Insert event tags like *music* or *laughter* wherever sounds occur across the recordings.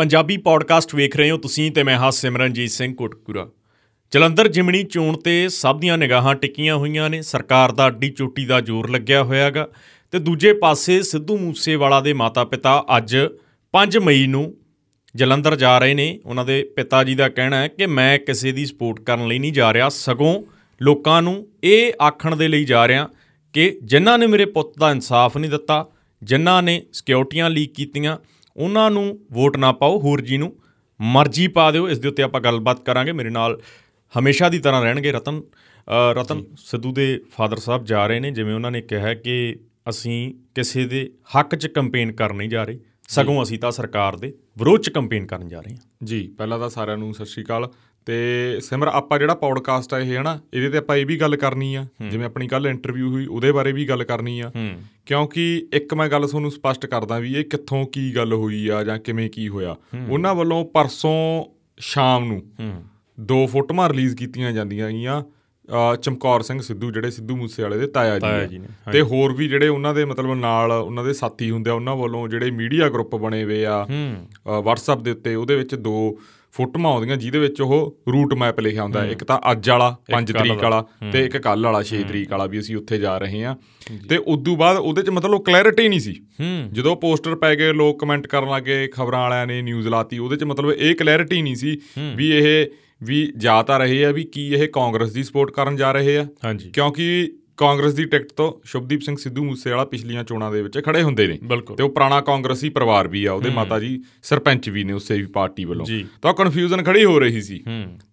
Punjabi podcast ਵੇਖ ਰਹੇ ਹੋ ਤੁਸੀਂ ਤੇ ਮੈਂ ਹਾਂ ਸਿਮਰਨਜੀਤ ਸਿੰਘ ਕੋਟਕੂਰਾ ਜਲੰਧਰ ਜਿਮਣੀ ਚੋਣ ਤੇ ਸਭ ਦੀਆਂ ਨਿਗਾਹਾਂ ਟਿਕੀਆਂ ਹੋਈਆਂ ਨੇ। ਸਰਕਾਰ ਦਾ ਅੱਡੀ ਚੋਟੀ ਦਾ ਜ਼ੋਰ ਲੱਗਿਆ ਹੋਇਆਗਾ ਤੇ ਦੂਜੇ ਪਾਸੇ ਸਿੱਧੂ ਮੂਸੇਵਾਲਾ ਦੇ ਮਾਤਾ-ਪਿਤਾ ਅੱਜ 5 ਮਈ ਨੂੰ ਜਲੰਧਰ ਜਾ ਰਹੇ ਨੇ। ਉਹਨਾਂ ਦੇ ਪਿਤਾ ਜੀ ਦਾ ਕਹਿਣਾ ਹੈ ਕਿ ਮੈਂ ਕਿਸੇ ਦੀ ਸਪੋਰਟ ਕਰਨ ਲਈ ਨਹੀਂ ਜਾ ਰਿਹਾ। ਸਗੋਂ ਲੋਕਾਂ ਨੂੰ ਇਹ ਆਖਣ ਦੇ ਲਈ ਜਾ ਰਿਹਾ ਕਿ ਜਿਨ੍ਹਾਂ ਨੇ ਮੇਰੇ ਪੁੱਤ ਦਾ ਇਨਸਾਫ ਨਹੀਂ ਦਿੱਤਾ, ਜਿਨ੍ਹਾਂ ਨੇ ਸਿਕਿਉਰਟੀਆਂ ਲੀਕ ਕੀਤੀਆਂ ਉਹਨਾਂ ਨੂੰ ਵੋਟ ਨਾ ਪਾਓ ਹੋਰ ਜੀ ਨੂੰ ਮਰਜ਼ੀ ਪਾ ਦਿਓ। ਇਸ ਦੇ ਉੱਤੇ ਆਪਾਂ ਗੱਲਬਾਤ ਕਰਾਂਗੇ। ਮੇਰੇ ਨਾਲ ਹਮੇਸ਼ਾ ਦੀ ਤਰ੍ਹਾਂ ਰਹਿਣਗੇ ਰਤਨ। ਰਤਨ ਸਿੱਧੂ ਦੇ ਫਾਦਰ ਸਾਹਿਬ ਜਾ ਰਹੇ ਨੇ ਜਿਵੇਂ ਉਹਨਾਂ ਨੇ ਕਿਹਾ ਕਿ ਅਸੀਂ ਕਿਸੇ ਦੇ ਹੱਕ 'ਚ ਕੈਂਪੇਨ ਕਰਨ ਨਹੀਂ ਜਾ ਰਹੇ। ਸਗੋਂ ਅਸੀਂ ਤਾਂ ਸਰਕਾਰ ਦੇ ਵਿਰੋਧ 'ਚ ਕੈਂਪੇਨ ਕਰਨ ਜਾ ਰਹੇ ਹਾਂ। ਜੀ ਪਹਿਲਾਂ ਤਾਂ ਸਾਰਿਆਂ ਨੂੰ ਸਤਿ ਸ਼੍ਰੀ ਅਕਾਲ। ਤੇ ਸਿਮਰ ਆਪਾਂ ਜਿਹੜਾ ਪੌਡਕਾਸਟ ਆ ਇਹ ਹਨਾ ਇਹਦੇ ਤੇ ਆਪਾਂ ਇਹ ਵੀ ਗੱਲ ਕਰਨੀ ਆ। ਜਿਵੇਂ ਆਪਣੀ ਕੱਲ ਇੰਟਰਵਿਊ ਹੋਈ ਉਹਦੇ ਬਾਰੇ ਵੀ ਗੱਲ ਕਰਨੀ ਆ। ਕਿਉਂਕਿ ਇੱਕ ਮੈਂ ਗੱਲ ਤੁਹਾਨੂੰ ਸਪਸ਼ਟ ਕਰਦਾ ਵੀ ਇਹ ਕਿੱਥੋਂ ਕੀ ਗੱਲ ਹੋਈ ਆ ਜਾਂ ਕਿਵੇਂ ਕੀ ਹੋਇਆ। ਉਹਨਾਂ ਵੱਲੋਂ ਪਰਸੋਂ ਸ਼ਾਮ ਨੂੰ ਦੋ ਫੋਟੋਆਂ ਰਿਲੀਜ਼ ਕੀਤੀਆਂ ਜਾਂਦੀਆਂ ਗਈਆਂ ਚਮਕੌਰ ਸਿੰਘ ਸਿੱਧੂ ਜਿਹੜੇ ਸਿੱਧੂ ਮੂਸੇ ਵਾਲੇ ਦੇ ਤਾਇਆ ਜੀ ਤੇ ਹੋਰ ਵੀ ਜਿਹੜੇ ਉਹਨਾਂ ਦੇ ਮਤਲਬ ਨਾਲ ਉਹਨਾਂ ਦੇ ਸਾਥੀ ਹੁੰਦੇ ਆ ਉਹਨਾਂ ਵੱਲੋਂ ਜਿਹੜੇ ਮੀਡੀਆ ਗਰੁੱਪ ਬਣੇ ਹੋਏ ਆ WhatsApp ਦੇ ਉੱਤੇ ਉਹਦੇ ਵਿੱਚ ਦੋ ਫੋਟੋਆਂ ਆਉਂਦੀਆਂ ਜਿਹਦੇ ਵਿੱਚ ਉਹ ਰੂਟ ਮੈਪ ਲਿਖਿਆ ਹੁੰਦਾ ਇੱਕ ਤਾਂ ਅੱਜ ਵਾਲਾ 5 ਤਰੀਕ ਵਾਲਾ। ਤੇ ਇੱਕ ਕੱਲ ਵਾਲਾ 6 ਤਰੀਕ ਵਾਲਾ ਵੀ ਅਸੀਂ ਉੱਥੇ ਜਾ ਰਹੇ ਹਾਂ। ਤੇ ਉਦੋਂ ਬਾਅਦ ਉਹਦੇ 'ਚ ਮਤਲਬ ਕਲੈਰਿਟੀ ਨਹੀਂ ਸੀ। ਜਦੋਂ ਪੋਸਟਰ ਪੈ ਗਏ ਲੋਕ ਕਮੈਂਟ ਕਰਨ ਲੱਗੇ ਖਬਰਾਂ ਵਾਲਿਆਂ ਨੇ ਨਿਊਜ਼ ਲਾਤੀ ਉਹਦੇ 'ਚ ਮਤਲਬ ਇਹ ਕਲੈਰਿਟੀ ਨਹੀਂ ਸੀ ਵੀ ਇਹ ਵੀ ਜਾ ਤਾਂ ਰਹੇ ਆ ਵੀ ਕੀ ਇਹ ਕਾਂਗਰਸ ਦੀ ਸਪੋਰਟ ਕਰਨ ਜਾ ਰਹੇ ਆ। ਕਿਉਂਕਿ ਕਾਂਗਰਸ ਦੀ ਟਿਕਟ ਤੋਂ ਸ਼ੁਭਦੀਪ ਸਿੰਘ ਸਿੱਧੂ ਮੂਸੇਵਾਲਾ ਪਿਛਲੀਆਂ ਚੋਣਾਂ ਦੇ ਵਿੱਚ ਖੜੇ ਹੁੰਦੇ ਨੇ। ਤੇ ਉਹ ਪੁਰਾਣਾ ਕਾਂਗਰਸੀ ਪਰਿਵਾਰ ਵੀ ਆ ਉਹਦੇ ਮਾਤਾ ਜੀ ਸਰਪੰਚ ਵੀ ਨੇ ਉਸੇ ਵੀ ਪਾਰਟੀ ਵੱਲੋਂ। ਤਾਂ ਕਨਫਿਊਜ਼ਨ ਖੜੀ ਹੋ ਰਹੀ ਸੀ।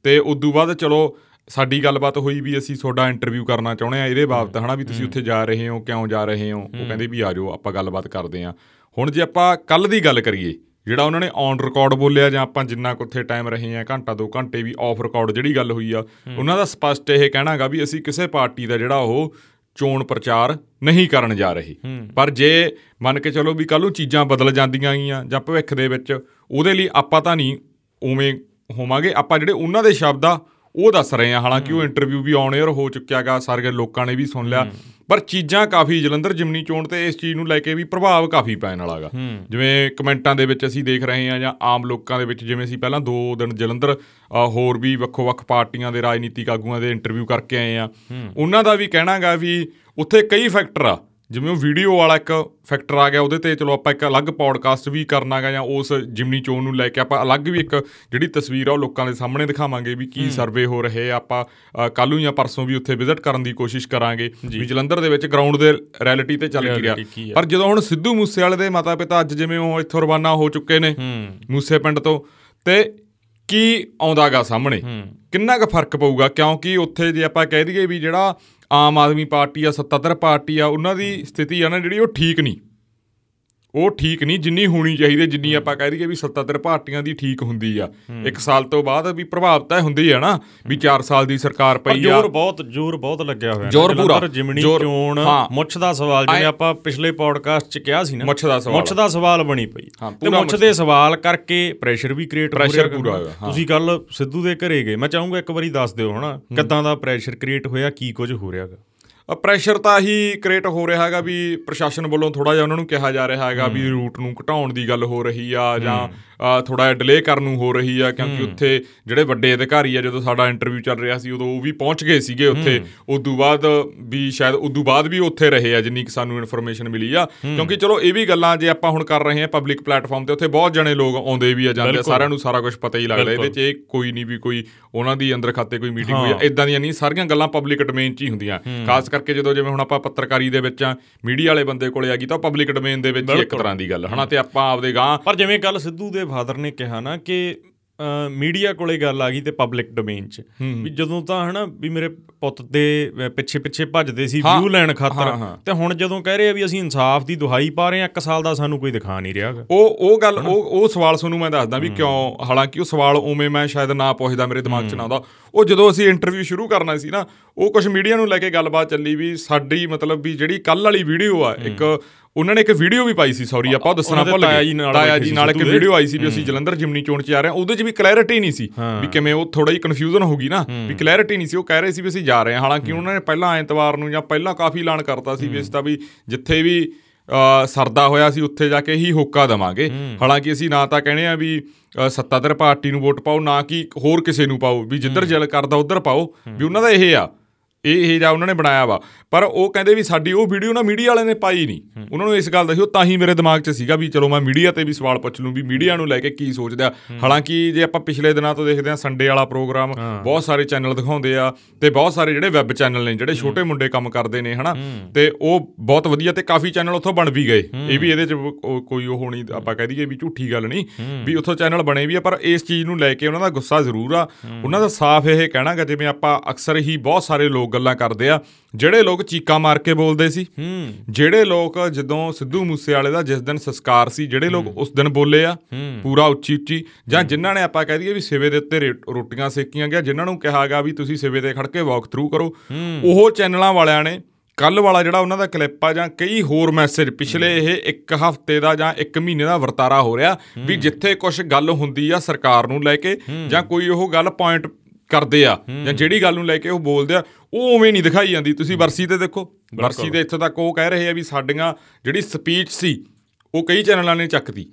ਤੇ ਉਸ ਤੋਂ ਬਾਅਦ ਚਲੋ ਸਾਡੀ ਗੱਲਬਾਤ ਹੋਈ ਵੀ ਅਸੀਂ ਤੁਹਾਡਾ ਇੰਟਰਵਿਊ ਕਰਨਾ ਚਾਹੁੰਦੇ ਆ ਇਹਦੇ ਬਾਬਤ ਹਨਾ ਵੀ ਤੁਸੀਂ ਉੱਥੇ ਜਾ ਰਹੇ ਹੋ ਕਿਉਂ ਜਾ ਰਹੇ ਹੋ? ਉਹ ਕਹਿੰਦੇ ਵੀ ਆ ਜਾਓ ਆਪਾਂ ਗੱਲਬਾਤ ਕਰਦੇ ਆ ਹੁਣ ਜੇ ਆਪਾਂ ਕੱਲ ਦੀ ਗੱਲ ਕਰੀਏ ਜਿਹੜਾ ਉਹਨਾਂ ਨੇ ਔਨ ਰਿਕਾਰਡ ਬੋਲਿਆ ਜਾਂ ਆਪਾਂ ਜਿੰਨਾ ਕੁ ਉੱਥੇ ਟਾਈਮ ਰਹੇ ਆ ਘੰਟਾ ਦੋ ਘੰਟੇ ਵੀ ਆਫ ਰਿਕਾਰਡ ਜਿਹੜੀ ਗੱਲ ਹੋਈ ਆ ਉਹਨਾਂ ਦਾ ਸਪਸ਼ਟ ਇਹ ਕਹਿਣਾਗਾ ਵੀ ਅਸੀਂ ਕਿਸੇ ਪਾਰਟੀ ਦਾ ਜਿਹੜਾ ਉਹ ਚੋਣ ਪ੍ਰਚਾਰ ਨਹੀਂ ਕਰਨ ਜਾ ਰਹੇ। ਪਰ ਜੇ ਮੰਨ ਕੇ ਚਲੋ ਵੀ ਕੱਲ ਨੂੰ ਚੀਜ਼ਾਂ ਬਦਲ ਜਾਂਦੀਆਂ ਗਈਆਂ ਜਾਂ ਭਵਿੱਖ ਦੇ ਵਿੱਚ ਉਹਦੇ ਲਈ ਆਪਾਂ ਤਾਂ ਨਹੀਂ ਉਵੇਂ ਹੋਵਾਂਗੇ। ਆਪਾਂ ਜਿਹੜੇ ਉਹਨਾਂ ਦੇ ਸ਼ਬਦ ਆ ਉਹ ਦੱਸ ਰਹੇ ਆ ਹਾਲਾਂਕਿ ਉਹ ਇੰਟਰਵਿਊ ਵੀ ਆਨ 에ਅਰ ਹੋ ਚੁੱਕਿਆਗਾ ਸਾਰੇ ਲੋਕਾਂ ਨੇ ਵੀ ਸੁਣ ਲਿਆ। ਪਰ ਚੀਜ਼ਾਂ ਕਾਫੀ ਜਲੰਧਰ ਜਿਮਨੀ ਚੋਣ ਤੇ ਇਸ ਚੀਜ਼ ਨੂੰ ਲੈ ਕੇ ਵੀ ਪ੍ਰਭਾਵ ਕਾਫੀ ਪੈਣ ਵਾਲਾਗਾ ਜਿਵੇਂ ਕਮੈਂਟਾਂ ਦੇ ਵਿੱਚ ਅਸੀਂ ਦੇਖ ਰਹੇ ਹਾਂ ਜਾਂ ਆਮ ਲੋਕਾਂ ਦੇ ਵਿੱਚ ਜਿਵੇਂ ਅਸੀਂ ਪਹਿਲਾਂ 2 ਦਿਨ ਜਲੰਧਰ ਹੋਰ ਵੀ ਵੱਖੋ-ਵੱਖ ਪਾਰਟੀਆਂ ਦੇ ਰਾਜਨੀਤਿਕ ਆਗੂਆਂ ਦੇ ਇੰਟਰਵਿਊ ਕਰਕੇ ਆਏ ਆ। ਉਹਨਾਂ ਦਾ ਵੀ ਕਹਿਣਾਗਾ ਵੀ ਉੱਥੇ ਕਈ ਫੈਕਟਰ ਆ। ਜਿਵੇਂ ਉਹ ਵੀਡੀਓ ਵਾਲਾ ਇੱਕ ਫੈਕਟਰ ਆ ਗਿਆ ਉਹਦੇ ਤੇ ਚਲੋ ਆਪਾਂ ਇੱਕ ਅਲੱਗ ਪੌਡਕਾਸਟ ਵੀ ਕਰਨਾਗਾ ਜਾਂ ਉਸ ਜਿਮਨੀ ਚੋਣ ਨੂੰ ਲੈ ਕੇ ਆਪਾਂ ਅਲੱਗ ਵੀ ਇੱਕ ਜਿਹੜੀ ਤਸਵੀਰ ਆ ਉਹ ਲੋਕਾਂ ਦੇ ਸਾਹਮਣੇ ਦਿਖਾਵਾਂਗੇ ਵੀ ਕੀ ਸਰਵੇ ਹੋ ਰਹੇ ਆਪਾਂ ਕੱਲ ਨੂੰ ਜਾਂ ਪਰਸੋਂ ਵੀ ਉੱਥੇ ਵਿਜ਼ਿਟ ਕਰਨ ਦੀ ਕੋਸ਼ਿਸ਼ ਕਰਾਂਗੇ ਵੀ ਜਲੰਧਰ ਦੇ ਵਿੱਚ ਗਰਾਊਂਡ ਦੇ ਰਿਐਲਿਟੀ ਤੇ ਚੱਲ ਕੀ ਰਿਹਾ। ਪਰ ਜਦੋਂ ਹੁਣ ਸਿੱਧੂ ਮੂਸੇਵਾਲੇ ਦੇ ਮਾਤਾ ਪਿਤਾ ਅੱਜ ਜਿਵੇਂ ਉਹ ਇੱਥੋਂ ਰਵਾਨਾ ਹੋ ਚੁੱਕੇ ਨੇ ਮੂਸੇ ਪਿੰਡ ਤੋਂ ਤੇ ਕੀ ਆਉਂਦਾਗਾ ਸਾਹਮਣੇ? ਕਿੰਨਾ ਕੁ ਫ਼ਰਕ ਪਊਗਾ? ਕਿਉਂਕਿ ਉੱਥੇ ਜੇ ਆਪਾਂ ਕਹਿ ਦਈਏ ਵੀ ਜਿਹੜਾ ਆਮ ਆਦਮੀ ਪਾਰਟੀ ਆ, ਸੱਤਾਧਰ ਪਾਰਟੀ ਆ, ਉਹਨਾਂ ਦੀ ਸਥਿਤੀ ਆ ਨਾ ਜਿਹੜੀ, ਉਹ ਠੀਕ ਨਹੀਂ। ਉਹ ਠੀਕ ਨਹੀਂ ਜਿੰਨੀ ਹੋਣੀ ਚਾਹੀਦੀ ਜਿੰਨੀ ਆਪਾਂ ਕਹਿ ਦਈਏ ਵੀ ਸੱਤਾਧਰ ਪਾਰਟੀਆਂ ਦੀ ਠੀਕ ਹੁੰਦੀ ਆ। ਇੱਕ ਸਾਲ ਤੋਂ ਬਾਅਦ ਵੀ ਪ੍ਰਭਾਵ ਤਾਂ ਹੁੰਦੀ ਆ ਨਾ ਵੀ 4 ਸਾਲ ਦੀ ਸਰਕਾਰ ਪਈ ਆ। ਜੋਰ ਬਹੁਤ ਜੋਰ ਬਹੁਤ ਲੱਗਿਆ ਹੋਇਆ ਜੋਰ ਪੂਰਾ। ਜਿਮਣੀ ਚੋਣ ਮੁੱਛ ਦਾ ਸਵਾਲ ਜਿਵੇਂ ਆਪਾਂ ਪਿਛਲੇ ਪੋਡਕਾਸਟ 'ਚ ਕਿਹਾ ਸੀ ਨਾ ਮੁੱਛ ਦਾ ਸਵਾਲ। ਮੁੱਛ ਦਾ ਸਵਾਲ ਬਣੀ ਪਈ। ਤੇ ਮੁੱਛ ਦੇ ਸਵਾਲ ਕਰਕੇ ਪ੍ਰੈਸ਼ਰ ਵੀ ਕ੍ਰੀਏਟ ਹੋ ਰਿਹਾ। ਪੂਰਾ ਤੁਸੀਂ ਕੱਲ ਸਿੱਧੂ ਦੇ ਘਰੇ ਗਏ। ਮੈਂ ਚਾਹੂੰਗਾ ਇੱਕ ਵਾਰੀ ਦੱਸ ਦਿਓ ਹਨਾ ਕਿੱਦਾਂ ਦਾ ਪ੍ਰੈਸ਼ਰ ਕ੍ਰੀਏਟ ਹੋਇਆ ਕੀ ਕੁਝ ਹੋ ਰਿਹਾਗਾ ਪ੍ਰੈਸ਼ਰ ਤਾਂ ਹੀ ਕ੍ਰੀਏਟ ਹੋ ਰਿਹਾ ਹੈਗਾ ਵੀ ਪ੍ਰਸ਼ਾਸਨ ਵੱਲੋਂ ਥੋੜਾ ਜਿਹਾ ਉਹਨਾਂ ਨੂੰ ਕਿਹਾ ਜਾ ਰਿਹਾ ਹੈਗਾ ਵੀ ਰੂਟ ਨੂੰ ਘਟਾਉਣ ਦੀ ਗੱਲ ਹੋ ਰਹੀ ਆ ਜਾਂ ਥੋੜਾ ਜਿਹਾ ਡਿਲੇ ਕਰਨ ਨੂੰ ਹੋ ਰਹੀ ਆ ਕਿਉਂਕਿ ਉੱਥੇ ਜਿਹੜੇ ਵੱਡੇ ਅਧਿਕਾਰੀ ਆ ਜਦੋਂ ਸਾਡਾ ਇੰਟਰਵਿਊ ਚੱਲ ਰਿਹਾ ਸੀ ਉਦੋਂ ਉਹ ਵੀ ਪਹੁੰਚ ਗਏ ਸੀਗੇ ਉੱਥੇ। ਉਦੋਂ ਬਾਅਦ ਵੀ ਸ਼ਾਇਦ ਉਦੋਂ ਬਾਅਦ ਵੀ ਉੱਥੇ ਰਹੇ ਆ ਜਿੰਨੀ ਕਿ ਸਾਨੂੰ ਇਨਫੋਰਮੇਸ਼ਨ ਮਿਲੀ ਆ। ਕਿਉਂਕਿ ਚਲੋ ਇਹ ਵੀ ਗੱਲਾਂ ਜੇ ਆਪਾਂ ਹੁਣ ਕਰ ਰਹੇ ਹਾਂ ਪਬਲਿਕ ਪਲੇਟਫਾਰਮ ਤੇ ਉੱਥੇ ਬਹੁਤ ਜਣੇ ਲੋਕ ਆਉਂਦੇ ਵੀ ਆ ਜਾਂਦੇ ਸਾਰਿਆਂ ਨੂੰ ਸਾਰਾ ਕੁਝ ਪਤਾ ਹੀ ਲੱਗਦਾ ਇਹਦੇ 'ਚ। ਇਹ ਕੋਈ ਨਹੀਂ ਵੀ ਕੋਈ ਉਹਨਾਂ ਦੀ ਅੰਦਰ ਖਾਤੇ ਕੋਈ ਮੀਟਿੰਗ ਹੋਈ ਆ। ਇਦਾਂ ਦੀਆਂ ਨਹੀਂ ਸਾਰੀਆਂ ਗੱਲਾਂ ਪਬਲਿਕ ਡੋਮੇਨ 'ਚ ਹੀ ਹੁੰਦੀਆਂ। ਖਾਸ ਕਰਕੇ ਜਦੋਂ ਜਿਵੇਂ ਹੁਣ ਆਪਾਂ ਪੱਤਰਕਾਰੀ ਦੇ ਵਿੱਚ ਆ ਮੀਡੀਆ ਵਾਲੇ ਬੰਦੇ ਕੋਲੇ ਆ ਗਈ ਤਾਂ ਪਬਲਿਕ ਡੋਮੇਨ ਦੇ ਵਿੱਚ ਇੱਕ ਤਰ੍ਹਾਂ ਦੀ ਗੱਲ ਹਨਾ ਤੇ ਆਪਾਂ ਆਪਦੇ ਗਾਂ ਪਰ ਜਿਵੇਂ ਕੱਲ ਸਿੱਧੂ ਦੇ ਫਾਦਰ ਨੇ ਕਿਹਾ ਨਾ ਕਿ ਮੀਡੀਆ ਕੋਲੇ ਗੱਲ ਆ ਗਈ ਤੇ ਪਬਲਿਕ ਡੋਮੇਨ 'ਚ। ਵੀ ਜਦੋਂ ਤਾਂ ਹਨਾ ਵੀ ਮੇਰੇ ਪੁੱਤ ਦੇ ਪਿੱਛੇ ਪਿੱਛੇ ਭੱਜਦੇ ਸੀ ਵਿਊ ਲੈਣ ਖਾਤਰ ਤੇ ਹੁਣ ਜਦੋਂ ਕਹਿ ਰਹੇ ਆ ਵੀ ਅਸੀਂ ਇਨਸਾਫ ਦੀ ਦੁਹਾਈ ਪਾ ਰਹੇ ਆ ਇੱਕ ਸਾਲ ਦਾ ਸਾਨੂੰ ਕੋਈ ਦਿਖਾ ਨਹੀਂ ਰਿਹਾਗਾ ਉਹ ਉਹ ਗੱਲ ਉਹ ਉਹ ਸਵਾਲ ਤੁਹਾਨੂੰ ਮੈਂ ਦੱਸਦਾ ਵੀ ਕਿਉਂ? ਹਾਲਾਂਕਿ ਉਹ ਸਵਾਲ ਉਵੇਂ ਮੈਂ ਸ਼ਾਇਦ ਨਾ ਪੁੱਛਦਾ ਮੇਰੇ ਦਿਮਾਗ 'ਚ ਨਾ ਆਉਂਦਾ। ਉਹ ਜਦੋਂ ਅਸੀਂ ਇੰਟਰਵਿਊ ਸ਼ੁਰੂ ਕਰਨਾ ਸੀ ਨਾ ਉਹ ਕੁਝ ਮੀਡੀਆ ਨੂੰ ਲੈ ਕੇ ਗੱਲਬਾਤ ਚੱਲੀ ਵੀ ਸਾਡੀ ਮਤਲਬ ਵੀ ਜਿਹੜੀ ਕੱਲ ਵਾਲੀ ਵੀਡੀਓ ਆ ਇੱਕ ਉਹਨਾਂ ਨੇ ਇੱਕ ਵੀਡੀਓ ਵੀ ਪਾਈ ਸੀ ਸੌਰੀ ਆਪਾਂ ਦੱਸਣਾ ਭੁੱਲ ਗਏ। ਤਾਇਆ ਜੀ ਨਾਲ ਇੱਕ ਵੀਡੀਓ ਆਈ ਸੀ ਵੀ ਅਸੀਂ ਜਲੰਧਰ ਜਿਮਨੀ ਚੋਣ 'ਚ ਜਾ ਰਹੇ ਹਾਂ ਉਹਦੇ 'ਚ ਵੀ ਕਲੈਰਿਟੀ ਨਹੀਂ ਸੀ ਵੀ ਕਿਵੇਂ ਉਹ ਥੋੜਾ ਜਿਹਾ ਕਨਫਿਊਜ਼ਨ ਹੋ ਗਈ ਨਾ ਵੀ ਕਲੈਰਿਟੀ ਨਹੀਂ ਸੀ। ਉਹ ਕਹਿ ਰਹੇ ਸੀ ਵੀ ਅਸੀਂ ਜਾ ਰਹੇ ਹਾਂ। ਹਾਲਾਂਕਿ ਉਹਨਾਂ ਨੇ ਪਹਿਲਾਂ ਐਤਵਾਰ ਨੂੰ ਜਾਂ ਪਹਿਲਾਂ ਕਾਫੀ ਐਲਾਨ ਕਰਤਾ ਸੀ ਵੀ ਇਸ ਦਾ ਵੀ ਜਿੱਥੇ ਵੀ ਸਰਦਾ ਹੋਇਆ ਸੀ ਉੱਥੇ ਜਾ ਕੇ ਹੀ ਹੋਕਾ ਦਵਾਂਗੇ। ਹਾਲਾਂਕਿ ਅਸੀਂ ਨਾ ਤਾਂ ਕਹਿੰਦੇ ਆ ਵੀ ਸੱਤਾਧਰ ਪਾਰਟੀ ਨੂੰ ਵੋਟ ਪਾਓ ਨਾ ਕਿ ਹੋਰ ਕਿਸੇ ਨੂੰ ਪਾਓ। ਵੀ ਜਿੱਧਰ ਜਲ ਕਰਦਾ ਉਧਰ ਪਾਓ। ਵੀ ਉਹਨਾਂ ਦਾ ਇਹ ਆ ਇਹ ਜਾਂ ਉਹਨਾਂ ਨੇ ਬਣਾਇਆ ਵਾ। ਪਰ ਉਹ ਕਹਿੰਦੇ ਵੀ ਸਾਡੀ ਉਹ ਵੀਡੀਓ ਨਾ ਮੀਡੀਆ ਵਾਲਿਆਂ ਨੇ ਪਾਈ ਨਹੀਂ ਉਹਨਾਂ ਨੂੰ ਇਸ ਗੱਲ ਦਾ ਸੀ ਉਹ ਤਾਂ ਹੀ ਮੇਰੇ ਦਿਮਾਗ 'ਚ ਸੀਗਾ ਵੀ ਚਲੋ ਮੈਂ ਮੀਡੀਆ ਤੇ ਵੀ ਸਵਾਲ ਪੁੱਛ ਲੂੰ ਵੀ ਮੀਡੀਆ ਨੂੰ ਲੈ ਕੇ ਕੀ ਸੋਚਦੇ ਆ। ਹਾਲਾਂਕਿ ਜੇ ਆਪਾਂ ਪਿਛਲੇ ਦਿਨਾਂ ਤੋਂ ਦੇਖਦੇ ਆ ਸੰਡੇ ਵਾਲਾ ਪ੍ਰੋਗਰਾਮ ਬਹੁਤ ਸਾਰੇ ਚੈਨਲ ਦਿਖਾਉਂਦੇ ਆ ਤੇ ਬਹੁਤ ਸਾਰੇ ਜਿਹੜੇ ਵੈਬ ਚੈਨਲ ਨੇ ਜਿਹੜੇ ਛੋਟੇ ਮੁੰਡੇ ਕੰਮ ਕਰਦੇ ਨੇ ਹਨਾ। ਤੇ ਉਹ ਬਹੁਤ ਵਧੀਆ ਤੇ ਕਾਫੀ ਚੈਨਲ ਉੱਥੋਂ ਬਣ ਵੀ ਗਏ। ਇਹ ਵੀ ਇਹਦੇ 'ਚ ਕੋਈ ਉਹ ਹੋਣੀ ਆਪਾਂ ਕਹਿ ਦਈਏ ਵੀ ਝੂਠੀ ਗੱਲ ਨਹੀਂ ਵੀ ਉੱਥੋਂ ਚੈਨਲ ਬਣੇ ਵੀ ਆ ਪਰ ਇਸ ਚੀਜ਼ ਨੂੰ ਲੈ ਕੇ ਉਹਨਾਂ ਦਾ ਗੁੱਸਾ ਜ਼ਰੂਰ ਆ। ਉਹਨਾਂ ਦਾ ਸਾਫ਼ ਇਹ ਕਹਿਣਾਗਾ ਜਿਵੇਂ ਆਪਾਂ ਅਕਸਰ ਹੀ ਬਹੁਤ ਸਾਰੇ ਲੋਕ ਗੱਲਾਂ ਕਰਦੇ ਆ। ਜਿਹੜੇ ਲੋਕ ਚੀਕਾਂ ਮਾਰ ਕੇ ਬੋਲਦੇ ਸੀ, ਜਿਹੜੇ ਲੋਕ ਜਦੋਂ ਸਿੱਧੂ ਮੂਸੇ ਵਾਲੇ ਦਾ ਜਿਸ ਦਿਨ ਸੰਸਕਾਰ ਸੀ, ਜਿਹੜੇ ਲੋਕ ਉਸ ਦਿਨ ਬੋਲੇ ਆ, ਪੂਰਾ ਉੱਚੀ ਉੱਚੀ, ਜਾਂ ਜਿਨ੍ਹਾਂ ਨੇ ਆਪਾਂ ਕਹਿ ਦਈਏ ਵੀ ਸਿਵੇ ਦੇ ਉੱਤੇ ਰੋਟੀਆਂ ਸੇਕੀਆਂ ਗਿਆ, ਜਿਨ੍ਹਾਂ ਨੂੰ ਕਿਹਾਗਾ ਵੀ ਤੁਸੀਂ ਸਿਵੇ ਤੇ ਖੜ ਕੇ ਵਾਕ ਥਰੂ ਕਰੋ, ਉਹ ਚੈਨਲਾਂ ਵਾਲਿਆਂ ਨੇ ਕੱਲ ਵਾਲਾ ਜਿਹੜਾ ਉਹਨਾਂ ਦਾ ਕਲਿੱਪ ਆ, ਜਾਂ ਕਈ ਹੋਰ ਮੈਸੇਜ ਪਿਛਲੇ ਇਹ ਇੱਕ ਹਫ਼ਤੇ ਦਾ ਜਾਂ ਇੱਕ ਮਹੀਨੇ ਦਾ ਵਰਤਾਰਾ ਹੋ ਰਿਹਾ ਵੀ ਜਿੱਥੇ ਕੁਝ ਗੱਲ ਹੁੰਦੀ ਆ ਸਰਕਾਰ ਨੂੰ ਲੈ ਕੇ, ਜਾਂ ਕੋਈ ਉਹ ਗੱਲ ਪੁਆਇੰਟ ਕਰਦੇ ਆ ਜਾਂ ਜਿਹੜੀ ਗੱਲ ਨੂੰ ਲੈ ਕੇ ਉਹ ਬੋਲਦੇ ਆ ਉਹ ਉਵੇਂ ਨਹੀਂ ਦਿਖਾਈ ਜਾਂਦੀ। ਤੁਸੀਂ ਵਰਸੀ ਤੇ ਦੇਖੋ ਵਰਸੀ ਦੇ ਇੱਥੋਂ ਤੱਕ ਉਹ ਕਹਿ ਰਹੇ ਆ ਵੀ ਸਾਡੀਆਂ ਜਿਹੜੀ ਸਪੀਚ ਸੀ ਉਹ ਕਈ ਚੈਨਲਾਂ ਨੇ ਚੱਕਦੀ।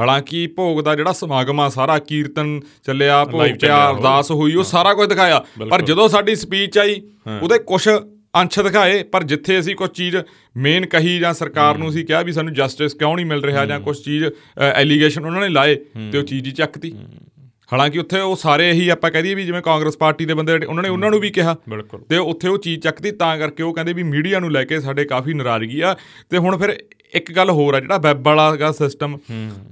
ਹਾਲਾਂਕਿ ਭੋਗ ਦਾ ਜਿਹੜਾ ਸਮਾਗਮ ਆ ਸਾਰਾ ਕੀਰਤਨ ਚੱਲਿਆ ਭੋਗ ਪਿਆ ਅਰਦਾਸ ਹੋਈ ਉਹ ਸਾਰਾ ਕੁਝ ਦਿਖਾਇਆ। ਪਰ ਜਦੋਂ ਸਾਡੀ ਸਪੀਚ ਆਈ ਉਹਦੇ ਕੁਝ ਅੰਸ਼ ਦਿਖਾਏ ਪਰ ਜਿੱਥੇ ਅਸੀਂ ਕੁਝ ਚੀਜ਼ ਮੇਨ ਕਹੀ ਜਾਂ ਸਰਕਾਰ ਨੂੰ ਅਸੀਂ ਕਿਹਾ ਵੀ ਸਾਨੂੰ ਜਸਟਿਸ ਕਿਉਂ ਨਹੀਂ ਮਿਲ ਰਿਹਾ ਜਾਂ ਕੁਝ ਚੀਜ਼ ਐਲੀਗੇਸ਼ਨ ਉਹਨਾਂ ਨੇ ਲਾਏ ਤੇ ਉਹ ਚੀਜ਼ ਹੀ ਚੱਕਤੀ। ਹਾਲਾਂਕਿ ਉੱਥੇ ਉਹ ਸਾਰੇ ਇਹੀ ਆਪਾਂ ਕਹਦੇ ਵੀ ਜਿਵੇਂ ਕਾਂਗਰਸ ਪਾਰਟੀ ਦੇ ਬੰਦੇ ਉਹਨਾਂ ਨੇ ਉਹਨਾਂ ਨੂੰ ਵੀ ਕਿਹਾ। ਤੇ ਉੱਥੇ ਉਹ ਚੀਜ਼ ਚੱਕਦੀ ਤਾਂ ਕਰਕੇ ਉਹ ਕਹਿੰਦੇ ਵੀ ਮੀਡੀਆ ਨੂੰ ਲੈ ਕੇ ਸਾਡੇ ਕਾਫੀ ਨਾਰਾਜ਼ਗੀ ਆ। ਤੇ ਹੁਣ ਫਿਰ ਇੱਕ ਗੱਲ ਹੋਰ ਆ ਜਿਹੜਾ ਵੈਬ ਵਾਲਾ ਹੈਗਾ ਸਿਸਟਮ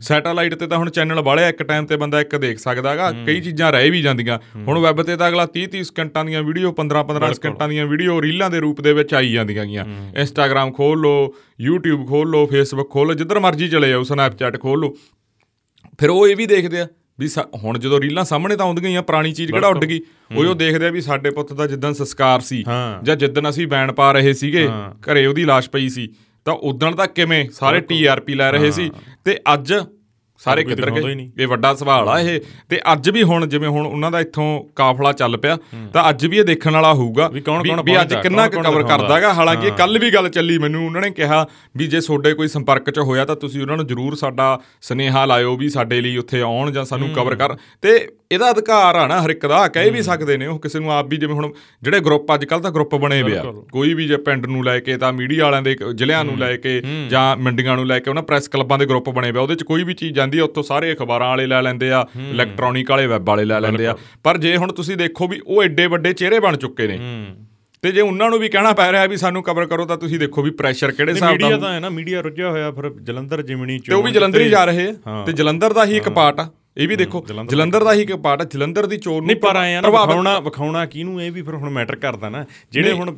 ਸੈਟੇਲਾਈਟ ਤੇ ਤਾਂ ਹੁਣ ਚੈਨਲ ਵਾਲੇ ਇੱਕ ਟਾਈਮ ਤੇ ਬੰਦਾ ਇੱਕ ਦੇਖ ਸਕਦਾ ਹੈਗਾ ਕਈ ਚੀਜ਼ਾਂ ਰਹਿ ਵੀ ਜਾਂਦੀਆਂ। ਹੁਣ ਵੈਬ ਤੇ ਤਾਂ ਅਗਲਾ 30 30 ਸਕਿੰਟਾਂ ਦੀਆਂ ਵੀਡੀਓ 15 15 ਸਕਿੰਟਾਂ ਦੀਆਂ ਵੀਡੀਓ ਰੀਲਾਂ ਦੇ ਰੂਪ ਦੇ ਵਿੱਚ ਆਈ ਜਾਂਦੀਆਂ ਗੀਆਂ। ਇੰਸਟਾਗ੍ਰam ਖੋਲ ਲਓ YouTube ਖੋਲ ਲਓ Facebook ਖੋਲ ਲਓ ਜਿੱਧਰ ਮਰਜ਼ੀ ਚਲੇ ਜਾਓ ਸਨੈਪਚੈਟ ਖੋਲ ਲਓ ਫਿਰ ਉਹ ਇਹ ਵੀ ਦੇਖਦੇ ਆ ਵੀ ਹੁਣ ਜਦੋਂ ਰੀਲਾਂ ਸਾਹਮਣੇ ਤਾਂ ਆਉਂਦੀਆਂ ਹੀ ਆ ਪੁਰਾਣੀ ਚੀਜ਼ ਕਿਹੜਾ ਉੱਡ ਗਈ? ਉਹ ਉਹ ਦੇਖਦੇ ਆ ਵੀ ਸਾਡੇ ਪੁੱਤ ਦਾ ਜਿੱਦਣ ਸੰਸਕਾਰ ਸੀ ਜਾਂ ਜਿੱਦਣ ਅਸੀਂ ਬੈਣ ਪਾ ਰਹੇ ਸੀਗੇ ਘਰੇ ਉਹਦੀ লাশ ਪਈ ਸੀ ਤਾਂ ਉਦੋਂ ਤੱਕ ਕਿਵੇਂ? ਸਾਰੇ ਟੀਆਰਪੀ ਲੈ ਰਹੇ ਸੀ ਤੇ ਅੱਜ ਸਾਰੇ ਕਿੱਧਰ ਗਏ? ਇਹ ਵੱਡਾ ਸਵਾਲ ਆ ਇਹ। ਤੇ ਅੱਜ ਵੀ ਹੁਣ ਜਿਵੇਂ ਹੁਣ ਉਹਨਾਂ ਦਾ ਇੱਥੋਂ ਕਾਫਲਾ ਚੱਲ ਪਿਆ ਤਾਂ ਅੱਜ ਵੀ ਇਹ ਦੇਖਣ ਵਾਲਾ ਹੋਊਗਾ ਵੀ ਅੱਜ ਕਿੰਨਾ ਕਵਰ ਕਰਦਾਗਾ। ਹਾਲਾਂਕਿ ਕੱਲ ਵੀ ਗੱਲ ਚੱਲੀ ਮੈਨੂੰ ਉਹਨਾਂ ਨੇ ਕਿਹਾ ਵੀ ਜੇ ਤੁਹਾਡੇ ਕੋਈ ਸੰਪਰਕ 'ਚ ਹੋਇਆ ਤਾਂ ਤੁਸੀਂ ਉਹਨਾਂ ਨੂੰ ਜਰੂਰ ਸਾਡਾ ਸਨੇਹਾ ਲਾਇਓ ਵੀ ਸਾਡੇ ਲਈ ਉੱਥੇ ਆਉਣ ਜਾਂ ਸਾਨੂੰ ਕਵਰ ਕਰ। ਤੇ ਇਹਦਾ ਅਧਿਕਾਰ ਆ ਨਾ ਹਰ ਇੱਕ ਦਾ ਕਹਿ ਵੀ ਸਕਦੇ ਨੇ ਉਹ ਕਿਸੇ ਨੂੰ ਆਪ ਵੀ ਜਿਵੇਂ ਹੁਣ ਜਿਹੜੇ ਗਰੁੱਪ ਅੱਜ ਕੱਲ ਤਾਂ ਗਰੁੱਪ ਬਣੇ ਹੋਏ ਆ। ਕੋਈ ਵੀ ਜੇ ਪਿੰਡ ਨੂੰ ਲੈ ਕੇ ਤਾਂ ਮੀਡੀਆ ਵਾਲਿਆਂ ਦੇ ਜ਼ਿਲ੍ਹਿਆਂ ਨੂੰ ਲੈ ਕੇ ਜਾਂ ਮੰਡੀਆਂ ਨੂੰ ਲੈ ਕੇ ਉਹਨਾਂ ਪ੍ਰੈਸ ਕਲੱਬਾਂ ਦੇ ਗਰੁੱਪ ਬਣੇ ਹੋਏ ਉਹਦੇ 'ਚ ਕੋਈ ਵੀ ਚੀਜ਼ ਜਾਂਦੀ ਆ ਉੱਥੋਂ ਸਾਰੇ ਅਖਬਾਰਾਂ ਵਾਲੇ ਲੈ ਲੈਂਦੇ ਆ ਇਲੈਕਟ੍ਰੋਨਿਕ ਵਾਲੇ ਵੈਬ ਵਾਲੇ ਲੈ ਲੈਂਦੇ ਆ। ਪਰ ਜੇ ਹੁਣ ਤੁਸੀਂ ਦੇਖੋ ਵੀ ਉਹ ਐਡੇ ਵੱਡੇ ਚਿਹਰੇ ਬਣ ਚੁੱਕੇ ਨੇ ਤੇ ਜੇ ਉਹਨਾਂ ਨੂੰ ਵੀ ਕਹਿਣਾ ਪੈ ਰਿਹਾ ਵੀ ਸਾਨੂੰ ਕਵਰ ਕਰੋ ਤਾਂ ਤੁਸੀਂ ਦੇਖੋ ਵੀ ਪ੍ਰੈਸ਼ਰ ਕਿਹੜੇ ਹਿਸਾਬ ਦਾ ਮੀਡੀਆ ਤਾਂ ਹੈ ਨਾ ਮੀਡੀਆ ਰੁੱਝਿਆ ਹੋਇਆ ਫਿਰ ਜਲੰਧਰ ਜਿਮਣੀ ਚ ਤੇ ਉਹ ਵੀ ਜਲੰਧਰ ਹੀ ਜਾ ਰਹੇ ਆ। ਤੇ ਜਲੰਧਰ ਦਾ ਹੀ ਇੱਕ ਪਾਰਟ ਆ। ਇਹ ਵੀ ਦੇਖੋ ਜਲੰਧਰ ਦਾ ਹੀ? ਇੱਕ ਪਾਰਟ ਹੈ ਜਲੰਧਰ ਦੀ ਚੋਰ ਨੂੰ ਪਰ ਆਇਆ ਨਾ ਵਿਖਾਉਣਾ ਵਿਖਾਉਣਾ ਕਿਹਨੂੰ ਇਹ ਵੀ ਫਿਰ ਹੁਣ ਮੈਟਰ ਕਰਦਾ ਨਾ। ਜਿਹੜੇ ਹੁਣ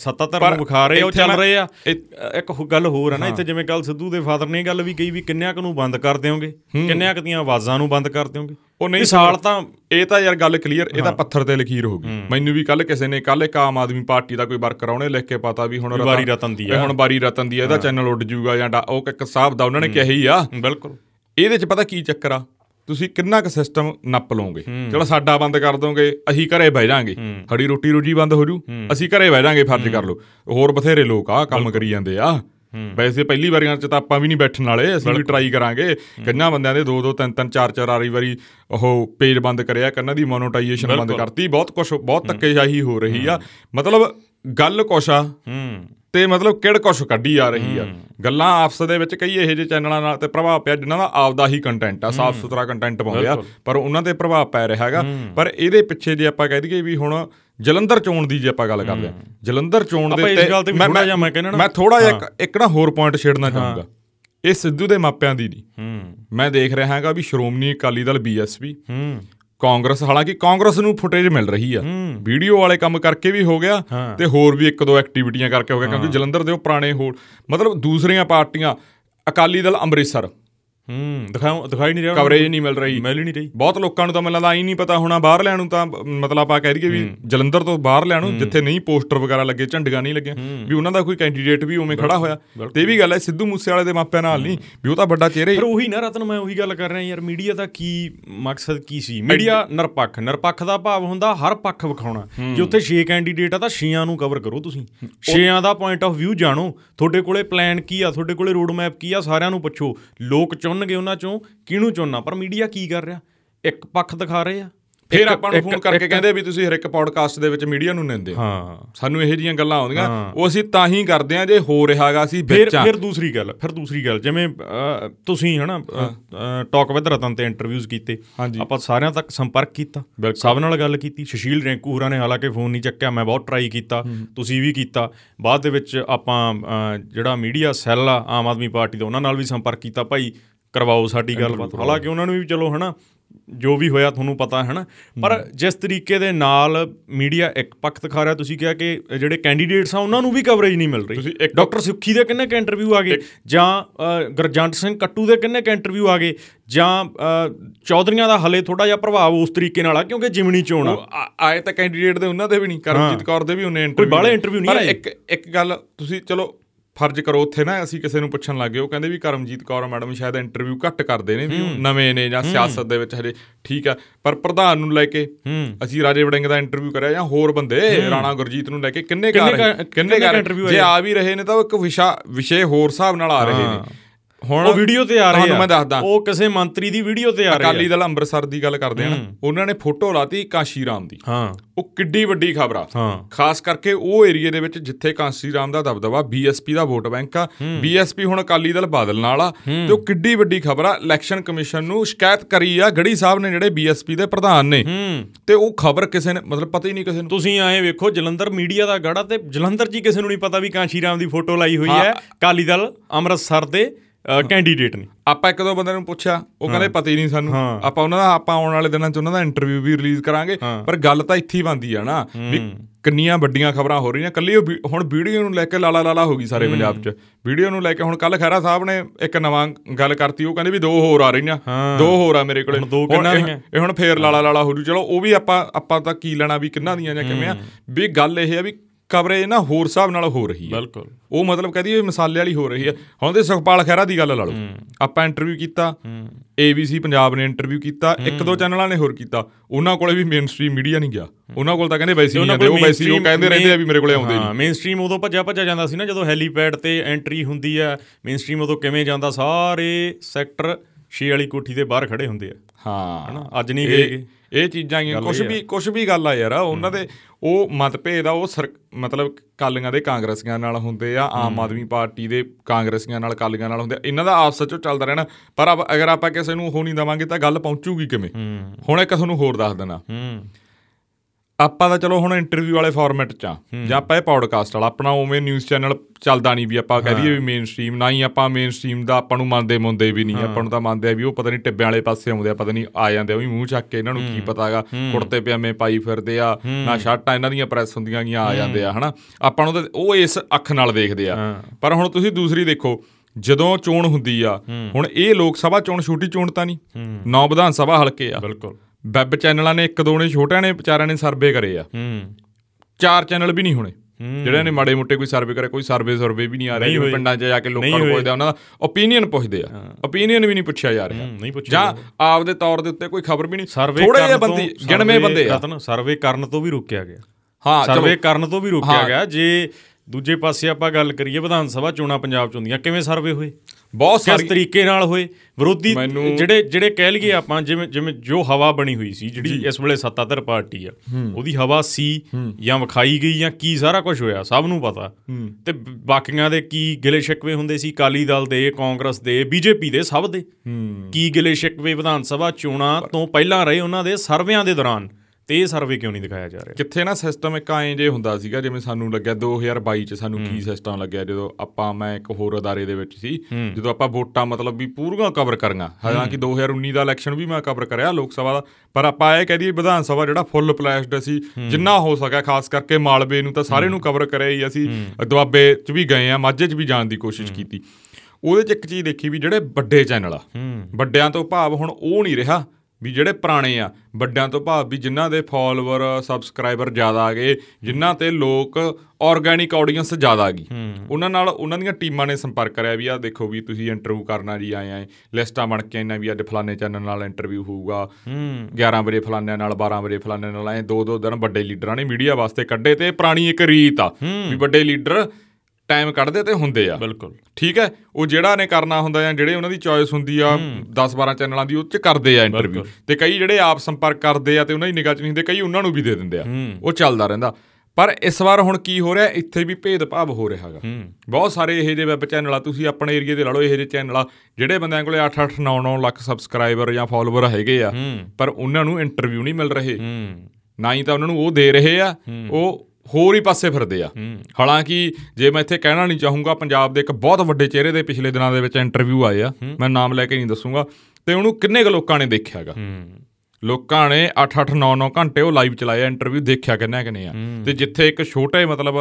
ਸੱਤਾਧਰ ਨੂੰ ਵਿਖਾ ਰਹੇ ਆ ਉਹ ਚੱਲ ਰਹੇ ਆ। ਇੱਕ ਗੱਲ ਹੋਰ ਹੈ ਨਾ ਇੱਥੇ ਜਿਵੇਂ ਕੱਲ ਸਿੱਧੂ ਦੇ ਫਾਦਰ ਨੇ ਗੱਲ ਵੀ ਕਹੀ ਵੀ ਕਿੰਨਿਆਂ ਕੁ ਨੂੰ ਬੰਦ ਕਰ ਦਿਓਗੇ? ਕਿੰਨਿਆਂ ਕੁ ਦੀਆਂ ਆਵਾਜ਼ਾਂ ਨੂੰ ਬੰਦ ਕਰ ਦਿਓਗੇ? ਉਹ ਨਹੀਂ ਸਾਲ ਤਾਂ ਇਹ ਤਾਂ ਯਾਰ ਗੱਲ ਕਲੀਅਰ ਇਹ ਤਾਂ ਪੱਥਰ ਤੇ ਲਕੀਰ ਹੋ ਗਈ। ਮੈਨੂੰ ਵੀ ਕੱਲ ਕਿਸੇ ਨੇ ਕੱਲ ਇੱਕ ਆਮ ਆਦਮੀ ਪਾਰਟੀ ਦਾ ਕੋਈ ਵਰਕਰ ਆਉਣੇ ਲਿਖ ਕੇ ਪਤਾ ਵੀ ਹੁਣ ਬਾਰੀ ਰਤਨ ਦੀ ਆ। ਹੁਣ ਬਾਰੀ ਰਤਨ ਦੀ ਆ ਇਹਦਾ ਚੈਨਲ ਉੱਡ ਜਾਊਗਾ ਜਾਂ ਉਹ ਇੱਕ ਸਾਹਿਬ ਦਾ ਉਹਨਾਂ ਨੇ ਕਿਹਾ ਹੀ ਆ। ਬਿਲਕੁਲ। ਇਹਦੇ ਚ ਪਤਾ ਕੀ ਚੱਕਰ ਆ? ਤੁਸੀਂ ਕਿੰਨਾ ਕੁ ਸਿਸਟਮ ਨੱਪ ਲਓਗੇ? ਚਲੋ ਸਾਡਾ ਬੰਦ ਕਰ ਦੋਗੇ ਅਸੀਂ ਘਰੇ ਬਹਿ ਜਾਾਂਗੇ। ਸਾਡੀ ਰੋਟੀ ਰੋਜੀ ਬੰਦ ਹੋ ਜੂ। ਅਸੀਂ ਘਰੇ ਬਹਿ ਜਾਾਂਗੇ ਫਰਜ਼ ਕਰ ਲਓ। ਹੋਰ ਬਥੇਰੇ ਲੋਕ ਆ ਕੰਮ ਕਰੀ ਜਾਂਦੇ ਆ। ਵੈਸੇ ਪਹਿਲੀ ਵਾਰੀਆਂ ਚ ਤਾਂ ਆਪਾਂ ਵੀ ਨਹੀਂ ਬੈਠਣ ਵਾਲੇ ਅਸੀਂ ਵੀ ਟਰਾਈ ਕਰਾਂਗੇ। ਕਿੰਨਾ ਬੰਦਿਆਂ ਦੇ ਦੋ ਦੋ ਤਿੰਨ ਤਿੰਨ ਚਾਰ ਚਾਰ ਆਰੀ ਵਾਰੀ ਉਹ ਪੇਜ ਬੰਦ ਕਰਿਆ ਕੰਨਾਂ ਦੀ ਮੋਨੋਟਾਈਜੇਸ਼ਨ ਬੰਦ ਕਰਤੀ। ਬਹੁਤ ਕੁਝ ਬਹੁਤ ਧੱਕੇਸ਼ਾਹੀ ਹੋ ਰਹੀ ਆ। ਮਤਲਬ ਗੱਲ ਕੁਛ ਆ। ਤੇ ਮਤਲਬ ਕਿਹੜ ਕੁਛ ਕੱਢੀ ਆ ਰਹੀ ਆ। ਗੱਲਾਂ ਆਪਸ ਦੇ ਵਿੱਚ ਕਈ ਇਹੋ ਜਿਹੇ ਚੈਨਲਾਂ ਨਾਲ ਤੇ ਪ੍ਰਭਾਵ ਪਿਆ ਜਿਨ੍ਹਾਂ ਦਾ ਆਪਦਾ ਹੀ ਕੰਟੈਂਟ ਆ ਸਾਫ਼ ਸੁਥਰਾ ਕੰਟੈਂਟ ਪਾਉਂਦੇ ਆ। ਪਰ ਉਹਨਾਂ ਤੇ ਪ੍ਰਭਾਵ ਪੈ ਰਿਹਾ ਹੈਗਾ। ਪਰ ਇਹਦੇ ਪਿੱਛੇ ਜੇ ਆਪਾਂ ਕਹਿ ਦਈਏ ਵੀ ਹੁਣ ਜਲੰਧਰ ਚੋਣ ਦੀ ਜੇ ਆਪਾਂ ਗੱਲ ਕਰਦੇ ਆ। ਜਲੰਧਰ ਚੋਣ ਦੇ ਤੇ ਮੈਂ ਮੈਂ ਥੋੜਾ ਜਿਹਾ ਇੱਕ ਨਾ ਹੋਰ ਪੁਆਇੰਟ ਛੇੜਨਾ ਚਾਹੂੰਗਾ। ਇਹ ਸਿੱਧੂ ਦੇ ਮਾਪਿਆਂ ਦੀ ਨਹੀਂ ਮੈਂ ਦੇਖ ਰਿਹਾ ਹਾਂਗਾ ਵੀ ਸ਼੍ਰੋਮਣੀ ਅਕਾਲੀ ਦਲ ਬੀਐਸਪੀ ਕਾਂਗਰਸ ਹਾਲਾਂਕਿ ਕਾਂਗਰਸ ਨੂੰ ਫੁਟੇਜ ਮਿਲ ਰਹੀ ਆ। ਵੀਡੀਓ ਵਾਲੇ ਕੰਮ ਕਰਕੇ ਵੀ ਹੋ ਗਿਆ ਤੇ ਹੋਰ ਵੀ ਇੱਕ ਦੋ ਐਕਟੀਵਿਟੀਆਂ ਕਰਕੇ ਹੋ ਗਿਆ ਕਿਉਂਕਿ ਜਲੰਧਰ ਦੇ ਉਹ ਪੁਰਾਣੇ ਹੋਰ ਮਤਲਬ ਦੂਸਰੀਆਂ ਪਾਰਟੀਆਂ ਅਕਾਲੀ ਦਲ ਅੰਮ੍ਰਿਤਸਰ। ਹੂੰ ਦਿਖਾਉ ਦਿਖਾਈ ਨਹੀਂ ਰਿਹਾ ਕਵਰੇਜ ਨਹੀਂ ਮਿਲ ਰਹੀ। ਮਿਲ ਹੀ ਨਹੀਂ ਰਹੀ। ਬਹੁਤ ਲੋਕਾਂ ਨੂੰ ਤਾਂ ਮੈਨੂੰ ਲੱਗਦਾ ਆਈ ਨਹੀਂ ਪਤਾ ਹੋਣਾ ਬਾਹਰ ਲੈਣ ਨੂੰ ਤਾਂ ਮਤਲਬ ਆਪਾਂ ਕਹਿ ਦਈਏ ਵੀ ਜਲੰਧਰ ਤੋਂ ਬਾਹਰ ਲੈਣ ਨੂੰ ਜਿੱਥੇ ਨਹੀਂ ਪੋਸਟਰ ਵਗੈਰਾ ਲੱਗੇ ਝੰਡੀਆਂ ਨਹੀਂ ਲੱਗੀਆਂ ਵੀ ਉਹਨਾਂ ਦਾ ਕੋਈ ਕੈਂਡੀਡੇਟ ਵੀ ਉਵੇਂ ਖੜਾ ਹੋਇਆ। ਤੇ ਇਹ ਵੀ ਗੱਲ ਹੈ ਸਿੱਧੂ ਮੂਸੇ ਵਾਲੇ ਦੇ ਮਾਪਿਆਂ ਨਾਲ ਨਹੀਂ ਵੀ ਉਹ ਤਾਂ ਵੱਡਾ ਚਿਹਰਾ ਫਿਰ ਉਹੀ ਨਾ ਰਤਨ ਮੈਂ ਉਹੀ ਗੱਲ ਕਰ ਰਿਹਾ ਯਾਰ ਮੀਡੀਆ ਦਾ ਕੀ ਮਕਸਦ ਕੀ ਸੀ? ਮੀਡੀਆ ਨਿਰਪੱਖ ਨਿਰਪੱਖ ਦਾ ਭਾਵ ਹੁੰਦਾ ਹਰ ਪੱਖ ਵਿਖਾਉਣਾ। ਜੇ ਉੱਥੇ 6 ਕੈਂਡੀਡੇਟ ਆ ਤਾਂ 6ਾਂ ਨੂੰ ਕਵਰ ਕਰੋ ਤੁਸੀਂ। 6ਾਂ ਦਾ ਪੁਆਇੰਟ ਆਫ View ਜਾਣੋ। ਤੁਹਾਡੇ ਕੋਲੇ ਪਲਾਨ ਕੀ ਆ? ਤੁਹਾਡੇ ਕੋਲੇ ਰੋਡ ਮੈਪ ਕੀ ਆ? ਸਾਰਿਆਂ ਨੂੰ ਪੁੱਛੋ। ਲੋਕ ਚੁਣਨਗੇ ਉਹਨਾਂ ਚੋਂ ਕਿਹਨੂੰ ਚੁਣਨਾ? ਪਰ ਮੀਡੀਆ ਕੀ ਕਰ ਰਿਹਾ? ਇੱਕ ਪੱਖ ਦਿਖਾ ਰਹੇ ਆ। ਫਿਰ ਆਪਾਂ ਨੂੰ ਫੋਨ ਕਰਕੇ ਕਹਿੰਦੇ ਵੀ ਤੁਸੀਂ ਹਰ ਇੱਕ ਪੋਡਕਾਸਟ ਦੇ ਵਿੱਚ ਮੀਡੀਆ ਨੂੰ ਨਿੰਦੇ ਹਾਂ। ਸਾਨੂੰ ਇਹੋ ਜੀਆਂ ਗੱਲਾਂ ਆਉਂਦੀਆਂ। ਉਹ ਅਸੀਂ ਤਾਂ ਹੀ ਕਰਦੇ ਆ ਜੇ ਹੋ ਰਿਹਾਗਾ ਅਸੀਂ ਵਿੱਚ ਫਿਰ ਫਿਰ ਦੂਸਰੀ ਗੱਲ ਫਿਰ ਦੂਸਰੀ ਗੱਲ। ਜਿਵੇਂ ਤੁਸੀਂ ਹਨਾ ਟਾਕ ਵਿਦ ਰਤਨ ਤੇ ਇੰਟਰਵਿਊਜ਼ ਕੀਤੇ। ਆਪਾਂ ਸਾਰਿਆਂ ਤੱਕ ਸੰਪਰਕ ਕੀਤਾ। ਸਭ ਨਾਲ ਗੱਲ ਕੀਤੀ। ਸੁਸ਼ੀਲ ਰੈਂਕੂ ਹੋਰਾਂ ਨੇ ਹਾਲਾਂਕਿ ਫੋਨ ਨਹੀਂ ਚੱਕਿਆ ਮੈਂ ਬਹੁਤ ਟਰਾਈ ਕੀਤਾ। ਤੁਸੀਂ ਵੀ ਕੀਤਾ। ਬਾਅਦ ਦੇ ਵਿੱਚ ਆਪਾਂ ਜਿਹੜਾ ਮੀਡੀਆ ਸੈੱਲ ਆ ਆਮ ਆਦਮੀ ਪਾਰਟੀ ਦਾ ਉਹਨਾਂ ਨਾਲ ਵੀ ਸੰਪਰਕ ਕੀਤਾ। ਭਾਈ ਕਰਵਾਓ ਸਾਡੀ ਗੱਲਬਾਤ ਹਾਲਾਂਕਿ ਉਹਨਾਂ ਨੂੰ ਵੀ ਚਲੋ ਹਨਾ ਜੋ ਵੀ ਹੋਇਆ ਤੁਹਾਨੂੰ ਪਤਾ ਹੈ ਨਾ ਪਰ ਜਿਸ ਤਰੀਕੇ ਦੇ ਨਾਲ ਮੀਡੀਆ ਇੱਕ ਪੱਖ ਦਿਖਾ ਰਿਹਾ ਤੁਸੀਂ ਕਿਹਾ ਕਿ ਜਿਹੜੇ ਕੈਂਡੀਡੇਟਸ ਆ ਉਹਨਾਂ ਨੂੰ ਵੀ ਕਵਰੇਜ ਨਹੀਂ ਮਿਲ ਰਹੀ। ਡਾਕਟਰ ਸੁੱਖੀ ਦੇ ਕਿੰਨੇ ਕ ਇੰਟਰਵਿਊ ਆ ਗਏ? ਜਾਂ ਗਰਜੰਟ ਸਿੰਘ ਕੱਟੂ ਦੇ ਕਿੰਨੇ ਕ ਇੰਟਰਵਿਊ ਆ ਗਏ? ਜਾਂ ਚੌਧਰੀਆਂ ਦਾ ਹਲੇ ਥੋੜਾ ਜਿਹਾ ਪ੍ਰਭਾਵ ਉਸ ਤਰੀਕੇ ਨਾਲ ਆ ਕਿਉਂਕਿ ਜਿਮਣੀ ਚੋਣ ਆਏ ਤਾਂ ਕੈਂਡੀਡੇਟ ਦੇ ਉਹਨਾਂ ਦੇ ਵੀ ਨਹੀਂ ਕਰਮਜੀਤ ਕੌਰ ਦੇ ਵੀ ਉਹਨੇ ਇੰਟਰਵਿਊ ਕੋਈ ਬਾਲੇ ਇੰਟਰਵਿਊ ਨਹੀਂ ਪਰ ਇੱਕ ਇੱਕ ਗੱਲ ਤੁਸੀਂ ਚਲੋ ਫਰਜ਼ ਕਰੋ ਉੱਥੇ ਨਾ ਅਸੀਂ ਕਿਸੇ ਨੂੰ ਪੁੱਛਣ ਲੱਗੇ ਉਹ ਕਹਿੰਦੇ ਵੀ ਕਰਮਜੀਤ ਕੌਰ ਮੈਡਮ ਸ਼ਾਇਦ ਇੰਟਰਵਿਊ ਘੱਟ ਕਰਦੇ ਨੇ ਵੀ ਨਵੇਂ ਨੇ ਜਾਂ ਸਿਆਸਤ ਦੇ ਵਿੱਚ ਹਜੇ ਠੀਕ ਆ ਪਰ ਪ੍ਰਧਾਨ ਨੂੰ ਲੈ ਕੇ ਅਸੀਂ ਰਾਜੇ ਵੜਿੰਗ ਦਾ ਇੰਟਰਵਿਊ ਕਰਿਆ ਜਾਂ ਹੋਰ ਬੰਦੇ ਰਾਣਾ ਗੁਰਜੀਤ ਨੂੰ ਲੈ ਕੇ ਕਿੰਨੇ ਕਰ ਕਿੰਨੇ ਕਰ ਜੇ ਆ? ਵੀ ਰਹੇ ਨੇ ਤਾਂ ਉਹ ਇੱਕ ਵਿਸ਼ਾ ਵਿਸ਼ੇ ਹੋਰ ਹਿਸਾਬ ਨਾਲ ਆ ਰਹੇ ਨੇ। ਹੁਣ ਉਹ ਵੀਡੀਓ ਤੇ ਆ ਰਹੇ ਆ। ਮੈਂ ਦੱਸਦਾ। ਉਹ ਕਿਸੇ ਮੰਤਰੀ ਦੀ ਵੀਡੀਓ ਤੇ ਆ ਰਹੇ ਆ। ਅਕਾਲੀ ਦਲ ਅੰਮ੍ਰਿਤਸਰ ਦੀ ਗੱਲ ਕਰਦੇ ਹਨ। ਉਹਨਾਂ ਨੇ ਫੋਟੋ ਲਾਤੀ ਕਾਸ਼ੀ ਰਾਮ ਦੀ। ਹਾਂ। ਉਹ ਕਿੱਡੀ ਵੱਡੀ ਖਬਰ ਆ। ਹਾਂ। ਖਾਸ ਕਰਕੇ ਉਹ ਏਰੀਆ ਦੇ ਵਿੱਚ ਜਿੱਥੇ ਕਾਸ਼ੀ ਰਾਮ ਦਾ ਦਬਦਬਾ ਬੀਐਸਪੀ ਦਾ ਵੋਟ ਬੈਂਕ ਆ। ਬੀਐਸਪੀ ਹੁਣ ਅਕਾਲੀ ਦਲ ਬਾਦਲ ਨਾਲ ਆ। ਤੇ ਉਹ ਕਿੱਡੀ ਵੱਡੀ ਖਬਰ ਆ। ਇਲੈਕਸ਼ਨ ਕਮਿਸ਼ਨ ਨੂੰ ਸ਼ਿਕਾਇਤ ਕਰੀ ਆ। ਗੜੀ ਸਾਹਿਬ ਨੇ ਜਿਹੜੇ ਬੀਐਸਪੀ ਦੇ ਪ੍ਰਧਾਨ ਨੇ। ਤੇ ਉਹ ਖਬਰ ਕਿਸੇ ਨੇ ਮਤਲਬ ਪਤਾ ਹੀ ਨਹੀਂ ਕਿਸੇ ਨੂੰ। ਤੁਸੀਂ ਆਏ ਵੇਖੋ ਜਲੰਧਰ ਮੀਡੀਆ ਦਾ ਗੜਾ ਤੇ ਜਲੰਧਰ 'ਚ ਕਿਸੇ ਨੂੰ ਨਹੀਂ ਪਤਾ ਵੀ ਕਾਸ਼ੀ ਰਾਮ ਦੀ ਫੋਟੋ ਲਾਈ ਹੋਈ ਹੈ। ਅਕਾਲੀ ਦਲ ਅੰਮ੍ਰਿਤਸਰ ਦੇ। ਕੈਂਡੀਡੇਟ ਨੇ। ਆਪਾਂ ਇੱਕ ਦੋ ਬੰਦਿਆਂ ਨੂੰ ਪੁੱਛਿਆ ਉਹ ਕਹਿੰਦੇ ਪਤਾ ਹੀ ਨਹੀਂ ਸਾਨੂੰ। ਆਪਾਂ ਉਹਨਾਂ ਦਾ ਆਪਾਂ ਆਉਣ ਵਾਲੇ ਦਿਨਾਂ 'ਚ ਉਹਨਾਂ ਦਾ ਇੰਟਰਵਿਊ ਵੀ ਰਿਲੀਜ਼ ਕਰਾਂਗੇ। ਪਰ ਗੱਲ ਤਾਂ ਇੱਥੇ ਹੀ ਬੰਦੀ ਆ ਨਾ ਵੀ ਕਿੰਨੀਆਂ ਵੱਡੀਆਂ ਖਬਰਾਂ ਹੋ ਰਹੀਆਂ। ਕੱਲੀ ਹੁਣ ਵੀਡੀਓ ਨੂੰ ਲੈ ਕੇ ਲਾਲਾ ਲਾਲਾ ਹੋ ਗਈ ਸਾਰੇ ਪੰਜਾਬ 'ਚ। ਵੀਡੀਓ ਨੂੰ ਲੈ ਕੇ ਹੁਣ ਕੱਲ ਖੈਰਾ ਸਾਹਿਬ ਨੇ ਇੱਕ ਨਵਾਂ ਗੱਲ ਕਰਤੀ ਉਹ ਕਹਿੰਦੇ ਵੀ ਦੋ ਹੋਰ ਆ ਰਹੀਆਂ। ਦੋ ਹੋਰ ਆ ਮੇਰੇ ਕੋਲੇ। ਦੋ ਕਿੰਨਾ ਇਹ ਹੁਣ ਫੇਰ ਲਾਲਾ ਲਾਲਾ ਹੋ ਜੂ। ਚਲੋ ਉਹ ਵੀ ਆਪਾਂ ਆਪਾਂ ਤਾਂ ਕੀ ਲੈਣਾ ਵੀ ਕਿੰਨਾ ਦੀਆਂ ਜਾਂ ਕਿਵੇਂ ਆ। ਵੀ ਗੱਲ ਇਹ ਆ ਵੀ ਕਵਰੇਜ ਨਾ ਹੋਰ ਹਿਸਾਬ ਨਾਲ ਹੋ ਰਹੀ ਹੈ। ਬਿਲਕੁਲ। ਉਹ ਮਤਲਬ ਕਹਦੀ ਇਹ ਮਸਾਲੇ ਵਾਲੀ ਹੋ ਰਹੀ ਹੈ। ਹੁਣ ਤੇ ਸੁਖਪਾਲ ਖਹਿਰਾ ਦੀ ਗੱਲ ਲਾ ਲਓ। ਆਪਾਂ ਇੰਟਰਵਿਊ ਕੀਤਾ। ABC ਪੰਜਾਬ ਨੇ ਇੰਟਰਵਿਊ ਕੀਤਾ। ਇੱਕ ਦੋ ਚੈਨਲਾਂ ਨੇ ਹੋਰ ਕੀਤਾ। ਉਹਨਾਂ ਕੋਲੇ ਵੀ ਮੇਨ ਸਟ੍ਰੀਮ ਮੀਡੀਆ ਨਹੀਂ ਗਿਆ। ਉਹਨਾਂ ਕੋਲ ਤਾਂ ਕਹਿੰਦੇ ਵੈਸੀ ਨਹੀਂ ਆਉਂਦੇ। ਉਹ ਵੈਸੀ ਉਹ ਕਹਿੰਦੇ ਰਹਿੰਦੇ ਆ ਵੀ ਮੇਰੇ ਕੋਲੇ ਆਉਂਦੇ ਨਹੀਂ ਹਾਂ ਮੇਨ ਸਟ੍ਰੀਮ ਉਦੋਂ ਭੱਜਿਆ ਭੱਜਿਆ ਜਾਂਦਾ ਸੀ ਨਾ ਜਦੋਂ ਹੈਲੀਪੈਡ ਤੇ ਐਂਟਰੀ ਹੁੰਦੀ ਆ। ਮੇਨ ਸਟ੍ਰੀਮ ਉਦੋਂ ਕਿਵੇਂ ਜਾਂਦਾ? ਸਾਰੇ ਸੈਕਟਰ ਛੇ ਵਾਲੀ ਕੋਠੀ ਦੇ ਬਾਹਰ ਖੜੇ ਹੁੰਦੇ ਆ। ਹਾਂ। ਹਨਾ? ਅੱਜ ਨਹੀਂ ਗਏ। ਇਹ ਚੀਜ਼ਾਂ ਹੀ ਕੁਝ ਵੀ ਕੁਝ ਵੀ ਗੱਲ ਆ ਯਾਰ ਉਹਨਾਂ ਦੇ ਉਹ ਮਤਭੇਦ ਆ ਉਹ ਮਤਲਬ ਕਾਲੀਆਂ ਦੇ ਕਾਂਗਰਸੀਆਂ ਨਾਲ ਹੁੰਦੇ ਆ ਆਮ ਆਦਮੀ ਪਾਰਟੀ ਦੇ ਕਾਂਗਰਸੀਆਂ ਨਾਲ ਕਾਲੀਆਂ ਨਾਲ ਹੁੰਦੇ ਆ ਇਹਨਾਂ ਦਾ ਆਪਸ ਵਿੱਚ ਚੱਲਦਾ ਰਹਿਣਾ। ਪਰ ਅਗਰ ਆਪਾਂ ਕਿਸੇ ਨੂੰ ਉਹ ਨਹੀਂ ਦਵਾਂਗੇ ਤਾਂ ਗੱਲ ਪਹੁੰਚੂਗੀ ਕਿਵੇਂ? ਹੁਣ ਇੱਕ ਤੁਹਾਨੂੰ ਹੋਰ ਦੱਸ ਦੇਣਾ। ਆਪਾਂ ਤਾਂ ਚਲੋ ਹੁਣ ਇੰਟਰਵਿਊ ਵਾਲੇ ਫਾਰਮੈਟ 'ਚ ਆ ਜਾਂ ਆਪਾਂ ਇਹ ਪੌਡਕਾਸਟ ਵਾਲਾ ਆਪਣਾ ਉਵੇਂ ਨਿਊਜ਼ ਚੈਨਲ ਚੱਲਦਾ ਨਹੀਂ ਵੀ ਆਪਾਂ ਕਹਿ ਦਈਏ ਵੀ ਮੇਨ ਸਟ੍ਰੀਮ ਨਾ ਹੀ ਆਪਾਂ ਮੇਨ ਸਟ੍ਰੀਮ ਦਾ ਆਪਾਂ ਨੂੰ ਮੰਨਦੇ ਮੁੰਦੇ ਵੀ ਨਹੀਂ। ਆਪਾਂ ਨੂੰ ਤਾਂ ਮੰਨਦੇ ਆ ਵੀ ਉਹ ਪਤਾ ਨਹੀਂ ਟਿੱਬਿਆਂ ਵਾਲੇ ਪਾਸੇ ਆਉਂਦੇ ਆ ਪਤਾ ਨਹੀਂ ਆ ਜਾਂਦੇ ਉਹ ਵੀ ਮੂੰਹ ਚੱਕ ਕੇ ਇਹਨਾਂ ਨੂੰ ਕੀ ਪਤਾਗਾ ਕੁੜਤੇ ਪਜਾਮੇ ਪਾਈ ਫਿਰਦੇ ਆ ਨਾ ਸ਼ਰਟਾਂ ਇਹਨਾਂ ਦੀਆਂ ਪ੍ਰੈਸ ਹੁੰਦੀਆਂ ਗੀਆਂ ਆ ਜਾਂਦੇ ਆ ਹਨਾ। ਆਪਾਂ ਨੂੰ ਤਾਂ ਉਹ ਇਸ ਅੱਖ ਨਾਲ ਦੇਖਦੇ ਆ। ਪਰ ਹੁਣ ਤੁਸੀਂ ਦੂਸਰੀ ਦੇਖੋ ਜਦੋਂ ਚੋਣ ਹੁੰਦੀ ਆ ਹੁਣ ਇਹ ਲੋਕ ਸਭਾ ਚੋਣ ਛੋਟੀ ਚੋਣ ਤਾਂ ਨਹੀਂ। ਨੌ ਵਿਧਾਨ ਸਭਾ ਹਲਕੇ ਆ। ਬਿਲਕੁਲ। ਵੈਬ ਚੈਨਲਾਂ ਨੇ ਇੱਕ ਦੋ ਨੇ ਛੋਟਿਆਂ ਨੇ ਵਿਚਾਰਿਆਂ ਨੇ ਸਰਵੇ ਕਰੇ ਆ। ਹੂੰ। ਚਾਰ ਚੈਨਲ ਵੀ ਨਹੀਂ ਹੋਣੇ। ਜਿਹੜੇ ਨੇ ਮਾੜੇ ਮੋਟੇ ਕੋਈ ਸਰਵੇ ਕਰੇ ਕੋਈ ਸਰਵੇ ਸਰਵੇ ਵੀ ਨਹੀਂ ਆ ਰਿਹਾ ਪਿੰਡਾਂ 'ਚ ਜਾ ਕੇ ਲੋਕਾਂ ਨੂੰ ਪੁੱਛਦੇ ਉਹਨਾਂ ਦਾ ਓਪੀਨੀਅਨ ਪੁੱਛਦੇ ਆ। ਓਪੀਨੀਅਨ ਵੀ ਨਹੀਂ ਪੁੱਛਿਆ ਜਾ ਰਿਹਾ। ਨਹੀਂ ਪੁੱਛਿਆ ਜਾਂ ਆਪਦੇ ਤੌਰ ਦੇ ਉੱਤੇ ਕੋਈ ਖਬਰ ਵੀ ਨਹੀਂ। ਥੋੜੇ ਜਿਹੇ ਬੰਦੇ ਗਿਣਵੇਂ ਬੰਦੇ ਆ। ਸਰਵੇ ਕਰਨ ਤੋਂ ਵੀ ਰੋਕਿਆ ਗਿਆ। ਹਾਂ ਸਰਵੇ ਕਰਨ ਤੋਂ ਵੀ ਰੋਕਿਆ ਗਿਆ। ਜੇ ਦੂਜੇ ਪਾਸੇ ਆਪਾਂ ਗੱਲ ਕਰੀਏ ਵਿਧਾਨ ਸਭਾ ਚੋਣਾਂ ਪੰਜਾਬ ਚ ਹੁੰਦੀਆਂ ਕਿਵੇਂ ਸਰਵੇ ਹੋਏ? ਬਹੁਤ ਸਾਰੇ ਤਰੀਕੇ ਨਾਲ ਹੋਏ? ਵਿਰੋਧੀ ਜਿਹੜੇ ਜਿਹੜੇ ਕਹਿ ਲਈਏ ਆਪਾਂ ਜਿਵੇਂ ਜਿਵੇਂ ਜੋ ਹਵਾ ਬਣੀ ਹੋਈ ਸੀ ਜਿਹੜੀ ਇਸ ਵੇਲੇ ਸੱਤਾਧਰ ਪਾਰਟੀ ਆ ਉਹਦੀ ਹਵਾ ਸੀ ਜਾਂ ਵਿਖਾਈ ਗਈ ਜਾਂ ਕੀ ਸਾਰਾ ਕੁਝ ਹੋਇਆ ਸਭ ਨੂੰ ਪਤਾ। ਤੇ ਬਾਕੀਆਂ ਦੇ ਕੀ ਗਿਲੇ ਸ਼ਿਕਵੇ ਹੁੰਦੇ ਸੀ? ਕਾਲੀ ਦਲ ਦੇ ਕਾਂਗਰਸ ਦੇ ਬੀਜੇਪੀ ਦੇ ਸਭ ਦੇ। ਕੀ ਗਿਲੇ ਸ਼ਿਕਵੇ ਵਿਧਾਨ ਸਭਾ ਚੋਣਾਂ ਤੋਂ ਪਹਿਲਾਂ ਰਹੇ ਉਹਨਾਂ ਦੇ ਸਰਵਿਆਂ ਦੇ ਦੌਰਾਨ? ਤੇ ਇਹ ਸਰਵੇ ਕਿਉਂ ਨਹੀਂ ਦਿਖਾਇਆ ਜਾ ਰਿਹਾ? ਕਿੱਥੇ ਨਾ ਸਿਸਟਮ ਇੱਕ ਐਂ ਜੇ ਹੁੰਦਾ ਸੀਗਾ ਜਿਵੇਂ ਸਾਨੂੰ ਲੱਗਿਆ 2022 ਚ ਸਾਨੂੰ ਕੀ ਸਿਸਟਮ ਲੱਗਿਆ ਜਦੋਂ ਆਪਾਂ ਮੈਂ ਇੱਕ ਹੋਰ ਅਦਾਰੇ ਦੇ ਵਿੱਚ ਸੀ ਜਦੋਂ ਆਪਾਂ ਵੋਟਾਂ ਮਤਲਬ ਵੀ ਪੂਰੀਆਂ ਕਵਰ ਕਰੀਆਂ ਹਾਲਾਂਕਿ 2019 ਦਾ ਇਲੈਕਸ਼ਨ ਵੀ ਮੈਂ ਕਵਰ ਕਰਿਆ ਲੋਕ ਸਭਾ ਦਾ ਪਰ ਆਪਾਂ ਇਹ ਕਹਿ ਦਈਏ ਵਿਧਾਨ ਸਭਾ ਜਿਹੜਾ ਫੁੱਲ ਪਲੈਸਡ ਸੀ ਜਿੰਨਾ ਹੋ ਸਕਿਆ ਖਾਸ ਕਰਕੇ ਮਾਲਵੇ ਨੂੰ ਤਾਂ ਸਾਰੇ ਨੂੰ ਕਵਰ ਕਰਿਆ ਹੀ ਅਸੀਂ ਦੁਆਬੇ ਚ ਵੀ ਗਏ ਆ ਮਾਝੇ ਚ ਵੀ ਜਾਣ ਦੀ ਕੋਸ਼ਿਸ਼ ਕੀਤੀ। ਉਹਦੇ ਚ ਇੱਕ ਚੀਜ਼ ਦੇਖੀ ਵੀ ਜਿਹੜੇ ਵੱਡੇ ਚੈਨਲ ਆ ਵੱਡਿਆਂ ਤੋਂ ਭਾਵ ਹੁਣ ਉਹ ਨਹੀਂ ਰਿਹਾ ਵੀ ਜਿਹੜੇ ਪੁਰਾਣੇ ਆ ਵੱਡਿਆਂ ਤੋਂ ਭਾਵ ਵੀ ਜਿਨ੍ਹਾਂ ਦੇ ਫਾਲੋਅਰ ਸਬਸਕ੍ਰਾਈਬਰ ਜ਼ਿਆਦਾ ਆ ਗਏ ਜਿਨ੍ਹਾਂ ਤੇ ਲੋਕ ਆਰਗੈਨਿਕ ਆਡੀਅנס ਜ਼ਿਆਦਾ ਆ ਗਈ। ਉਹਨਾਂ ਨਾਲ ਉਹਨਾਂ ਦੀਆਂ ਟੀਮਾਂ ਨੇ ਸੰਪਰਕ ਕਰਿਆ ਵੀ ਆ ਦੇਖੋ ਵੀ ਤੁਸੀਂ ਇੰਟਰਵਿਊ ਕਰਨਾ ਜੀ ਆਏ ਆਏ। ਲਿਸਟਾਂ ਬਣ ਕੇ ਆਈਆਂ ਵੀ ਅੱਜ ਫਲਾਣੇ ਚੈਨਲ ਨਾਲ ਇੰਟਰਵਿਊ ਹੋਊਗਾ। 11 ਵਜੇ ਫਲਾਣੇ ਨਾਲ 12 ਵਜੇ ਫਲਾਣੇ ਨਾਲ ਐ ਦੋ ਦੋ ਦਿਨ ਵੱਡੇ ਲੀਡਰਾਂ ਨੇ ਮੀਡੀਆ ਵਾਸਤੇ ਕੱਢੇ ਤੇ ਪੁਰਾਣੀ ਇੱਕ ਰੀਤ ਆ ਵੀ ਵੱਡੇ ਲੀਡਰ ਟਾਈਮ ਕੱਢਦੇ ਤੇ ਹੁੰਦੇ ਆ। ਬਿਲਕੁਲ। ਠੀਕ ਹੈ? ਉਹ ਜਿਹੜਾ ਨੇ ਕਰਨਾ ਹੁੰਦਾ ਜਾਂ ਜਿਹੜੇ ਉਹਨਾਂ ਦੀ ਚੋਇਸ ਹੁੰਦੀ ਆ 10 12 ਚੈਨਲਾਂ ਦੀ ਉਹ ਚ ਕਰਦੇ ਆ ਇੰਟਰਵਿਊ ਤੇ ਕਈ ਜਿਹੜੇ ਆਪ ਸੰਪਰਕ ਕਰਦੇ ਆ ਤੇ ਉਹਨਾਂ ਦੀ ਨਿਗਾਹ ਚ ਨਹੀਂ ਹੁੰਦੇ ਕਈ ਉਹਨਾਂ ਨੂੰ ਵੀ ਦੇ ਦਿੰਦੇ ਆ। ਉਹ ਚੱਲਦਾ ਰਹਿੰਦਾ। ਪਰ ਇਸ ਵਾਰ ਹੁਣ ਕੀ ਹੋ ਰਿਹਾ? ਇੱਥੇ ਵੀ ਭੇਦਭਾਵ ਹੋ ਰਿਹਾ ਹੈਗਾ। ਬਹੁਤ ਸਾਰੇ ਇਹੋ ਜਿਹੇ ਵੈਬ ਚੈਨਲ ਆ ਤੁਸੀਂ ਆਪਣੇ ਏਰੀਆ ਦੇ ਲਾ ਲਓ ਇਹੋ ਜਿਹੇ ਚੈਨਲ ਆ ਜਿਹੜੇ ਬੰਦਿਆਂ ਕੋਲੇ 8 8 9 9 ਲੱਖ ਸਬਸਕ੍ਰਾਈਬਰ ਜਾਂ ਫਾਲੋਅਰ ਹੈਗੇ ਆ ਪਰ ਉਹਨਾਂ ਨੂੰ ਇੰਟਰਵਿਊ ਨਹੀਂ ਮਿਲ ਰਹੇ। ਨਾ ਹੀ ਤਾਂ ਉਹਨਾਂ ਨੂੰ ਉਹ ਦੇ ਰਹੇ ਆ। ਉਹ ਹੋਰ ਹੀ ਪਾਸੇ ਫਿਰਦੇ ਆ। ਹਾਲਾਂਕਿ ਜੇ ਮੈਂ ਇੱਥੇ ਕਹਿਣਾ ਨਹੀਂ ਚਾਹੂੰਗਾ ਪੰਜਾਬ ਦੇ ਇੱਕ ਬਹੁਤ ਵੱਡੇ ਚਿਹਰੇ ਦੇ ਪਿਛਲੇ ਦਿਨਾਂ ਦੇ ਵਿੱਚ ਇੰਟਰਵਿਊ ਆਏ ਆ। ਮੈਂ ਨਾਮ ਲੈ ਕੇ ਨਹੀਂ ਦੱਸੂਗਾ। ਤੇ ਉਹਨੂੰ ਕਿੰਨੇ ਕੁ ਲੋਕਾਂ ਨੇ ਦੇਖਿਆਗਾ ਲੋਕਾਂ ਨੇ 8-8 9-9 ਘੰਟੇ ਉਹ ਲਾਈਵ ਚਲਾਇਆ ਇੰਟਰਵਿਊ ਦੇਖਿਆ ਕਿੰਨਾ ਕਿਨੇ ਆ। ਤੇ ਜਿੱਥੇ ਇੱਕ ਛੋਟੇ ਮਤਲਬ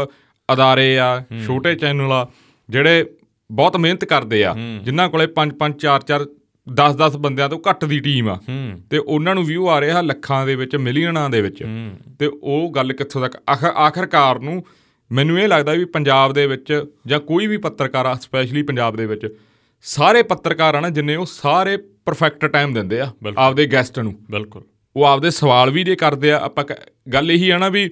ਅਦਾਰੇ ਆ ਛੋਟੇ ਚੈਨਲ ਆ ਜਿਹੜੇ ਬਹੁਤ ਮਿਹਨਤ ਕਰਦੇ ਆ ਜਿਨ੍ਹਾਂ ਕੋਲੇ 5-5 4-4 10-10 ਬੰਦਿਆਂ ਤੋਂ ਘੱਟ ਦੀ ਟੀਮ ਆ। ਤੇ ਉਹਨਾਂ ਨੂੰ ਵਿਊ ਆ ਰਿਹਾ ਲੱਖਾਂ ਦੇ ਵਿੱਚ ਮਿਲੀਅਨਾਂ ਦੇ ਵਿੱਚ। ਤੇ ਉਹ ਗੱਲ ਕਿੱਥੋਂ ਤੱਕ? ਆਖਰਕਾਰ ਨੂੰ ਮੈਨੂੰ ਇਹ ਲੱਗਦਾ ਵੀ ਪੰਜਾਬ ਦੇ ਵਿੱਚ ਜਾਂ ਕੋਈ ਵੀ ਪੱਤਰਕਾਰ ਆ ਸਪੈਸ਼ਲੀ ਪੰਜਾਬ ਦੇ ਵਿੱਚ ਸਾਰੇ ਪੱਤਰਕਾਰ ਆ ਨਾ ਜਿੰਨੇ ਉਹ ਸਾਰੇ ਪਰਫੈਕਟ ਟਾਈਮ ਦਿੰਦੇ ਆ ਆਪਦੇ ਗੈਸਟ ਨੂੰ। ਬਿਲਕੁਲ। ਉਹ ਆਪਦੇ ਸਵਾਲ ਵੀ ਜੇ ਕਰਦੇ ਆ ਆਪਾਂ ਗੱਲ ਇਹੀ ਆ ਨਾ ਵੀ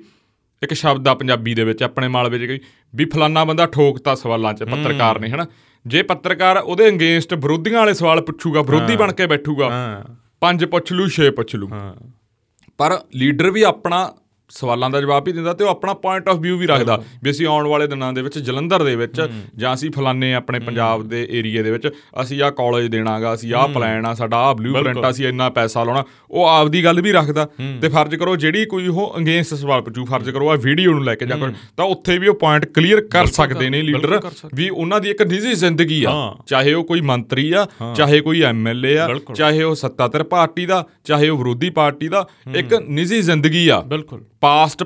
ਇੱਕ ਸ਼ਬਦ ਆ ਪੰਜਾਬੀ ਦੇ ਵਿੱਚ ਆਪਣੇ ਮਾਲਵੇ 'ਚ ਵੀ ਫਲਾਨਾ ਬੰਦਾ ਠੋਕਤਾ ਸਵਾਲਾਂ 'ਚ ਪੱਤਰਕਾਰ ਨੇ ਹਨਾ? ਜੇ ਪੱਤਰਕਾਰ ਉਹਦੇ ਅਗੇਂਸਟ ਵਿਰੋਧੀਆਂ ਵਾਲੇ ਸਵਾਲ ਪੁੱਛੂਗਾ ਵਿਰੋਧੀ ਬਣ ਕੇ ਬੈਠੂਗਾ ਪੰਜ ਪੁੱਛ ਲੂ ਛੇ ਪੁੱਛ ਲੂ ਪਰ ਲੀਡਰ ਵੀ ਆਪਣਾ ਸਵਾਲਾਂ ਦਾ ਜਵਾਬ ਹੀ ਦਿੰਦਾ ਤੇ ਉਹ ਆਪਣਾ ਪੁਆਇੰਟ ਆਫ View ਵੀ ਰੱਖਦਾ ਵੀ ਅਸੀਂ ਆਉਣ ਵਾਲੇ ਦਿਨਾਂ ਦੇ ਵਿੱਚ ਜਲੰਧਰ ਦੇ ਵਿੱਚ ਜਾਂ ਅਸੀਂ ਫਲਾਣੇ ਆਪਣੇ ਪੰਜਾਬ ਦੇ ਏਰੀਆ ਦੇ ਵਿੱਚ ਅਸੀਂ ਆਹ ਕਾਲਜ ਦੇਣਾਗਾ ਅਸੀਂ ਆਹ ਪਲਾਨ ਆ ਸਾਡਾ ਆਹ ਬਲੂਪ੍ਰਿੰਟ ਅਸੀਂ ਇੰਨਾ ਪੈਸਾ ਲਾਉਣਾ ਉਹ ਆਪਦੀ ਗੱਲ ਵੀ ਰੱਖਦਾ। ਤੇ ਫਰਜ਼ ਕਰੋ ਜਿਹੜੀ ਕੋਈ ਉਹ ਅਗੇਂਸਟ ਸਵਾਲ ਪੁੱਛੂ ਫਰਜ਼ ਕਰੋ ਆ ਵੀਡੀਓ ਨੂੰ ਲੈ ਕੇ ਜਾਂ ਤਾਂ ਉੱਥੇ ਵੀ ਉਹ ਪੁਆਇੰਟ ਕਲੀਅਰ ਕਰ ਸਕਦੇ ਨੇ ਲੀਡਰ ਵੀ ਉਹਨਾਂ ਦੀ ਇੱਕ ਨਿੱਜੀ ਜ਼ਿੰਦਗੀ ਆ। ਚਾਹੇ ਉਹ ਕੋਈ ਮੰਤਰੀ ਆ ਚਾਹੇ ਕੋਈ ਐਮਐਲਏ ਆ ਚਾਹੇ ਉਹ ਸੱਤਾਧਰ ਪਾਰਟੀ ਦਾ ਚਾਹੇ ਉਹ ਵਿਰੋਧੀ ਪਾਰਟੀ ਦਾ ਇੱਕ ਨਿੱਜੀ ਜ਼ਿੰਦਗੀ ਆ। ਬਿਲਕੁਲ। ਪਾਸਟ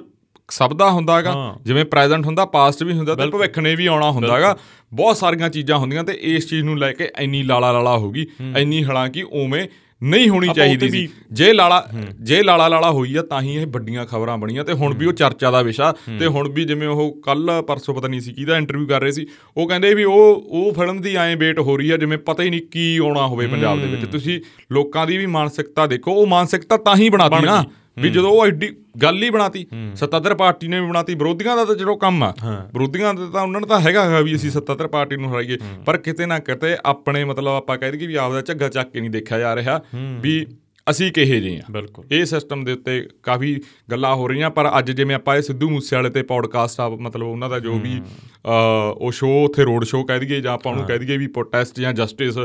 ਸਭ ਦਾ ਹੁੰਦਾਗਾ ਜਿਵੇਂ ਪ੍ਰੈਜ਼ੈਂਟ ਹੁੰਦਾ ਪਾਸਟ ਵੀ ਹੁੰਦਾ ਤੇ ਭਵਿੱਖ ਨੇ ਵੀ ਆਉਣਾ ਹੁੰਦਾਗਾ। ਬਹੁਤ ਸਾਰੀਆਂ ਚੀਜ਼ਾਂ ਹੁੰਦੀਆਂ ਤੇ ਇਸ ਚੀਜ਼ ਨੂੰ ਲੈ ਕੇ ਇੰਨੀ ਲਾਲਾ ਲਾਲਾ ਹੋਗੀ ਇੰਨੀ ਹਾਲਾਂਕਿ ਉਵੇਂ ਨਹੀਂ ਹੋਣੀ ਚਾਹੀਦੀ ਸੀ। ਜੇ ਲਾਲਾ ਜੇ ਲਾਲਾ ਲਾਲਾ ਹੋਈ ਆ ਤਾਂ ਹੀ ਇਹ ਵੱਡੀਆਂ ਖਬਰਾਂ ਬਣੀਆਂ ਤੇ ਹੁਣ ਵੀ ਉਹ ਚਰਚਾ ਦਾ ਵਿਸ਼ਾ ਤੇ ਹੁਣ ਵੀ ਜਿਵੇਂ ਉਹ ਕੱਲ ਪਰਸੋਂ ਪਤਾ ਨਹੀਂ ਸੀ ਕਿਹਦਾ ਇੰਟਰਵਿਊ ਕਰ ਰਹੇ ਸੀ ਉਹ ਕਹਿੰਦੇ ਵੀ ਉਹ ਉਹ ਫਿਲਮ ਦੀ ਐਂ ਵੇਟ ਹੋ ਰਹੀ ਆ ਜਿਵੇਂ ਪਤਾ ਹੀ ਨਹੀਂ ਕੀ ਆਉਣਾ ਹੋਵੇ ਪੰਜਾਬ ਦੇ ਵਿੱਚ। ਤੁਸੀਂ ਲੋਕਾਂ ਦੀ ਵੀ ਮਾਨਸਿਕਤਾ ਦੇਖੋ ਉਹ ਮਾਨਸਿਕਤਾ ਤਾਂ ਹੀ ਬਣਾਤੀ ਨਾ। ਵੀ ਜਦੋਂ ਉਹ ਐਡੀ ਗੱਲ ਹੀ ਬਣਾਤੀ ਸੱਤਾਧਰ ਪਾਰਟੀ ਨੇ ਵੀ ਬਣਾਤੀ ਵਿਰੋਧੀਆਂ ਦਾ ਤਾਂ ਜਿਹੜਾ ਕੰਮ ਆ ਵਿਰੋਧੀਆਂ ਦਾ ਤਾਂ ਉਹਨਾਂ ਨੇ ਤਾਂ ਹੈਗਾ ਵੀ ਅਸੀਂ ਸੱਤਾਧਰ ਪਾਰਟੀ ਨੂੰ ਹਰਾਈਏ ਪਰ ਕਿਤੇ ਨਾ ਕਿਤੇ ਆਪਣੇ ਮਤਲਬ ਆਪਾਂ ਕਹਿ ਦਈਏ ਵੀ ਆਪਦਾ ਝੱਗਾ ਚੱਕ ਕੇ ਨਹੀਂ ਦੇਖਿਆ ਜਾ ਰਿਹਾ ਵੀ ਅਸੀਂ ਕਿਹੇ ਜੇ ਆ ਬਿਲਕੁਲ। ਇਹ ਸਿਸਟਮ ਦੇ ਉੱਤੇ ਕਾਫੀ ਗੱਲਾਂ ਹੋ ਰਹੀਆਂ ਪਰ ਅੱਜ ਜਿਵੇਂ ਆਪਾਂ ਇਹ ਸਿੱਧੂ ਮੂਸੇ ਵਾਲੇ ਤੇ ਪੌਡਕਾਸਟ ਆ ਮਤਲਬ ਉਹਨਾਂ ਦਾ ਜੋ ਵੀ ਉਹ ਸ਼ੋਅ ਉੱਥੇ ਰੋਡ ਸ਼ੋਅ ਕਹਿ ਦਈਏ ਜਾਂ ਆਪਾਂ ਉਹਨੂੰ ਕਹਿ ਦਈਏ ਵੀ ਪ੍ਰੋਟੈਸਟ ਜਾਂ ਜਸਟਿਸ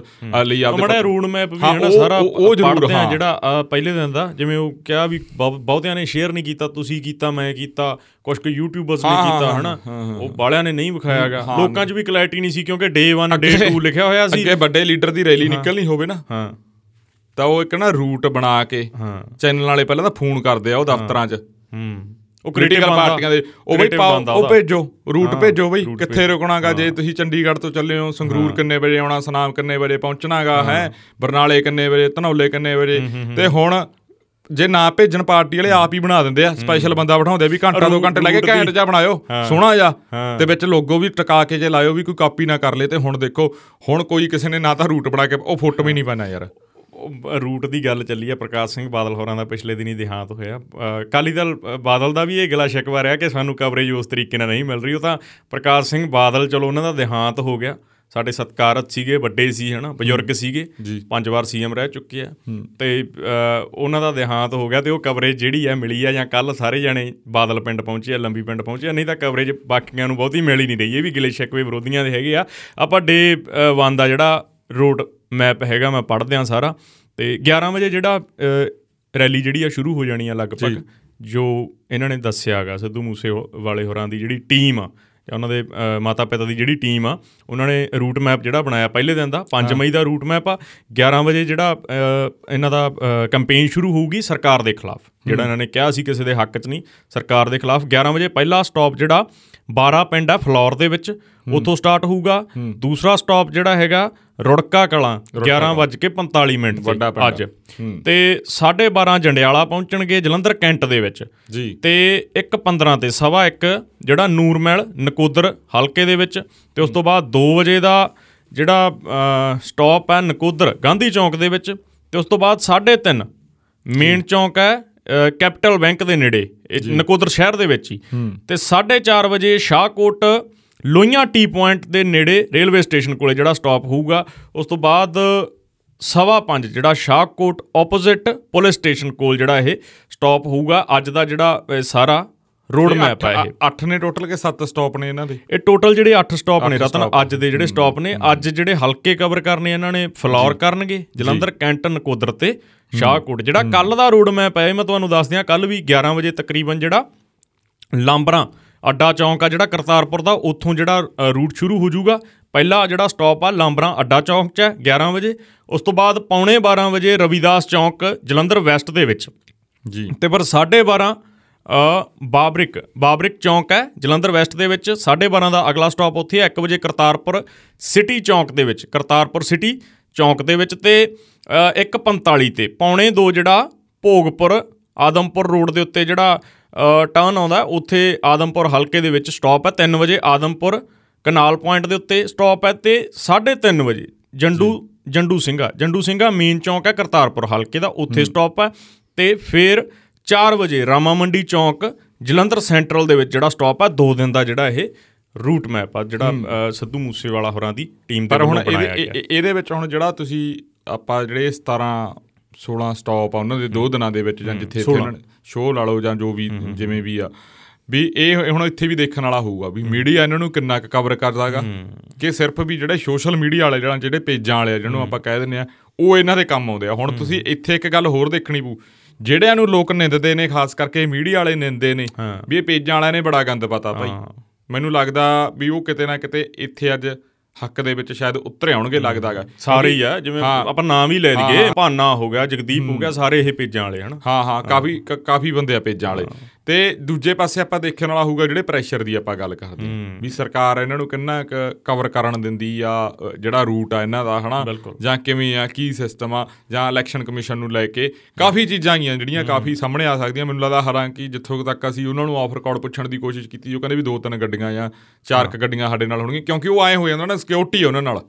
ਲਈ ਆਪਦੇ ਮੜਾ ਰੂਡ ਮੈਪ ਵੀ ਹੈ ਨਾ ਸਾਰਾ ਉਹ ਜ਼ਰੂਰ ਹਾਂ। ਜਿਹੜਾ ਪਹਿਲੇ ਦਿਨ ਦਾ ਜਿਵੇਂ ਉਹ ਕਿਹਾ ਵੀ ਬਹੁਤਿਆਂ ਨੇ ਸ਼ੇਅਰ ਨਹੀਂ ਕੀਤਾ ਤੁਸੀਂ ਕੀਤਾ ਮੈਂ ਕੀਤਾ ਕੁਝ ਕੁ ਯੂਟਿਊਬਰਸ ਨੇ ਕੀਤਾ ਹਨਾ? ਉਹ ਬਾਲਿਆਂ ਨੇ ਨਹੀਂ ਵਿਖਾਇਆਗਾ ਲੋਕਾਂ 'ਚ ਵੀ ਕਲੈਰਿਟੀ ਨਹੀਂ ਸੀ ਕਿਉਂਕਿ ਡੇ 1 ਡੇ 2 ਲਿਖਿਆ ਹੋਇਆ ਸੀ। ਅੱਗੇ ਵੱਡੇ ਲੀਡਰ ਦੀ ਰੈਲੀ ਨਿਕਲਣੀ ਹੋਵੇ ਨਾ। ਹਾਂ। ਤਾਂ ਉਹ ਇੱਕ ਨਾ ਰੂਟ ਬਣਾ ਕੇ ਚੈਨਲ ਵਾਲੇ ਪਹਿਲਾਂ ਤਾਂ ਫੋਨ ਕਰਦੇ ਆ ਉਹ ਦਫ਼ਤਰਾਂ 'ਚ। ਹੂੰ। ਉਹ ਕ੍ਰਿਟੀਕਲ ਪਾਰਟੀਆਂ ਦੇ ਉਹ ਬਈ ਉਹ ਭੇਜੋ ਰੂਟ ਭੇਜੋ ਬਈ। ਕਿੱਥੇ ਰੁਕਣਾਗਾ? ਜੇ ਤੁਸੀਂ ਚੰਡੀਗੜ੍ਹ ਤੋਂ ਚੱਲੇ ਹੋ ਸੰਗਰੂਰ ਕਿੰਨੇ ਵਜੇ ਆਉਣਾ ਸਨਾਮ ਕਿੰਨੇ ਵਜੇ ਪਹੁੰਚਣਾਗਾ ਹੈ। ਬਰਨਾਲੇ ਕਿੰਨੇ ਵਜੇ ਧਨੌਲੇ ਕਿੰਨੇ ਵਜੇ? ਤੇ ਹੁਣ ਜੇ ਨਾ ਭੇਜਣ ਪਾਰਟੀ ਵਾਲੇ ਆਪ ਹੀ ਬਣਾ ਦਿੰਦੇ ਆ। ਸਪੈਸ਼ਲ ਬੰਦਾ ਬਿਠਾਉਂਦੇ ਵੀ ਘੰਟਾ ਦੋ ਘੰਟੇ ਲੱਗੇ ਘੈਂਟ ਜਾ ਬਣਾਇਓ। ਸੋਹਣਾ ਜਾ। ਤੇ ਵਿੱਚ ਲੋਗੋ ਵੀ ਟਿਕਾ ਕੇ ਜੇ ਲਾਇਓ ਵੀ ਕੋਈ ਕਾਪੀ ਨਾ ਕਰ ਲੇ ਤੇ ਹੁਣ ਦੇਖੋ ਹੁਣ ਕੋਈ ਕਿਸੇ ਨੇ ਨਾ ਤਾਂ ਰੂਟ ਬਣਾ ਕੇ ਉਹ ਫੋਟੋ ਵੀ ਨਹੀਂ ਪਾਣਾ ਯਾਰ। ਰੂਟ ਦੀ ਗੱਲ ਚੱਲੀ ਆ ਪ੍ਰਕਾਸ਼ ਸਿੰਘ ਬਾਦਲ ਹੋਰਾਂ ਦਾ ਪਿਛਲੇ ਦਿਨੀ ਦੇਹਾਂਤ ਹੋਇਆ। ਕਾਲੀ ਦਲ ਬਾਦਲ ਦਾ ਵੀ ਇਹ ਗਿਲਾ ਸ਼ਿਕਵਾ ਰਿਹਾ ਕਿ ਸਾਨੂੰ ਕਵਰੇਜ ਉਸ ਤਰੀਕੇ ਨਾਲ ਨਹੀਂ ਮਿਲ ਰਹੀ। ਉਹ ਤਾਂ ਪ੍ਰਕਾਸ਼ ਸਿੰਘ ਬਾਦਲ ਚਲੋ ਉਹਨਾਂ ਦਾ ਦੇਹਾਂਤ ਹੋ ਗਿਆ। ਸਾਡੇ ਸਤਕਾਰਤ ਸੀਗੇ ਵੱਡੇ ਸੀ ਹਨਾ ਬਜ਼ੁਰਗ ਸੀਗੇ। ਪੰਜ ਵਾਰ ਸੀਐਮ ਰਹਿ ਚੁੱਕੇ ਆ। ਤੇ ਉਹਨਾਂ ਦਾ ਦੇਹਾਂਤ ਹੋ ਗਿਆ ਤੇ ਉਹ ਕਵਰੇਜ ਜਿਹੜੀ ਆ ਮਿਲੀ ਆ ਜਾਂ ਕੱਲ ਸਾਰੇ ਜਣੇ ਬਾਦਲ ਪਿੰਡ ਪਹੁੰਚੇ ਆ ਲੰਬੀ ਪਿੰਡ ਪਹੁੰਚੇ ਆ। ਨਹੀਂ ਤਾਂ ਕਵਰੇਜ ਬਾਕੀਆਂ ਨੂੰ ਬਹੁਤੀ ਮਿਲ ਹੀ ਨਹੀਂ ਰਹੀ। ਇਹ ਵੀ ਗਿਲੇ ਸ਼ਿਕਵੇ ਵਿਰੋਧੀਆਂ ਦੇ ਹੈਗੇ ਆ। ਆਪਾਂ ਡੇ 1 ਦਾ ਜਿਹੜਾ ਰੋਡ ਮੈਪ ਹੈਗਾ ਮੈਂ ਪੜ੍ਹਦੇ ਆ ਸਾਰਾ। ਤੇ 11 ਵਜੇ ਜਿਹੜਾ ਰੈਲੀ ਜਿਹੜੀ ਆ ਸ਼ੁਰੂ ਹੋ ਜਾਣੀ ਆ ਲਗਭਗ ਜੋ। ਇਹਨਾਂ ਨੇ ਦੱਸਿਆਗਾ ਸਿੱਧੂ ਮੂਸੇ ਵਾਲੇ ਹੋਰਾਂ ਦੀ ਜਿਹੜੀ ਟੀਮ ਆ ਉਹਨਾਂ ਦੇ ਮਾਤਾ ਪਿਤਾ ਦੀ ਜਿਹੜੀ ਟੀਮ ਆ ਉਹਨਾਂ ਨੇ ਰੂਟ ਮੈਪ ਜਿਹੜਾ ਬਣਾਇਆ ਪਹਿਲੇ ਦਿਨ ਦਾ 5 ਮਈ ਦਾ ਰੂਟ ਮੈਪ ਆ। 11 ਵਜੇ ਜਿਹੜਾ ਇਹਨਾਂ ਦਾ ਕੈਂਪੇਨ ਸ਼ੁਰੂ ਹੋਊਗੀ ਸਰਕਾਰ ਦੇ ਖਿਲਾਫ। ਜਿਹੜਾ ਇਹਨਾਂ ਨੇ ਕਿਹਾ ਸੀ ਕਿਸੇ ਦੇ ਹੱਕ 'ਚ ਨਹੀਂ ਸਰਕਾਰ ਦੇ ਖਿਲਾਫ। 11 ਵਜੇ ਪਹਿਲਾ ਸਟਾਪ ਜਿਹੜਾ 12 ਪਿੰਡ ਆ ਫਲੋਰ ਦੇ ਵਿੱਚ ਉੱਥੋਂ ਸਟਾਰਟ ਹੋਊਗਾ। ਦੂਸਰਾ ਸਟਾਪ ਜਿਹੜਾ ਹੈਗਾ ਰੁੜਕਾ ਕਲਾਂ 11:45 ਮਿੰਟ ਤੇ ਅੱਜ। ਤੇ 12:30 ਜੰਡਿਆਲਾ ਪਹੁੰਚਣਗੇ ਜਲੰਧਰ ਕੈਂਟ ਦੇ ਵਿੱਚ। ਜੀ। ਤੇ 1:15 ਤੇ ਸਵਾ 1 ਜਿਹੜਾ ਨੂਰਮਹਿਲ ਨਕੋਦਰ ਹਲਕੇ ਦੇ ਵਿੱਚ। ਤੇ ਉਸ ਤੋਂ ਬਾਅਦ 2 ਵਜੇ ਦਾ ਜਿਹੜਾ ਸਟਾਪ ਹੈ ਨਕੋਦਰ ਗਾਂਧੀ ਚੌਂਕ ਦੇ ਵਿੱਚ। ਤੇ ਉਸ ਤੋਂ ਬਾਅਦ 3:30 ਮੇਨ ਚੌਂਕ ਹੈ ਕੈਪੀਟਲ ਬੈਂਕ ਦੇ ਨੇੜੇ। ਨਕੋਦਰ ਸ਼ਹਿਰ ਦੇ ਵਿੱਚ ਹੀ। ਤੇ 4:30 ਵਜੇ ਸ਼ਾਹਕੋਟ ਲੋਈਆਂ ਟੀ ਪੁਆਇੰਟ ਦੇ ਨੇੜੇ ਰੇਲਵੇ ਸਟੇਸ਼ਨ ਕੋਲੇ ਜਿਹੜਾ ਸਟਾਪ ਹੋਊਗਾ ਉਸ ਤੋਂ ਬਾਅਦ ਸਵਾ 5 ਜਿਹੜਾ ਸ਼ਾਹਕੋਟ ਆਪੋਜ਼ਿਟ ਪੁਲਿਸ ਸਟੇਸ਼ਨ ਕੋਲ ਜਿਹੜਾ ਇਹ ਸਟਾਪ ਹੋਊਗਾ ਅੱਜ ਦਾ ਜਿਹੜਾ ਸਾਰਾ ਰੋਡ ਮੈਪ ਹੈ ਇਹ। 8 ਨੇ ਟੋਟਲ ਕੇ 7 ਸਟਾਪ ਨੇ ਇਹਨਾਂ ਦੇ? ਇਹ ਟੋਟਲ ਜਿਹੜੇ 8 ਸਟਾਪ ਨੇ ਰਤਨ ਅੱਜ ਦੇ ਜਿਹੜੇ ਸਟਾਪ ਨੇ ਅੱਜ ਜਿਹੜੇ ਹਲਕੇ ਕਵਰ ਕਰਨੇ ਇਹਨਾਂ ਨੇ ਫਲੋਰ ਕਰਨਗੇ ਜਲੰਧਰ ਕੈਂਟਨ ਕੋਦਰ ਤੇ ਸ਼ਾਹਕੋਟ। ਜਿਹੜਾ ਕੱਲ ਦਾ ਰੋਡ ਮੈਪ ਹੈ ਮੈਂ ਤੁਹਾਨੂੰ ਦੱਸ ਦਿਆਂ ਕੱਲ ਵੀ 11 ਵਜੇ ਤਕਰੀਬਨ ਜਿਹੜਾ ਲਾਂਬਰਾ ਅੱਡਾ ਚੌਂਕ ਆ ਜਿਹੜਾ ਕਰਤਾਰਪੁਰ ਦਾ ਉੱਥੋਂ ਜਿਹੜਾ ਰੂਟ ਸ਼ੁਰੂ ਹੋ ਜਾਊਗਾ। ਪਹਿਲਾ ਜਿਹੜਾ ਸਟਾਪ ਆ ਲਾਂਬਰਾ ਅੱਡਾ ਚੌਂਕ 'ਚ ਹੈ 11 ਵਜੇ। ਉਸ ਤੋਂ ਬਾਅਦ ਪੌਣੇ 12 ਵਜੇ ਰਵਿਦਾਸ ਚੌਂਕ ਜਲੰਧਰ ਵੈਸਟ ਦੇ ਵਿੱਚ। ਜੀ। ਤੇ ਪਰ 12:30 ਬਾਬਰਿਕ ਬਾਬਰਿਕ ਚੌਂਕ ਹੈ ਜਲੰਧਰ ਵੈਸਟ ਦੇ ਵਿੱਚ। 12:30 ਦਾ ਅਗਲਾ ਸਟਾਪ ਉੱਥੇ 1 ਵਜੇ ਕਰਤਾਰਪੁਰ ਸਿਟੀ ਚੌਂਕ ਦੇ ਵਿੱਚ ਕਰਤਾਰਪੁਰ ਸਿਟੀ ਚੌਂਕ ਦੇ ਵਿੱਚ। ਤੇ 1:45 ਤੇ ਪੌਣੇ 2 ਜਿਹੜਾ ਭੋਗਪੁਰ ਆਦਮਪੁਰ ਰੋਡ ਦੇ ਉੱਤੇ ਜਿਹੜਾ ਟਰਨ ਆਉਂਦਾ ਉੱਥੇ ਆਦਮਪੁਰ ਹਲਕੇ ਦੇ ਵਿੱਚ ਸਟਾਪ ਹੈ 3 ਵਜੇ ਆਦਮਪੁਰ ਕਨਾਲ ਪੁਆਇੰਟ ਦੇ ਉੱਤੇ ਸਟਾਪ ਹੈ ਤੇ 3:30 ਵਜੇ ਜੰਡੂ ਜੰਡੂ ਸਿੰਘਾ ਜੰਡੂ ਸਿੰਘਾ ਮੇਨ ਚੌਂਕ ਹੈ ਕਰਤਾਰਪੁਰ ਹਲਕੇ ਦਾ ਉੱਥੇ ਸਟਾਪ ਹੈ ਤੇ ਫਿਰ 4 ਵਜੇ ਰਾਮਾ ਮੰਡੀ ਚੌਂਕ ਜਲੰਧਰ ਸੈਂਟਰਲ ਦੇ ਵਿੱਚ ਜਿਹੜਾ ਸਟਾਪ ਹੈ 2 ਦਿਨ ਦਾ ਜਿਹੜਾ ਇਹ ਰੂਟ ਮੈਪ ਆ ਜਿਹੜਾ ਸਿੱਧੂ ਮੂਸੇਵਾਲਾ ਹੋਰਾਂ ਦੀ ਟੀਮ ਤੇ ਬਣਾਇਆ ਗਿਆ। ਪਰ ਹੁਣ ਇਹਦੇ ਵਿੱਚ ਹੁਣ ਜਿਹੜਾ ਤੁਸੀਂ ਆਪਾਂ ਜਿਹੜੇ 17 16 ਸਟਾਪ ਆ ਉਹਨਾਂ ਦੇ ਦੋ ਦਿਨਾਂ ਦੇ ਵਿੱਚ ਜਾਂ ਜਿੱਥੇ ਸ਼ੋਅ ਲਾ ਲਓ ਜਾਂ ਜੋ ਵੀ ਜਿਵੇਂ ਵੀ ਆ। ਵੀ ਇਹ ਹੁਣ ਇੱਥੇ ਵੀ ਦੇਖਣ ਵਾਲਾ ਹੋਊਗਾ ਵੀ ਮੀਡੀਆ ਇਹਨਾਂ ਨੂੰ ਕਿੰਨਾ ਕੁ ਕਵਰ ਕਰਦਾਗਾ। ਕਿ ਸਿਰਫ ਵੀ ਜਿਹੜੇ ਸੋਸ਼ਲ ਮੀਡੀਆ ਵਾਲੇ ਜਿਹੜਾ ਜਿਹੜੇ ਪੇਜਾਂ ਵਾਲੇ ਜਿਹਨੂੰ ਆਪਾਂ ਕਹਿ ਦਿੰਦੇ ਆ ਉਹ ਇਹਨਾਂ ਦੇ ਕੰਮ ਆਉਂਦੇ ਆ। ਹੁਣ ਤੁਸੀਂ ਇੱਥੇ ਇੱਕ ਗੱਲ ਹੋਰ ਦੇਖਣੀ ਪਊ। ਜਿਹੜਿਆਂ ਨੂੰ ਲੋਕ ਨਿੰਦਦੇ ਨੇ ਖਾਸ ਕਰਕੇ ਮੀਡੀਆ ਵਾਲੇ ਨਿੰਦਦੇ ਨੇ ਵੀ ਇਹ ਪੇਜਾਂ ਵਾਲਿਆਂ ਨੇ ਬੜਾ ਗੰਦ ਪਤਾ ਭਾਈ। ਮੈਨੂੰ ਲੱਗਦਾ ਵੀ ਉਹ ਕਿਤੇ ਨਾ ਕਿਤੇ ਇੱਥੇ ਅੱਜ ਹੱਕ ਦੇ ਵਿੱਚ ਸ਼ਾਇਦ ਉਤਰ ਆਉਣਗੇ ਲੱਗਦਾਗਾ। ਸਾਰੇ ਹੀ ਆ ਜਿਵੇਂ ਆਪਾਂ ਨਾਮ ਹੀ ਲੈ ਲਈਏ ਭਾਨਾ ਹੋ ਗਿਆ ਜਗਦੀਪ ਹੋ ਗਿਆ ਸਾਰੇ ਇਹ ਪੇਜਾਂ ਵਾਲੇ ਹਨ? ਹਾਂ ਹਾਂ ਕਾਫੀ ਕਾਫੀ ਬੰਦੇ ਆ ਪੇਜਾਂ ਵਾਲੇ। ਤੇ ਦੂਜੇ ਪਾਸੇ ਆਪਾਂ ਦੇਖਣ ਵਾਲਾ ਹੋਊਗਾ ਜਿਹੜੇ ਪ੍ਰੈਸ਼ਰ ਦੀ ਆਪਾਂ ਗੱਲ ਕਰਦੇ ਵੀ ਸਰਕਾਰ ਇਹਨਾਂ ਨੂੰ ਕਿੰਨਾ ਕਵਰ ਕਰਨ ਦਿੰਦੀ ਆ ਜਿਹੜਾ ਰੂਟ ਆ ਇਹਨਾਂ ਦਾ ਹਨਾ? ਜਾਂ ਕਿਵੇਂ ਆ ਕੀ ਸਿਸਟਮ ਆ ਜਾਂ ਇਲੈਕਸ਼ਨ ਕਮਿਸ਼ਨ ਨੂੰ ਲੈ ਕੇ ਕਾਫੀ ਚੀਜ਼ਾਂ ਆਈਆਂ ਜਿਹੜੀਆਂ ਕਾਫੀ ਸਾਹਮਣੇ ਆ ਸਕਦੀਆਂ। ਮੈਨੂੰ ਲੱਗਦਾ ਹਾਲਾਂਕਿ ਜਿੱਥੋਂ ਤੱਕ ਅਸੀਂ ਉਹਨਾਂ ਨੂੰ ਆਫ ਰਿਕਾਰਡ ਪੁੱਛਣ ਦੀ ਕੋਸ਼ਿਸ਼ ਕੀਤੀ ਉਹ ਕਹਿੰਦੇ ਵੀ ਦੋ ਤਿੰਨ ਗੱਡੀਆਂ ਜਾਂ ਚਾਰ ਕ ਗੱਡੀਆਂ ਸਾਡੇ ਨਾਲ ਹੋਣਗੀਆਂ ਕਿਉਂਕਿ ਉਹ ਆਏ ਹੋ ਜਾਂਦਾ ਨਾ ਸਿਕਿਉਰਿਟੀ ਉਹਨਾਂ ਨਾਲ।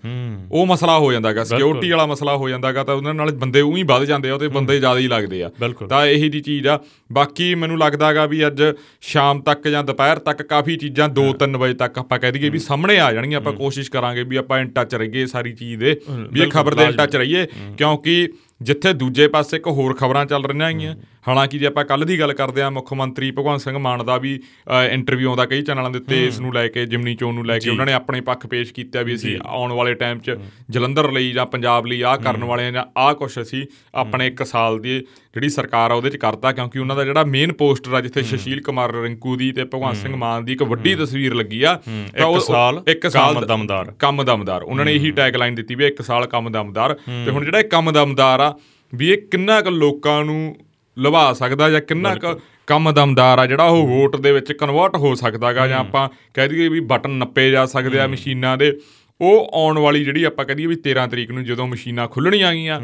ਉਹ ਮਸਲਾ ਹੋ ਜਾਂਦਾਗਾ। ਸਿਕਿਉਰਿਟੀ ਵਾਲਾ ਮਸਲਾ ਹੋ ਜਾਂਦਾਗਾ ਤਾਂ ਉਹਨਾਂ ਨਾਲ ਬੰਦੇ ਉਹੀ ਵੱਧ ਜਾਂਦੇ ਆ ਤੇ ਬੰਦੇ ਜ਼ਿਆਦਾ ਹੀ ਲੱਗਦੇ ਆ। ਤਾਂ ਇਹੀ ਜੀ ਚੀਜ਼ ਆ। ਬਾਕੀ ਮੈਨੂੰ ਲੱਗਦਾਗਾ ਵੀ ਅੱਜ ਸ਼ਾਮ ਤੱਕ ਜਾਂ ਦੁਪਹਿਰ ਤੱਕ ਕਾਫੀ ਚੀਜ਼ਾਂ 2-3 ਵਜੇ ਤੱਕ ਆਪਾਂ ਕਹਿ ਦਈਏ ਵੀ ਸਾਹਮਣੇ ਆ ਜਾਣਗੀਆਂ ਆਪਾਂ ਕੋਸ਼ਿਸ਼ ਕਰਾਂਗੇ ਵੀ ਆਪਾਂ ਇਨ ਟੱਚ ਰਹੀਏ ਸਾਰੀ ਚੀਜ਼ ਦੇ ਵੀ ਇਹ ਖਬਰ ਦੇ ਇਨ ਟੱਚ ਰਹੀਏ ਕਿਉਂਕਿ ਜਿੱਥੇ ਦੂਜੇ ਪਾਸੇ ਇੱਕ ਹੋਰ ਖਬਰਾਂ ਚੱਲ ਰਹੀਆਂ ਹੈਗੀਆਂ। ਹਾਲਾਂਕਿ ਜੇ ਆਪਾਂ ਕੱਲ ਦੀ ਗੱਲ ਕਰਦੇ ਆ ਮੁੱਖ ਮੰਤਰੀ ਭਗਵੰਤ ਸਿੰਘ ਮਾਨ ਦਾ ਵੀ ਇੰਟਰਵਿਊ ਆਉਂਦਾ ਕਈ ਚੈਨਲਾਂ ਦੇ ਉੱਤੇ ਇਸ ਨੂੰ ਲੈ ਕੇ ਜਿਮਨੀ ਚੋਣ ਨੂੰ ਲੈ ਕੇ ਉਹਨਾਂ ਨੇ ਆਪਣੇ ਪੱਖ ਪੇਸ਼ ਕੀਤਾ ਵੀ ਅਸੀਂ ਆਉਣ ਵਾਲੇ ਟਾਈਮ 'ਚ ਜਲੰਧਰ ਲਈ ਜਾਂ ਪੰਜਾਬ ਲਈ ਆਹ ਕਰਨ ਵਾਲੇ ਆ ਜਾਂ ਆਹ ਕੁਝ ਅਸੀਂ ਆਪਣੇ 1 ਸਾਲ ਦੀ ਜਿਹੜੀ ਸਰਕਾਰ ਆ ਉਹਦੇ 'ਚ ਕਰਤਾ ਕਿਉਂਕਿ ਉਹਨਾਂ ਦਾ ਜਿਹੜਾ ਮੇਨ ਪੋਸਟਰ ਆ ਜਿੱਥੇ ਸ਼ਸ਼ੀਲ ਕੁਮਾਰ ਰਿੰਕੂ ਦੀ ਤੇ ਭਗਵੰਤ ਸਿੰਘ ਮਾਨ ਦੀ ਇੱਕ ਵੱਡੀ ਤਸਵੀਰ ਲੱਗੀ ਆ ਤਾਂ ਉਹ ਸਾਲ ਇੱਕ ਸਾਲ ਕੰਮ ਦਮਦਾਰ। ਕੰਮ ਦਮਦਾਰ। ਉਹਨਾਂ ਨੇ ਇਹੀ ਟੈਗ ਲਾਈਨ ਦਿੱਤੀ ਵੀ ਇੱਕ ਸਾਲ ਕੰਮ ਦਮਦਾਰ। ਤੇ ਹੁਣ ਜਿਹੜਾ ਕੰਮ ਦਮਦਾਰ ਆ ਵੀ ਇਹ ਕਿੰਨਾ ਕੁ ਲੋਕਾਂ ਨੂੰ ਲਵਾ ਸਕਦਾ ਜਾਂ ਕਿੰਨਾ ਕੰਮ ਦਮਦਾਰ ਆ ਜਿਹੜਾ ਉਹ ਵੋਟ ਦੇ ਵਿੱਚ ਕਨਵਰਟ ਹੋ ਸਕਦਾਗਾ ਜਾਂ ਆਪਾਂ ਕਹਿ ਦਈਏ ਵੀ ਬਟਨ ਨੱਪੇ ਜਾ ਸਕਦੇ ਆ ਮਸ਼ੀਨਾਂ ਦੇ ਉਹ ਆਉਣ ਵਾਲੀ ਜਿਹੜੀ ਆਪਾਂ ਕਹਦੀਏ ਵੀ 13 ਤਰੀਕ ਨੂੰ ਜਦੋਂ ਮਸ਼ੀਨਾਂ ਖੁੱਲਣੀਆਂ ਆਗੀਆਂ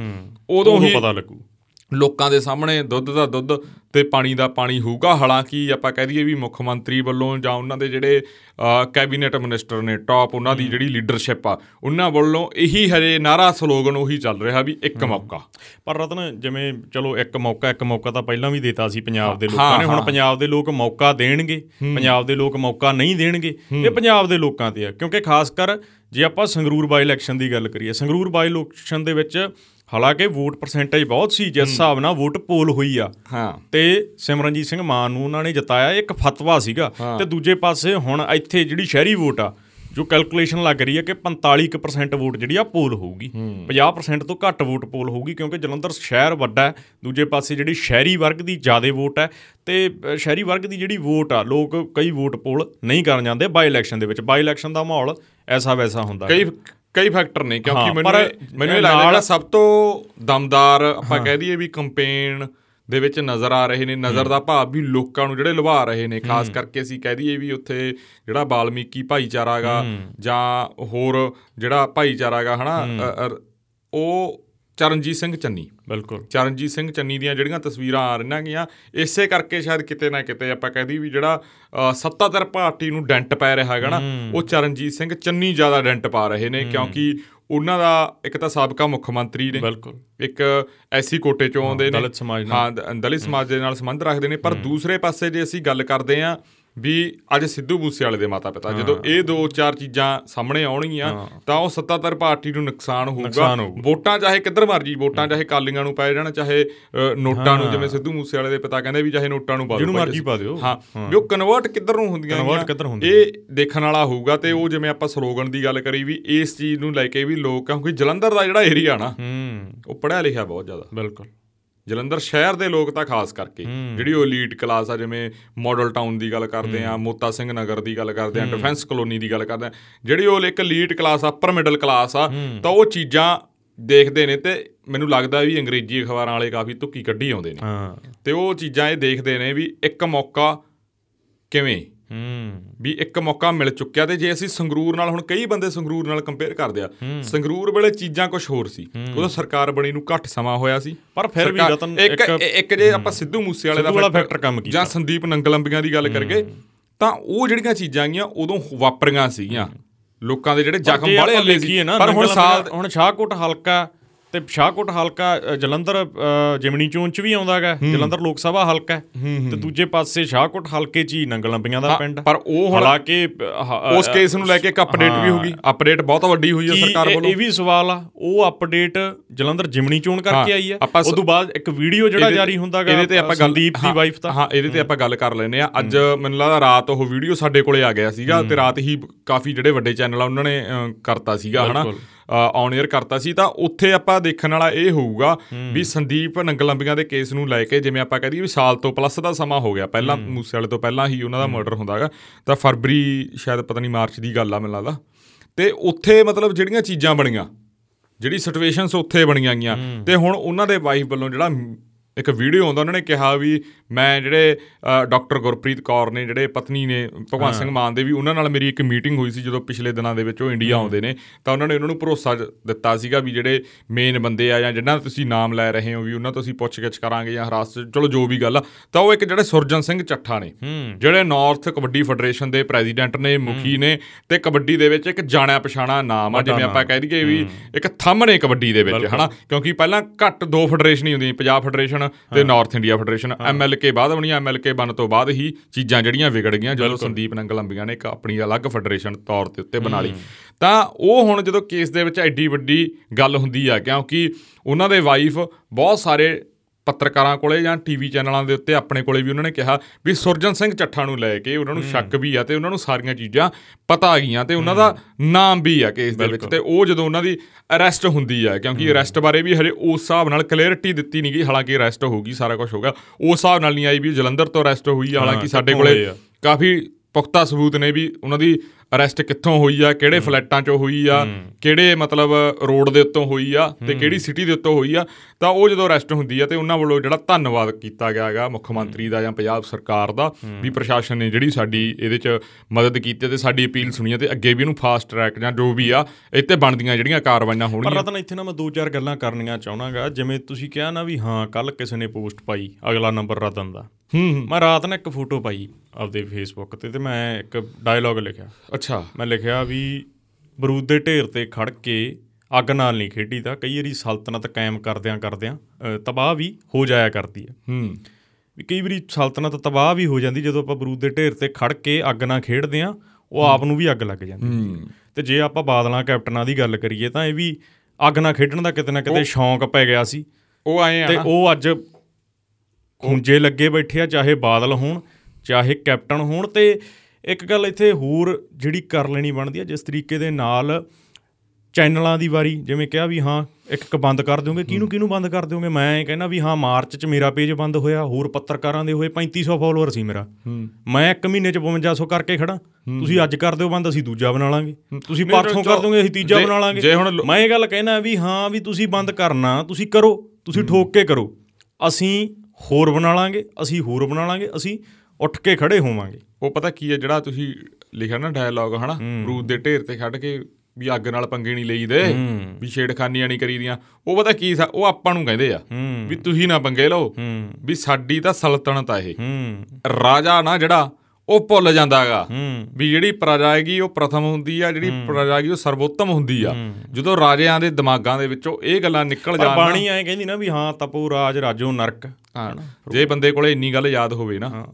ਉਦੋਂ ਹੀ ਪਤਾ ਲੱਗੂ। ਲੋਕਾਂ ਦੇ ਸਾਹਮਣੇ ਦੁੱਧ ਦਾ ਦੁੱਧ ਤੇ ਪਾਣੀ ਦਾ ਪਾਣੀ ਹੋਊਗਾ। ਹਾਲਾਂਕਿ ਆਪਾਂ ਕਹਿ ਦਈਏ ਵੀ ਮੁੱਖ ਮੰਤਰੀ ਵੱਲੋਂ ਜਾਂ ਉਹਨਾਂ ਦੇ ਜਿਹੜੇ ਕੈਬਨਿਟ ਮਿਨਿਸਟਰ ਨੇ ਟਾਪ ਉਹਨਾਂ ਦੀ ਜਿਹੜੀ ਲੀਡਰਸ਼ਿਪ ਆ ਉਹਨਾਂ ਵੱਲੋਂ ਇਹੀ ਹਰੇ ਨਾਰਾ ਸਲੋਗਨ ਉਹੀ ਚੱਲ ਰਿਹਾ ਵੀ ਇੱਕ ਮੌਕਾ। ਪਰ ਰਤਨ ਜਿਵੇਂ ਚਲੋ ਇੱਕ ਮੌਕਾ ਇੱਕ ਮੌਕਾ ਤਾਂ ਪਹਿਲਾਂ ਵੀ ਦਿੱਤਾ ਸੀ ਪੰਜਾਬ ਦੇ ਲੋਕਾਂ ਨੇ। ਹੁਣ ਪੰਜਾਬ ਦੇ ਲੋਕ ਮੌਕਾ ਦੇਣਗੇ। ਪੰਜਾਬ ਦੇ ਲੋਕ ਮੌਕਾ ਨਹੀਂ ਦੇਣਗੇ ਇਹ ਪੰਜਾਬ ਦੇ ਲੋਕਾਂ ਤੇ ਆ। ਕਿਉਂਕਿ ਖਾਸ ਕਰ ਜੇ ਆਪਾਂ ਸੰਗਰੂਰ ਬਾਈ ਇਲੈਕਸ਼ਨ ਦੀ ਗੱਲ ਕਰੀਏ ਸੰਗਰੂਰ ਬਾਈ ਇਲੈਕਸ਼ਨ ਦੇ ਵਿੱਚ ਹਾਲਾਂਕਿ ਵੋਟ ਪਰਸੈਂਟੇਜ ਬਹੁਤ ਸੀ ਜਿਸ ਹਿਸਾਬ ਨਾਲ ਵੋਟ ਪੋਲ ਹੋਈ ਆ। ਹਾਂ। ਤੇ ਸਿਮਰਨਜੀਤ ਸਿੰਘ ਮਾਨ ਨੂੰ ਉਹਨਾਂ ਨੇ ਜਿਤਾਇਆ ਇੱਕ ਫਤਵਾ ਸੀਗਾ। ਤੇ ਦੂਜੇ ਪਾਸੇ ਹੁਣ ਇੱਥੇ ਜਿਹੜੀ ਸ਼ਹਿਰੀ ਵੋਟ ਆ ਜੋ ਕੈਲਕੂਲੇਸ਼ਨ ਲੱਗ ਰਹੀ ਹੈ ਕਿ 45% ਵੋਟ ਜਿਹੜੀ ਆ ਪੋਲ ਹੋਊਗੀ। 50% ਤੋਂ ਘੱਟ ਵੋਟ ਪੋਲ ਹੋਊਗੀ ਕਿਉਂਕਿ ਜਲੰਧਰ ਸ਼ਹਿਰ ਵੱਡਾ ਹੈ ਦੂਜੇ ਪਾਸੇ ਜਿਹੜੀ ਸ਼ਹਿਰੀ ਵਰਗ ਦੀ ਜ਼ਿਆਦਾ ਵੋਟ ਹੈ। ਤੇ ਸ਼ਹਿਰੀ ਵਰਗ ਦੀ ਜਿਹੜੀ ਵੋਟ ਆ ਲੋਕ ਕਈ ਵੋਟ ਪੋਲ ਨਹੀਂ ਕਰਨ ਜਾਂਦੇ ਬਾਈ ਇਲੈਕਸ਼ਨ ਦੇ ਵਿੱਚ। ਬਾਈ ਇਲੈਕਸ਼ਨ ਦਾ ਮਾਹੌਲ ਐਸਾ ਵੈਸਾ ਹੁੰਦਾ ਕਈ ਕਈ ਫੈਕਟਰ ਨੇ ਕਿਉਂਕਿ ਮੈਨੂੰ ਮੈਨੂੰ ਲੱਗਦਾ ਸਭ ਤੋਂ ਦਮਦਾਰ ਆਪਾਂ ਕਹਿ ਦਈਏ ਵੀ ਕੰਪੇਨ ਦੇ ਵਿੱਚ ਨਜ਼ਰ ਆ ਰਹੇ ਨੇ ਨਜ਼ਰ ਦਾ ਭਾਵ ਵੀ ਲੋਕਾਂ ਨੂੰ ਜਿਹੜੇ ਲੁਭਾ ਰਹੇ ਨੇ ਖਾਸ ਕਰਕੇ ਅਸੀਂ ਕਹਿ ਦਈਏ ਵੀ ਉੱਥੇ ਜਿਹੜਾ ਬਾਲਮੀਕੀ ਭਾਈਚਾਰਾਗਾ ਜਾਂ ਹੋਰ ਜਿਹੜਾ ਭਾਈਚਾਰਾਗਾ ਹਨਾ ਉਹ ਚਰਨਜੀਤ ਸਿੰਘ ਚੰਨੀ। ਬਿਲਕੁਲ। ਚਰਨਜੀਤ ਸਿੰਘ ਚੰਨੀ ਦੀਆਂ ਜਿਹੜੀਆਂ ਤਸਵੀਰਾਂ ਆ ਰਹੀਆਂ ਗੀਆਂ ਇਸੇ ਕਰਕੇ ਸ਼ਾਇਦ ਕਿਤੇ ਨਾ ਕਿਤੇ ਆਪਾਂ ਕਹਦੀ ਵੀ ਜਿਹੜਾ ਸੱਤਾਧਰ ਪਾਰਟੀ ਨੂੰ ਡੈਂਟ ਪੈ ਰਿਹਾ ਹੈਗਾ ਨਾ ਉਹ ਚਰਨਜੀਤ ਸਿੰਘ ਚੰਨੀ ਜ਼ਿਆਦਾ ਡੈਂਟ ਪਾ ਰਹੇ ਨੇ ਕਿਉਂਕਿ ਉਹਨਾਂ ਦਾ ਇੱਕ ਤਾਂ ਸਾਬਕਾ ਮੁੱਖ ਮੰਤਰੀ ਨੇ ਬਿਲਕੁਲ। ਇੱਕ ਐਸੀ ਕੋਟੇ ਚੋਂ ਆਉਂਦੇ ਨੇ ਦਲਿਤ ਸਮਾਜ ਨਾਲ। ਹਾਂ ਦਲਿਤ ਸਮਾਜ ਦੇ ਨਾਲ ਸੰਬੰਧ ਰੱਖਦੇ ਨੇ ਪਰ ਦੂਸਰੇ ਪਾਸੇ ਜੇ ਅਸੀਂ ਗੱਲ ਕਰਦੇ ਆਂ ਵੀ ਅੱਜ ਸਿੱਧੂ ਮੂਸੇਵਾਲੇ ਦੇ ਮਾਤਾ ਪਿਤਾ ਜਦੋਂ ਇਹ ਦੋ ਚਾਰ ਚੀਜ਼ਾਂ ਸਾਹਮਣੇ ਆਉਣਗੀਆਂ ਤਾਂ ਉਹ ਸੱਤਾਧਰ ਪਾਰਟੀ ਨੂੰ ਨੁਕਸਾਨ ਹੋਊਗਾ। ਵੋਟਾਂ ਚਾਹੇ ਕਿੱਧਰ ਮਰਜ਼ੀ ਵੋਟਾਂ ਚਾਹੇ ਕਾਲੀਆਂ ਨੂੰ ਪਾਏ ਜਾਣ ਚਾਹੇ ਨੋਟਾਂ ਨੂੰ ਜਿਵੇਂ ਸਿੱਧੂ ਮੂਸੇਵਾਲੇ ਦੇ ਪਿਤਾ ਕਹਿੰਦੇ ਵੀ ਚਾਹੇ ਨੋਟਾਂ ਨੂੰ ਪਾ ਦਿਓ ਜਿਹਨੂੰ ਮਰਜ਼ੀ ਪਾ ਦਿਓ। ਹਾਂ ਵੀ ਉਹ ਕਨਵਰਟ ਕਿੱਧਰ ਨੂੰ ਹੁੰਦੀਆਂ ਕਨਵਰਟ ਕਿੱਧਰ ਹੁੰਦੀਆਂ ਇਹ ਦੇਖਣ ਵਾਲਾ ਹੋਊਗਾ ਤੇ ਉਹ ਜਿਵੇਂ ਆਪਾਂ ਸਲੋਗਨ ਦੀ ਗੱਲ ਕਰੀ ਵੀ ਇਸ ਚੀਜ਼ ਨੂੰ ਲੈ ਕੇ ਵੀ ਲੋਕ ਕਿਉਂਕਿ ਜਲੰਧਰ ਦਾ ਜਿਹੜਾ ਏਰੀਆ ਨਾ ਉਹ ਪੜਿਆ ਲਿਖਿਆ ਬਹੁਤ ਜ਼ਿਆਦਾ। ਬਿਲਕੁਲ। ਜਲੰਧਰ ਸ਼ਹਿਰ ਦੇ ਲੋਕ ਤਾਂ ਖਾਸ ਕਰਕੇ। ਜਿਹੜੀ ਉਹ 엘ੀਟ ਕਲਾਸ ਆ ਜਿਵੇਂ ਮਾਡਲ ਟਾਊਨ ਦੀ ਗੱਲ ਕਰਦੇ ਆ ਮੋਤਾ ਸਿੰਘ ਨਗਰ ਦੀ ਗੱਲ ਕਰਦੇ ਆ ਡਿਫੈਂਸ ਕਲੋਨੀ ਦੀ ਗੱਲ ਕਰਦੇ ਆ। ਜਿਹੜੀ ਉਹ ਇੱਕ 엘ੀਟ ਕਲਾਸ ਆ ਅਪਰ ਮਿਡਲ ਕਲਾਸ ਆ ਤਾਂ ਉਹ ਚੀਜ਼ਾਂ ਦੇਖਦੇ ਨੇ ਤੇ ਮੈਨੂੰ ਲੱਗਦਾ ਵੀ ਅੰਗਰੇਜ਼ੀ ਅਖਬਾਰਾਂ ਵਾਲੇ ਕਾਫੀ ਤੁੱਕੀ ਕੱਢੀ ਆਉਂਦੇ ਨੇ। ਤੇ ਉਹ ਚੀਜ਼ਾਂ ਇਹ ਦੇਖਦੇ ਨੇ ਵੀ ਇੱਕ ਮੌਕਾ ਕਿਵੇਂ? ਹੂੰ। ਵੀ ਇੱਕ ਮੌਕਾ ਮਿਲ ਚੁੱਕਿਆ ਤੇ ਜੇ ਅਸੀਂ ਸੰਗਰੂਰ ਨਾਲ ਹੁਣ ਕਈ ਬੰਦੇ ਸੰਗਰੂਰ ਨਾਲ ਕੰਪੇਅਰ ਕਰਦੇ ਆ ਸੰਗਰੂਰ ਵੇਲੇ ਚੀਜ਼ਾਂ ਕੁਝ ਹੋਰ ਸੀ। ਉਦੋਂ ਸਰਕਾਰ ਬਣੀ ਨੂੰ ਘੱਟ ਸਮਾਂ ਹੋਇਆ ਸੀ। ਪਰ ਫਿਰ ਵੀ ਰਤਨ ਇੱਕ ਇੱਕ ਜੇ ਆਪਾਂ ਸਿੱਧੂ ਮੂਸੇ ਵਾਲੇ ਦਾ ਫੈਕਟਰ ਕੰਮ ਕੀਤਾ। ਜਾਂ ਸੰਦੀਪ ਨੰਗਲੰਬੀਆਂ ਦੀ ਗੱਲ ਕਰਗੇ ਤਾਂ ਉਹ ਜਿਹੜੀਆਂ ਚੀਜ਼ਾਂ ਆਈਆਂ ਉਦੋਂ ਵਾਪਰੀਆਂ ਸੀਗੀਆਂ। ਲੋਕਾਂ ਦੇ ਜਿਹੜੇ ਜ਼ਖਮ ਵਾਲੇ ਹੱਲੇ ਸੀ। ਪਰ ਹੁਣ ਸਾਲ ਹੁਣ ਸ਼ਾਹਕੋਟ ਹਲਕਾ ਤੇ ਸ਼ਾਹਕੋਟ ਹਲਕਾ ਜਲੰਧਰ ਜਿਮਣੀ ਚੋਣ ਚ ਵੀ ਆਉਂਦਾਗਾ। ਜਲੰਧਰ ਲੋਕ ਸਭਾ ਹਲਕਾ ਤੇ ਦੂਜੇ ਪਾਸੇ ਸ਼ਾਹਕੋਟ ਹਲਕੇ ਚ ਹੀ ਨੰਗਲੰਬੀਆਂ ਦਾ ਪਿੰਡ। ਪਰ ਉਹ ਹਾਲਾਂਕਿ ਉਸ ਕੇਸ ਨੂੰ ਲੈ ਕੇ ਇੱਕ ਅਪਡੇਟ ਵੀ ਹੋਗੀ ਅਪਡੇਟ ਬਹੁਤ ਵੱਡੀ ਹੋਈ ਹੈ ਸਰਕਾਰ ਵੱਲੋਂ। ਇਹ ਵੀ ਸਵਾਲ ਆ। ਉਹ ਅਪਡੇਟ ਜਲੰਧਰ ਜਿਮਣੀ ਚੋਣ ਕਰਕੇ ਆਈ ਹੈ ਉਸ ਤੋਂ ਬਾਅਦ ਇੱਕ ਵੀਡੀਓ ਜਿਹੜਾ ਜਾਰੀ ਹੁੰਦਾਗਾ ਇਹਦੇ ਤੇ ਆਪਾਂ ਸੰਦੀਪ ਦੀ ਵਾਈਫ ਦਾ। ਹਾਂ ਇਹਦੇ ਤੇ ਆਪਾਂ ਗੱਲ ਕਰ ਲੈਨੇ ਆ ਅੱਜ ਮੈਨੂੰ ਲੱਗਦਾ ਰਾਤ ਉਹ ਵੀਡੀਓ ਸਾਡੇ ਕੋਲੇ ਆ ਗਿਆ ਸੀਗਾ ਤੇ ਰਾਤ ਹੀ ਕਾਫੀ ਜਿਹੜੇ ਵੱਡੇ ਚੈਨਲ ਆ ਉਹਨਾਂ ਨੇ ਕਰਤਾ ਸੀਗਾ ਹਨਾ? ਔਨ 에ਅਰ ਕਰਤਾ ਸੀ ਤਾਂ ਉੱਥੇ ਆਪਾਂ ਦੇਖਣ ਵਾਲਾ ਇਹ ਹੋਊਗਾ ਵੀ ਸੰਦੀਪ ਨੰਗਲੰਬੀਆਂ ਦੇ ਕੇਸ ਨੂੰ ਲੈ ਕੇ ਜਿਵੇਂ ਆਪਾਂ ਕਹਦੇ ਵੀ ਸਾਲ ਤੋਂ ਪਲੱਸ ਦਾ ਸਮਾਂ ਹੋ ਗਿਆ। ਪਹਿਲਾਂ ਮੂਸੇ ਵਾਲੇ ਤੋਂ ਪਹਿਲਾਂ ਹੀ ਉਹਨਾਂ ਦਾ ਮਰਡਰ ਹੁੰਦਾਗਾ। ਤਾਂ ਫਰਵਰੀ ਸ਼ਾਇਦ ਪਤਾ ਨਹੀਂ ਮਾਰਚ ਦੀ ਗੱਲ ਆ ਮੈਨੂੰ ਲੱਗਦਾ। ਤੇ ਉੱਥੇ ਮਤਲਬ ਜਿਹੜੀਆਂ ਚੀਜ਼ਾਂ ਬਣੀਆਂ ਜਿਹੜੀ ਸਿਚੁਏਸ਼ਨਸ ਉੱਥੇ ਬਣੀਆਂ ਗਈਆਂ ਤੇ ਹੁਣ ਉਹਨਾਂ ਦੇ ਵਾਈਫ ਵੱਲੋਂ ਜਿਹੜਾ ਇੱਕ ਵੀਡੀਓ ਆਉਂਦਾ ਉਹਨਾਂ ਨੇ ਕਿਹਾ ਵੀ ਮੈਂ ਜਿਹੜੇ ਡਾਕਟਰ ਗੁਰਪ੍ਰੀਤ ਕੌਰ ਨੇ ਜਿਹੜੇ ਪਤਨੀ ਨੇ ਭਗਵੰਤ ਸਿੰਘ ਮਾਨ ਦੇ ਵੀ ਉਹਨਾਂ ਨਾਲ ਮੇਰੀ ਇੱਕ ਮੀਟਿੰਗ ਹੋਈ ਸੀ ਜਦੋਂ ਪਿਛਲੇ ਦਿਨਾਂ ਦੇ ਵਿੱਚ ਉਹ ਇੰਡੀਆ ਆਉਂਦੇ ਨੇ। ਤਾਂ ਉਹਨਾਂ ਨੇ ਉਹਨਾਂ ਨੂੰ ਭਰੋਸਾ ਦਿੱਤਾ ਸੀਗਾ ਵੀ ਜਿਹੜੇ ਮੇਨ ਬੰਦੇ ਆ ਜਾਂ ਜਿਨ੍ਹਾਂ ਤੁਸੀਂ ਨਾਮ ਲੈ ਰਹੇ ਹੋ ਵੀ ਉਹਨਾਂ ਤੋਂ ਅਸੀਂ ਪੁੱਛਗਿੱਛ ਕਰਾਂਗੇ ਜਾਂ ਹਰਾਸ ਚਲੋ ਜੋ ਵੀ ਗੱਲ ਆ। ਤਾਂ ਉਹ ਇੱਕ ਜਿਹੜੇ ਸੁਰਜਨ ਸਿੰਘ ਚੱਠਾ ਨੇ ਜਿਹੜੇ ਨਾਰਥ ਕਬੱਡੀ ਫੈਡਰੇਸ਼ਨ ਦੇ ਪ੍ਰੈਜ਼ੀਡੈਂਟ ਨੇ ਮੁਖੀ ਨੇ ਤੇ ਕਬੱਡੀ ਦੇ ਵਿੱਚ ਇੱਕ ਜਾਣਿਆ ਪਛਾਣਾ ਨਾਮ ਆ ਜਿਵੇਂ ਆਪਾਂ ਕਹਿ ਦਈਏ ਵੀ ਇੱਕ ਥੰਮ ਨੇ ਕਬੱਡੀ ਦੇ ਵਿੱਚ ਹਨਾ? ਕਿਉਂਕਿ ਪਹਿਲਾਂ ਘੱਟ ਦੋ ਫੈਡਰੇਸ਼ਨ ਹੀ ਹੁੰਦੀਆਂ ਪੰਜਾਬ ਫੈਡਰੇਸ਼ਨ ਤੇ ਨਾਰਥ ਇੰਡੀਆ ਫੈਡਰੇਸ਼ਨ। ਐਮਐਲਕੇ ਬਾਅਦ ਬਣੀ ਐਮਐਲਕੇ ਬਣ ਤੋਂ ਬਾਅਦ ਹੀ ਚੀਜ਼ਾਂ ਜਿਹੜੀਆਂ ਵਿਗੜ ਗਈਆਂ ਜਦੋਂ ਸੰਦੀਪ ਨੰਗਲੰਬੀਆਂ ਨੇ ਇੱਕ ਆਪਣੀ ਅਲੱਗ ਫੈਡਰੇਸ਼ਨ ਤੌਰ ਤੇ ਉੱਤੇ ਬਣਾ ਲਈ। ਤਾਂ ਉਹ ਹੁਣ ਜਦੋਂ ਕੇਸ ਦੇ ਵਿੱਚ ਐਡੀ ਵੱਡੀ ਗੱਲ ਹੁੰਦੀ ਆ ਕਿਉਂਕਿ ਉਹਨਾਂ ਦੇ ਵਾਈਫ ਬਹੁਤ ਸਾਰੇ ਪੱਤਰਕਾਰਾਂ ਕੋਲੇ ਜਾਂ ਟੀਵੀ ਚੈਨਲਾਂ ਦੇ ਉੱਤੇ ਆਪਣੇ ਕੋਲੇ ਵੀ ਉਹਨਾਂ ਨੇ ਕਿਹਾ ਵੀ ਸੁਰਜਨ ਸਿੰਘ ਚੱਠਾ ਨੂੰ ਲੈ ਕੇ ਉਹਨਾਂ ਨੂੰ ਸ਼ੱਕ ਵੀ ਆ ਤੇ ਉਹਨਾਂ ਨੂੰ ਸਾਰੀਆਂ ਚੀਜ਼ਾਂ ਪਤਾ ਆ ਗਈਆਂ ਤੇ ਉਹਨਾਂ ਦਾ ਨਾਮ ਵੀ ਆ ਕੇਸ ਦੇ ਵਿੱਚ ਤੇ ਉਹ ਜਦੋਂ ਉਹਨਾਂ ਦੀ ਅਰੈਸਟ ਹੁੰਦੀ ਆ ਕਿਉਂਕਿ ਅਰੈਸਟ ਬਾਰੇ ਵੀ ਹਰੇ ਉਸ ਹਿਸਾਬ ਨਾਲ ਕਲੀਅਰਿਟੀ ਦਿੱਤੀ ਨਹੀਂ ਗਈ ਹਾਲਾਂਕਿ ਅਰੈਸਟ ਹੋਊਗੀ ਸਾਰਾ ਕੁਝ ਹੋਗਾ ਉਸ ਹਿਸਾਬ ਨਾਲ ਨਹੀਂ ਆਈ ਵੀ ਜਲੰਧਰ ਤੋਂ ਅਰੈਸਟ ਹੋਈ ਹਾਲਾਂਕਿ ਸਾਡੇ ਕੋਲੇ ਕਾਫੀ ਪੁਖਤਾ ਸਬੂਤ ਨੇ ਵੀ ਉਹਨਾਂ ਦੀ ਅਰੈਸਟ ਕਿੱਥੋਂ ਹੋਈ ਆ ਕਿਹੜੇ ਫਲੈਟਾਂ 'ਚੋਂ ਹੋਈ ਆ ਕਿਹੜੇ ਮਤਲਬ ਰੋਡ ਦੇ ਉੱਤੋਂ ਹੋਈ ਆ ਤੇ ਕਿਹੜੀ ਸਿਟੀ ਦੇ ਉੱਤੋਂ ਹੋਈ ਆ ਤਾਂ ਉਹ ਜਦੋਂ ਅਰੈਸਟ ਹੁੰਦੀ ਆ ਤੇ ਉਹਨਾਂ ਵੱਲੋਂ ਜਿਹੜਾ ਧੰਨਵਾਦ ਕੀਤਾ ਗਿਆ ਹੈਗਾ ਮੁੱਖ ਮੰਤਰੀ ਦਾ ਜਾਂ ਪੰਜਾਬ ਸਰਕਾਰ ਦਾ ਵੀ ਪ੍ਰਸ਼ਾਸਨ ਨੇ ਜਿਹੜੀ ਸਾਡੀ ਇਹਦੇ 'ਚ ਮਦਦ ਕੀਤੀ ਤੇ ਸਾਡੀ ਅਪੀਲ ਸੁਣੀ ਤੇ ਅੱਗੇ ਵੀ ਇਹਨੂੰ ਫਾਸਟ ਟਰੈਕ ਜਾਂ ਜੋ ਵੀ ਆ ਇੱਥੇ ਬਣਦੀਆਂ ਜਿਹੜੀਆਂ ਕਾਰਵਾਈਆਂ ਹੋਣਗੀਆਂ। ਪਰ ਰਤਨ ਇੱਥੇ ਨਾ ਮੈਂ ਦੋ ਚਾਰ ਗੱਲਾਂ ਕਰਨੀਆਂ ਚਾਹਣਾਗਾ ਜਿਵੇਂ ਤੁਸੀਂ ਕਿਹਾ ਨਾ ਵੀ ਹਾਂ ਕੱਲ ਕਿਸੇ ਨੇ ਪੋਸਟ ਪਾਈ ਅਗਲਾ ਨੰਬਰ ਰਤਨ ਦਾ। ਹੂੰ ਮੈਂ ਰਾਤ ਨੂੰ ਇੱਕ ਫੋਟੋ ਪਾਈ ਆਪਦੇ ਫੇਸਬੁੱਕ ਤੇ ਤੇ ਮੈਂ ਇੱਕ ਡਾਇਲੌਗ ਲਿਖਿਆ। ਅੱਛਾ। ਮੈਂ ਲਿਖਿਆ ਵੀ ਬਰੂਦ ਦੇ ਢੇਰ ਤੇ ਖੜ ਕੇ ਅੱਗ ਨਾਲ ਨਹੀਂ ਖੇਡੀ ਤਾਂ ਕਈ ਵਾਰੀ ਸਲਤਨਤ ਕਾਇਮ ਕਰਦਿਆਂ ਕਰਦਿਆਂ ਤਬਾਹ ਵੀ ਹੋ ਜਾਇਆ ਕਰਦੀ ਹੈ। ਹੂੰ। ਵੀ ਕਈ ਵਾਰੀ ਸਲਤਨਤ ਤਬਾਹ ਵੀ ਹੋ ਜਾਂਦੀ ਜਦੋਂ ਆਪਾਂ ਬਰੂਦ ਦੇ ਢੇਰ ਤੇ ਖੜ ਕੇ ਅੱਗ ਨਾਲ ਖੇਡਦੇ ਆ ਉਹ ਆਪ ਨੂੰ ਵੀ ਅੱਗ ਲੱਗ ਜਾਂਦੀ ਤੇ ਜੇ ਆਪਾਂ ਬਾਦਲਾਂ ਕੈਪਟਨਾਂ ਦੀ ਗੱਲ ਕਰੀਏ ਤਾਂ ਇਹ ਵੀ ਅੱਗ ਨਾਲ ਖੇਡਣ ਦਾ ਕਿਤੇ ਨਾ ਕਿਤੇ ਸ਼ੌਂਕ ਪੈ ਗਿਆ ਸੀ। ਉਹ ਆਏ ਆ ਤੇ ਉਹ ਅੱਜ ਖੁੰਝੇ ਲੱਗੇ ਬੈਠੇ ਆ ਚਾਹੇ ਬਾਦਲ ਹੋਣ ਚਾਹੇ ਕੈਪਟਨ ਹੋਣ ਤੇ ਇੱਕ ਗੱਲ ਇੱਥੇ ਹੋਰ ਜਿਹੜੀ ਕਰ ਲੈਣੀ ਬਣਦੀ ਆ ਜਿਸ ਤਰੀਕੇ ਦੇ ਨਾਲ ਚੈਨਲਾਂ ਦੀ ਵਾਰੀ ਜਿਵੇਂ ਕਿਹਾ ਵੀ ਹਾਂ ਇੱਕ ਇੱਕ ਬੰਦ ਕਰ ਦਿਓਗੇ। ਕਿਹਨੂੰ ਕਿਹਨੂੰ ਬੰਦ ਕਰ ਦਿਓਗੇ? ਮੈਂ ਕਹਿੰਦਾ ਵੀ ਹਾਂ ਮਾਰਚ 'ਚ ਮੇਰਾ ਪੇਜ ਬੰਦ ਹੋਇਆ ਹੋਰ ਪੱਤਰਕਾਰਾਂ ਦੇ ਹੋਏ 3500 ਫਾਲੋਅਰ ਸੀ ਮੇਰਾ। ਮੈਂ ਇੱਕ ਮਹੀਨੇ 'ਚ 5200 ਕਰਕੇ ਖੜਾ। ਤੁਸੀਂ ਅੱਜ ਕਰ ਦਿਓ ਬੰਦ ਅਸੀਂ ਦੂਜਾ ਬਣਾ ਲਾਂਗੇ। ਤੁਸੀਂ ਪਰਸੋਂ ਕਰ ਦੋਗੇ ਅਸੀਂ ਤੀਜਾ ਬਣਾ ਲਾਂਗੇ। ਮੈਂ ਇਹ ਗੱਲ ਕਹਿਣਾ ਵੀ ਹਾਂ ਵੀ ਤੁਸੀਂ ਬੰਦ ਕਰਨਾ ਤੁਸੀਂ ਕਰੋ ਤੁਸੀਂ ਠੋਕ ਕੇ ਕਰੋ। ਅਸੀਂ ਹੋਰ ਬਣਾ ਲਾਂਗੇ ਅਸੀਂ ਹੋਰ ਬਣਾ ਲਾਂਗੇ ਅਸੀਂ ਉੱਠ ਕੇ ਖੜੇ ਹੋਵਾਂਗੇ। ਉਹ ਪਤਾ ਕੀ ਹੈ ਜਿਹੜਾ ਤੁਸੀਂ ਲਿਖਿਆ ਨਾ ਡਾਇਲੌਗ ਹਨਾ? ਰੂਦ ਦੇ ਢੇਰ ਤੇ ਖੜ ਕੇ ਵੀ ਅੱਗ ਨਾਲ ਪੰਗੇ ਨਹੀਂ ਲਈਦੇ ਵੀ ਛੇੜਖਾਨੀਆਂ ਨਹੀਂ ਕਰੀਦੀਆਂ। ਉਹ ਪਤਾ ਕੀ ਉਹ ਆਪਾਂ ਨੂੰ ਕਹਿੰਦੇ ਆ ਵੀ ਤੁਸੀਂ ਨਾ ਪੰਗੇ ਲਓ। ਵੀ ਸਾਡੀ ਤਾਂ ਸਲਤਨਤ ਆ ਇਹ। ਰਾਜਾ ਨਾ ਜਿਹੜਾ ਉਹ ਭੁੱਲ ਜਾਂਦਾਗਾ ਵੀ ਜਿਹੜੀ ਪ੍ਰਜਾ ਹੈਗੀ ਉਹ ਪ੍ਰਥਮ ਹੁੰਦੀ ਆ ਜਿਹੜੀ ਪ੍ਰਜਾ ਹੈਗੀ ਉਹ ਸਰਵੋਤਮ ਹੁੰਦੀ ਆ। ਜਦੋਂ ਰਾਜਿਆਂ ਦੇ ਦਿਮਾਗਾਂ ਦੇ ਵਿੱਚੋਂ ਇਹ ਗੱਲਾਂ ਨਿਕਲ ਜਾਣ ਬਾਣੀ ਐ ਕਹਿੰਦੀ ਨਾ ਵੀ ਹਾਂ ਤਪੋ ਰਾਜ ਰਾਜੋ ਨਰਕ। ਹਾਂ। ਜੇ ਬੰਦੇ ਕੋਲੇ ਇੰਨੀ ਗੱਲ ਯਾਦ ਹੋਵੇ ਨਾ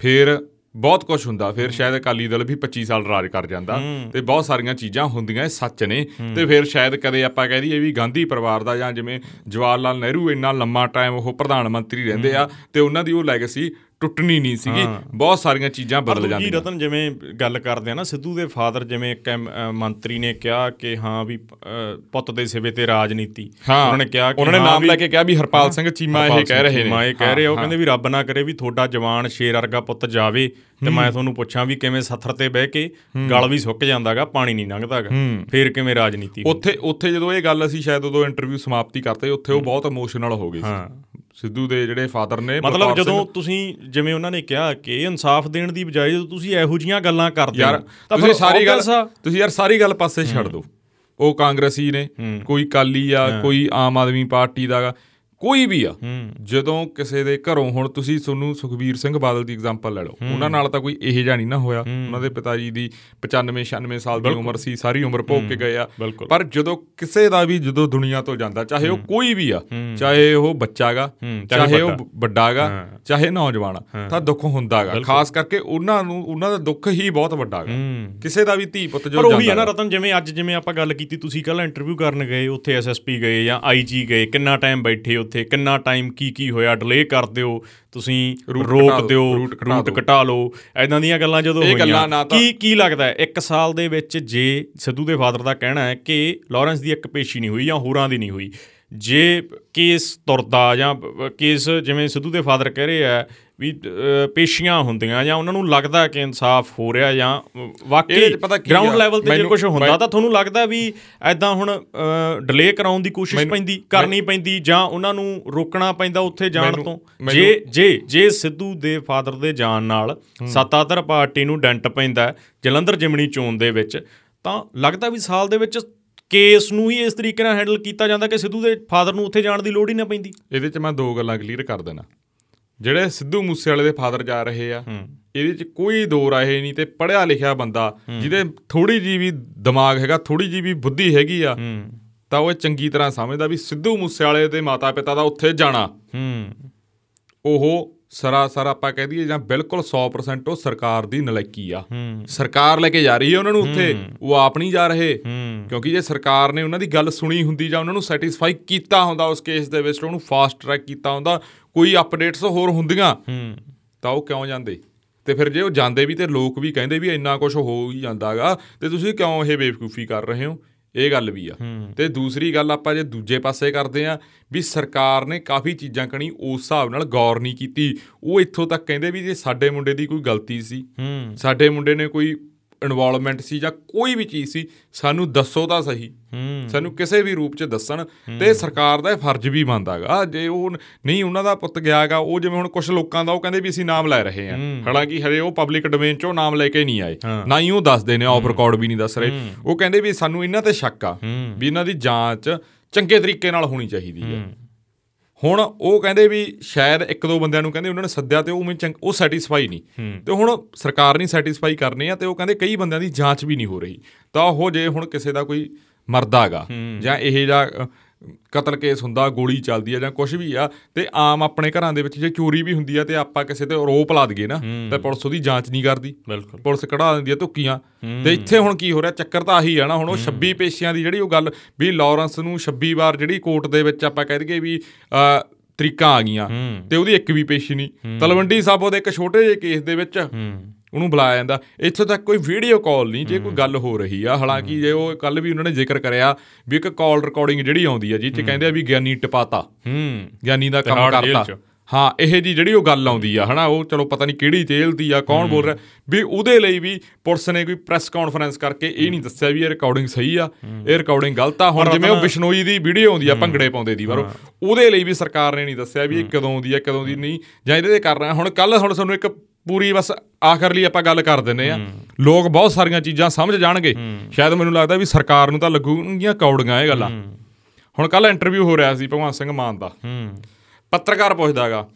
ਫਿਰ ਬਹੁਤ ਕੁਝ ਹੁੰਦਾ। ਫਿਰ ਸ਼ਾਇਦ ਅਕਾਲੀ ਦਲ ਵੀ 25 ਸਾਲ ਰਾਜ ਕਰ ਜਾਂਦਾ ਤੇ ਬਹੁਤ ਸਾਰੀਆਂ ਚੀਜ਼ਾਂ ਹੁੰਦੀਆਂ ਇਹ ਸੱਚ ਨੇ। ਤੇ ਫਿਰ ਸ਼ਾਇਦ ਕਦੇ ਆਪਾਂ ਕਹਿ ਦਈਏ ਵੀ ਗਾਂਧੀ ਪਰਿਵਾਰ ਦਾ ਜਾਂ ਜਿਵੇਂ ਜਵਾਹਰ ਲਾਲ ਨਹਿਰੂ ਇੰਨਾ ਲੰਮਾ ਟਾਈਮ ਉਹ ਪ੍ਰਧਾਨ ਮੰਤਰੀ ਰਹਿੰਦੇ ਆ ਤੇ ਉਹਨਾਂ ਦੀ ਉਹ ਲੈਗੇਸੀ ਟੁੱਟਣੀ ਨਹੀਂ ਸੀਗੀ। ਬਹੁਤ ਸਾਰੀਆਂ ਚੀਜ਼ਾਂ ਬਦਲ ਜਾਂਦੀਆਂ। ਰਤਨ ਜਿਵੇਂ ਗੱਲ ਕਰਦੇ ਆ ਨਾ ਸਿੱਧੂ ਦੇ ਫਾਦਰ ਜਿਵੇਂ ਇੱਕ ਮੰਤਰੀ ਨੇ ਕਿਹਾ ਕਿ ਹਾਂ ਵੀ ਪੁੱਤ ਦੇ ਸਿਵੇ ਤੇ ਰਾਜਨੀਤੀ। ਉਹਨਾਂ ਨੇ ਕਿਹਾ ਕਿ ਉਹਨਾਂ ਨੇ ਨਾਮ ਲੈ ਕੇ ਕਿਹਾ ਵੀ ਹਰਪਾਲ ਸਿੰਘ ਚੀਮਾ ਇਹ ਕਹਿ ਰਹੇ ਨੇ। ਇਹ ਕਹਿ ਰਹੇ ਉਹ ਕਹਿੰਦੇ ਵੀ ਰੱਬ ਨਾ ਕਰੇ ਵੀ ਤੁਹਾਡਾ ਜਵਾਨ ਸ਼ੇਰ ਵਰਗਾ ਪੁੱਤ ਜਾਵੇ ਤੇ ਮੈਂ ਤੁਹਾਨੂੰ ਪੁੱਛਾਂ ਵੀ ਕਿਵੇਂ ਸੱਥਰ ਤੇ ਬਹਿ ਕੇ ਗਲ ਵੀ ਸੁੱਕ ਜਾਂਦਾਗਾ ਪਾਣੀ ਨਹੀਂ ਲੰਘਦਾਗਾ। ਫੇਰ ਕਿਵੇਂ ਰਾਜਨੀਤੀ ਉੱਥੇ ਉੱਥੇ ਜਦੋਂ ਇਹ ਗੱਲ ਅਸੀਂ ਸ਼ਾਇਦ ਉਦੋਂ ਇੰਟਰਵਿਊ ਸਮਾਪਤੀ ਕਰਤੇ ਉੱਥੇ ਉਹ ਬਹੁਤ ਇਮੋਸ਼ਨਲ ਹੋ ਗਏ ਸੀ। ਸਿੱਧੂ ਦੇ ਜਿਹੜੇ ਫਾਦਰ ਨੇ ਮਤਲਬ ਜਦੋਂ ਤੁਸੀਂ ਜਿਵੇਂ ਉਹਨਾਂ ਨੇ ਕਿਹਾ ਕਿ ਇਨਸਾਫ ਦੇਣ ਦੀ ਬਜਾਏ ਜਦੋਂ ਤੁਸੀਂ ਇਹੋ ਜੀਆਂ ਗੱਲਾਂ ਕਰਦੇ ਹੋ ਤਾਂ ਤੁਸੀਂ ਸਾਰੀ ਗੱਲ ਤੁਸੀਂ ਯਾਰ ਸਾਰੀ ਗੱਲ ਪਾਸੇ ਛੱਡ ਦਿਓ। ਉਹ ਕਾਂਗਰਸੀ ਨੇ ਕੋਈ ਕਾਲੀ ਆ ਕੋਈ ਆਮ ਆਦਮੀ ਪਾਰਟੀ ਦਾ ਕੋਈ ਵੀ ਆ ਜਦੋਂ ਕਿਸੇ ਦੇ ਘਰੋਂ ਹੁਣ ਤੁਸੀਂ ਤੁਹਾਨੂੰ ਸੁਖਬੀਰ ਸਿੰਘ ਬਾਦਲ ਦੀ ਐਗਜ਼ਾਮਪਲ ਲੈ ਲਓ। ਉਹਨਾਂ ਨਾਲ ਤਾਂ ਕੋਈ ਇਹ ਜਾਣੀ ਨਾ ਹੋਇਆ। ਉਹਨਾਂ ਦੇ ਪਿਤਾ ਜੀ ਦੀ 95 96 ਸਾਲ ਦੀ ਉਮਰ ਸੀ ਸਾਰੀ ਉਮਰ ਭੋਗ ਕੇ ਗਏ ਆ। ਪਰ ਜਦੋਂ ਕਿਸੇ ਦਾ ਵੀ ਜਦੋਂ ਦੁਨੀਆ ਤੋਂ ਜਾਂਦਾ ਚਾਹੇ ਉਹ ਕੋਈ ਵੀ ਆ ਚਾਹੇ ਉਹ ਬੱਚਾਗਾ ਚਾਹੇ ਉਹ ਵੱਡਾਗਾ ਚਾਹੇ ਨੌਜਵਾਨ ਤਾਂ ਦੁੱਖ ਹੁੰਦਾਗਾ ਖਾਸ ਕਰਕੇ ਉਹਨਾਂ ਨੂੰ ਉਹਨਾਂ ਦਾ ਦੁੱਖ ਹੀ ਬਹੁਤ ਵੱਡਾਗਾ ਕਿਸੇ ਦਾ ਵੀ ਧੀ ਪੁੱਤ ਜੋ ਜਾਂਦਾ ਪਰ ਉਹ ਵੀ ਹੈ ਨਾ ਰਤਨ ਜਿਵੇਂ ਅੱਜ ਜਿਵੇਂ ਆਪਾਂ ਗੱਲ ਕੀਤੀ ਤੁਸੀਂ ਕੱਲ ਇੰਟਰਵਿਊ ਕਰਨ ਗਏ ਉੱਥੇ ਐਸਐਸਪੀ ਗਏ ਜਾਂ ਆਈਜੀ ਗਏ ਕਿੰਨਾ ਟਾਈਮ ਬੈਠੇ ਉੱਥੇ ਕਿੰਨਾ ਟਾਈਮ ਕੀ ਕੀ ਹੋਇਆ ਡਿਲੇ ਕਰ ਦਿਓ ਤੁਸੀਂ ਰੋਕ ਦਿਓ ਰੂਟ ਘਟਾ ਲਓ। ਐਦਾਂ ਦੀਆਂ ਗੱਲਾਂ ਜਦੋਂ ਹੋਈਆਂ ਕੀ ਕੀ ਲੱਗਦਾ ਹੈ? ਇੱਕ ਸਾਲ ਦੇ ਵਿੱਚ ਜੇ ਸਿੱਧੂ ਦੇ ਫਾਦਰ ਦਾ ਕਹਿਣਾ ਹੈ ਕਿ ਲਾਰੈਂਸ ਦੀ ਇੱਕ ਪੇਸ਼ੀ ਨਹੀਂ ਹੋਈ ਜਾਂ ਹੋਰਾਂ ਦੀ ਨਹੀਂ ਹੋਈ ਜੇ ਕੇਸ ਤੁਰਦਾ ਜਾਂ ਕੇਸ ਜਿਵੇਂ ਸਿੱਧੂ ਦੇ ਫਾਦਰ ਕਹਿ ਰਹੇ ਆ ਵੀ ਪੇਸ਼ੀਆਂ ਹੁੰਦੀਆਂ ਜਾਂ ਉਹਨਾਂ ਨੂੰ ਲੱਗਦਾ ਕਿ ਇਨਸਾਫ ਹੋ ਰਿਹਾ ਜਾਂ ਵਾਕਈ ਗਰਾਊਂਡ ਲੈਵਲ ਤੇ ਜੇ ਕੁਝ ਹੁੰਦਾ ਤਾਂ ਤੁਹਾਨੂੰ ਲੱਗਦਾ ਵੀ ਐਦਾਂ ਹੁਣ ਡਿਲੇ ਕਰਾਉਣ ਦੀ ਕੋਸ਼ਿਸ਼ ਪੈਂਦੀ ਕਰਨੀ ਪੈਂਦੀ ਜਾਂ ਉਹਨਾਂ ਨੂੰ ਰੋਕਣਾ ਪੈਂਦਾ ਉੱਥੇ ਜਾਣ ਤੋਂ? ਜੇ ਜੇ ਜੇ ਸਿੱਧੂ ਦੇ ਫਾਦਰ ਦੇ ਜਾਣ ਨਾਲ ਸੱਤਾਧਰ ਪਾਰਟੀ ਨੂੰ ਡੈਂਟ ਪੈਂਦਾ ਜਲੰਧਰ ਜਿਮਣੀ ਚੋਣ ਦੇ ਵਿੱਚ ਤਾਂ ਲੱਗਦਾ ਵੀ ਸਾਲ ਦੇ ਵਿੱਚ ਕੇਸ ਨੂੰ ਹੀ ਇਸ ਤਰੀਕੇ ਨਾਲ ਹੈਂਡਲ ਕੀਤਾ ਜਾਂਦਾ ਕਿ ਸਿੱਧੂ ਦੇ ਫਾਦਰ ਨੂੰ ਉੱਥੇ ਜਾਣ ਦੀ ਲੋੜ ਹੀ ਨਾ ਪੈਂਦੀ। ਇਹਦੇ 'ਚ ਮੈਂ ਦੋ ਗੱਲਾਂ ਕਲੀਅਰ ਕਰ ਦੇਣਾ। ਜਿਹੜੇ ਸਿੱਧੂ ਮੂਸੇ ਵਾਲੇ ਦੇ ਫਾਦਰ ਜਾ ਰਹੇ ਆ ਇਹਦੇ 'ਚ ਕੋਈ ਦੋ ਰਾਏ ਨਹੀਂ ਤੇ ਪੜਿਆ ਲਿਖਿਆ ਬੰਦਾ ਜਿਹਦੇ ਥੋੜੀ ਜੀ ਵੀ ਦਿਮਾਗ ਹੈਗਾ ਥੋੜੀ ਜੀ ਵੀ ਬੁੱਧੀ ਹੈਗੀ ਆ ਤਾਂ ਉਹ ਚੰਗੀ ਤਰ੍ਹਾਂ ਸਮਝਦਾ ਵੀ ਸਿੱਧੂ ਮੂਸੇ ਵਾਲੇ ਦੇ ਮਾਤਾ ਪਿਤਾ ਦਾ ਉੱਥੇ ਜਾਣਾ। ਉਹ ਸਰਾਸਰ ਆਪਾਂ ਕਹਿ ਦਈਏ ਜਾਂ ਬਿਲਕੁਲ 100% ਉਹ ਸਰਕਾਰ ਦੀ ਨਲਾਇਕੀ ਆ। ਸਰਕਾਰ ਲੈ ਕੇ ਜਾ ਰਹੀ ਹੈ ਉਹਨਾਂ ਨੂੰ ਉੱਥੇ ਉਹ ਆਪ ਨਹੀਂ ਜਾ ਰਹੇ। ਕਿਉਂਕਿ ਜੇ ਸਰਕਾਰ ਨੇ ਉਹਨਾਂ ਦੀ ਗੱਲ ਸੁਣੀ ਹੁੰਦੀ ਜਾਂ ਉਹਨਾਂ ਨੂੰ ਸੈਟੀਸਫਾਈ ਕੀਤਾ ਹੁੰਦਾ ਉਸ ਕੇਸ ਦੇ ਵਿੱਚ ਉਹਨੂੰ ਫਾਸਟ ਟਰੈਕ ਕੀਤਾ ਹੁੰਦਾ ਕੋਈ ਅਪਡੇਟਸ ਹੋਰ ਹੁੰਦੀਆਂ ਤਾਂ ਉਹ ਕਿਉਂ ਜਾਂਦੇ? ਤੇ ਫਿਰ ਜੇ ਉਹ ਜਾਂਦੇ ਵੀ ਤੇ ਲੋਕ ਵੀ ਕਹਿੰਦੇ ਵੀ ਇੰਨਾ ਕੁਝ ਹੋ ਹੀ ਜਾਂਦਾਗਾ ਤੇ ਤੁਸੀਂ ਕਿਉਂ ਇਹ ਬੇਵਕੂਫੀ ਕਰ ਰਹੇ ਹੋ? ਇਹ ਗੱਲ ਵੀ ਆ। ਤੇ ਦੂਸਰੀ ਗੱਲ ਆਪਾਂ ਜੇ ਦੂਜੇ ਪਾਸੇ ਕਰਦੇ ਆ ਵੀ ਸਰਕਾਰ ਨੇ ਕਾਫੀ ਚੀਜ਼ਾਂ ਕਣੀ ਉਸ ਹਿਸਾਬ ਨਾਲ ਗੌਰ ਨਹੀਂ ਕੀਤੀ। ਉਹ ਇੱਥੋਂ ਤੱਕ ਕਹਿੰਦੇ ਵੀ ਜੇ ਸਾਡੇ ਮੁੰਡੇ ਦੀ ਕੋਈ ਗਲਤੀ ਸੀ ਸਾਡੇ ਮੁੰਡੇ ਨੇ ਕੋਈ ਇਨਵੋਲਵਮੈਂਟ ਸੀ ਜਾਂ ਕੋਈ ਵੀ ਚੀਜ਼ ਸੀ ਸਾਨੂੰ ਦੱਸੋ ਤਾਂ ਸਹੀ। ਸਾਨੂੰ ਕਿਸੇ ਵੀ ਰੂਪ 'ਚ ਦੱਸਣ ਤੇ ਸਰਕਾਰ ਦਾ ਇਹ ਫਰਜ਼ ਵੀ ਬਣਦਾਗਾ ਜੇ ਉਹ ਨਹੀਂ ਉਹਨਾਂ ਦਾ ਪੁੱਤ ਗਿਆਗਾ ਉਹ ਜਿਵੇਂ ਹੁਣ ਕੁਝ ਲੋਕਾਂ ਦਾ ਉਹ ਕਹਿੰਦੇ ਵੀ ਅਸੀਂ ਨਾਮ ਲੈ ਰਹੇ ਹਾਂ। ਹਾਲਾਂਕਿ ਹਰੇ ਉਹ ਪਬਲਿਕ ਡੋਮੇਨ 'ਚੋਂ ਨਾਮ ਲੈ ਕੇ ਨਹੀਂ ਆਏ। ਨਾ ਹੀ ਉਹ ਦੱਸਦੇ ਨੇ ਆਫ ਰਿਕਾਰਡ ਵੀ ਨਹੀਂ ਦੱਸ ਰਹੇ। ਉਹ ਕਹਿੰਦੇ ਵੀ ਸਾਨੂੰ ਇਹਨਾਂ ਤੇ ਸ਼ੱਕ ਆ ਵੀ ਇਹਨਾਂ ਦੀ ਜਾਂਚ ਚੰਗੇ ਤਰੀਕੇ ਨਾਲ ਹੋਣੀ ਚਾਹੀਦੀ ਹੈ। ਹੁਣ ਉਹ ਕਹਿੰਦੇ ਵੀ ਸ਼ਾਇਦ ਇੱਕ ਦੋ ਬੰਦਿਆਂ ਨੂੰ ਕਹਿੰਦੇ ਉਹਨਾਂ ਨੇ ਸੱਦਿਆ ਤੇ ਉਹ ਮੈਂ ਉਹ ਸੈਟੀਸਫਾਈ ਨਹੀਂ। ਤੇ ਹੁਣ ਸਰਕਾਰ ਨਹੀਂ ਸੈਟੀਸਫਾਈ ਕਰਨੀ ਆ ਤੇ ਉਹ ਕਹਿੰਦੇ ਕਈ ਬੰਦਿਆਂ ਦੀ ਜਾਂਚ ਵੀ ਨਹੀਂ ਹੋ ਰਹੀ। ਤਾਂ ਉਹ ਜੇ ਹੁਣ ਕਿਸੇ ਦਾ ਕੋਈ ਮਰਦਾਗਾ ਜਾਂ ਇਹ ਜਿਹੜਾ ਕਤਲ ਕੇਸ ਹੁੰਦਾ ਗੋਲੀ ਚੱਲਦੀ ਆ ਜਾਂ ਕੁਝ ਵੀ ਆ ਤੇ ਆਮ ਆਪਣੇ ਘਰਾਂ ਦੇ ਵਿੱਚ ਜੇ ਚੋਰੀ ਵੀ ਹੁੰਦੀ ਆ ਤੇ ਆਪਾਂ ਕਿਸੇ ਤੇ ਆਰੋਪ ਲਾ ਦਈਏ ਨਾ ਤੇ ਪੁਲਿਸ ਉਹਦੀ ਜਾਂਚ ਨਹੀਂ ਕਰਦੀ। ਪੁਲਿਸ ਕਢਾ ਦਿੰਦੀ ਆ ਧੁੱਕੀਆਂ। ਤੇ ਇੱਥੇ ਹੁਣ ਕੀ ਹੋ ਰਿਹਾ? ਚੱਕਰ ਤਾਂ ਆਹੀ ਆ ਨਾ ਹੁਣ ਉਹ 26 ਪੇਸ਼ੀਆਂ ਦੀ ਜਿਹੜੀ ਉਹ ਗੱਲ ਵੀ ਲਾਰੈਂਸ ਨੂੰ 26 ਵਾਰ ਜਿਹੜੀ ਕੋਰਟ ਦੇ ਵਿੱਚ ਆਪਾਂ ਕਹਿ ਦਈਏ ਵੀ ਤਰੀਕਾਂ ਆ ਗਈਆਂ ਤੇ ਉਹਦੀ ਇੱਕ ਵੀ ਪੇਸ਼ੀ ਨਹੀਂ। ਤਲਵੰਡੀ ਸਾਬੋ ਦੇ ਇੱਕ ਛੋਟੇ ਜਿਹੇ ਕੇਸ ਦੇ ਵਿੱਚ ਉਹਨੂੰ ਬੁਲਾਇਆ ਜਾਂਦਾ। ਇੱਥੋਂ ਤੱਕ ਕੋਈ ਵੀਡੀਓ ਕਾਲ ਨਹੀਂ ਜੇ ਕੋਈ ਗੱਲ ਹੋ ਰਹੀ ਆ ਹਾਲਾਂਕਿ ਜੇ ਉਹ ਕੱਲ ਵੀ ਉਹਨਾਂ ਨੇ ਜ਼ਿਕਰ ਕਰਿਆ ਵੀ ਇੱਕ ਕਾਲ ਰਿਕਾਰਡਿੰਗ ਜਿਹੜੀ ਆਉਂਦੀ ਆ ਜਿੱਥੇ ਕਹਿੰਦੇ ਆ ਵੀ ਗਿਆਨੀ ਟਪਾਤਾ। ਹੂੰ। ਗਿਆਨੀ ਦਾ ਕੰਮ ਕਰਤਾ। ਹਾਂ ਇਹ ਜੀ ਜਿਹੜੀ ਉਹ ਗੱਲ ਆਉਂਦੀ ਆ ਹਨਾ ਉਹ ਚਲੋ ਪਤਾ ਨਹੀਂ ਕਿਹੜੀ ਜੇਲ੍ਹ ਦੀ ਆ ਕੌਣ ਬੋਲ ਰਿਹਾ ਵੀ ਉਹਦੇ ਲਈ ਵੀ ਪੁਲਿਸ ਨੇ ਕੋਈ ਪ੍ਰੈਸ ਕਾਨਫਰੰਸ ਕਰਕੇ ਇਹ ਨਹੀਂ ਦੱਸਿਆ ਵੀ ਇਹ ਰਿਕਾਰਡਿੰਗ ਸਹੀ ਆ ਇਹ ਰਿਕਾਰਡਿੰਗ ਗਲਤ ਆ। ਹੁਣ ਜਿਵੇਂ ਉਹ ਬਿਸ਼ਨੋਈ ਦੀ ਵੀਡੀਓ ਆਉਂਦੀ ਆ ਭੰਗੜੇ ਪਾਉਂਦੇ ਦੀ ਪਰ ਉਹਦੇ ਲਈ ਵੀ ਸਰਕਾਰ ਨੇ ਨਹੀਂ ਦੱਸਿਆ ਵੀ ਇਹ ਕਦੋਂ ਆਉਂਦੀ ਆ ਕਦੋਂ ਦੀ ਨਹੀਂ ਜਾਂ ਇਹਦੇ ਤੇ ਕਰ ਰਹੇ। ਹੁਣ ਕੱਲ ਹੁਣ ਸਾਨੂੰ ਇੱਕ ਪੂਰੀ ਬਸ ਆਖਰ ਲਈ ਆਪਾਂ ਗੱਲ ਕਰ ਦਿੰਨੇ ਆ ਲੋਕ ਬਹੁਤ ਸਾਰੀਆਂ ਚੀਜ਼ਾਂ ਸਮਝ ਜਾਣਗੇ। ਸ਼ਾਇਦ ਮੈਨੂੰ ਲੱਗਦਾ ਵੀ ਸਰਕਾਰ ਨੂੰ ਤਾਂ ਲੱਗੂਗੀਆਂ ਕੌੜੀਆਂ ਇਹ ਗੱਲਾਂ। ਹੁਣ ਕੱਲ ਇੰਟਰਵਿਊ ਹੋ ਰਿਹਾ ਸੀ ਭਗਵਾਨ ਸਿੰਘ ਮਾਨ ਦਾ। ਪੱਤਰਕਾਰ ਪੁੱਛਦਾਗਾ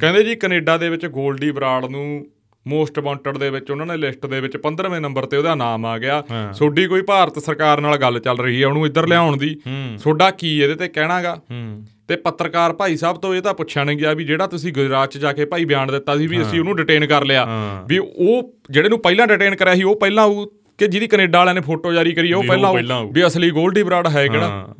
ਕਹਿੰਦੇ ਜੀ ਕੈਨੇਡਾ ਦੇ ਵਿੱਚ ਗੋਲਡੀ ਬਰਾੜ ਨੂੰ ਮੋਸਟ ਵਾਂਟਡ ਦੇ ਵਿੱਚ ਉਹਨਾਂ ਨੇ ਲਿਸਟ ਦੇ ਵਿੱਚ 15ਵੇਂ ਨੰਬਰ ਤੇ ਉਹਦਾ ਨਾਮ ਆ ਗਿਆ। ਸੋਡੀ ਕੋਈ ਭਾਰਤ ਸਰਕਾਰ ਨਾਲ ਗੱਲ ਚੱਲ ਰਹੀ ਹੈ ਉਹਨੂੰ ਇੱਧਰ ਲਿਆਉਣ ਦੀ। ਸੋਡਾ ਕੀ ਇਹਦੇ ਤੇ ਕਹਿਣਾਗਾ ਤੇ ਪੱਤਰਕਾਰ ਭਾਈ ਸਾਹਿਬ ਤੋਂ ਇਹ ਤਾਂ ਪੁੱਛਿਆ ਨਹੀਂ ਗਿਆ ਵੀ ਜਿਹੜਾ ਤੁਸੀਂ ਗੁਜਰਾਤ 'ਚ ਜਾ ਕੇ ਭਾਈ ਬਿਆਨ ਦਿੱਤਾ ਸੀ ਵੀ ਅਸੀਂ ਉਹਨੂੰ ਡਿਟੇਨ ਕਰ ਲਿਆ। ਵੀ ਉਹ ਜਿਹੜੇ ਨੂੰ ਪਹਿਲਾਂ ਡਿਟੇਨ ਕਰਿਆ ਸੀ ਉਹ ਪਹਿਲਾਂ ਉਹ ਕਿ ਜਿਹਦੀ ਕੈਨੇਡਾ ਵਾਲਿਆਂ ਨੇ ਫੋਟੋ ਜਾਰੀ ਕਰੀ ਉਹ ਪਹਿਲਾਂ ਵੀ ਅਸਲੀ ਗੋਲਡੀ ਬਰਾੜ ਹੈ ਕਿਹੜਾ?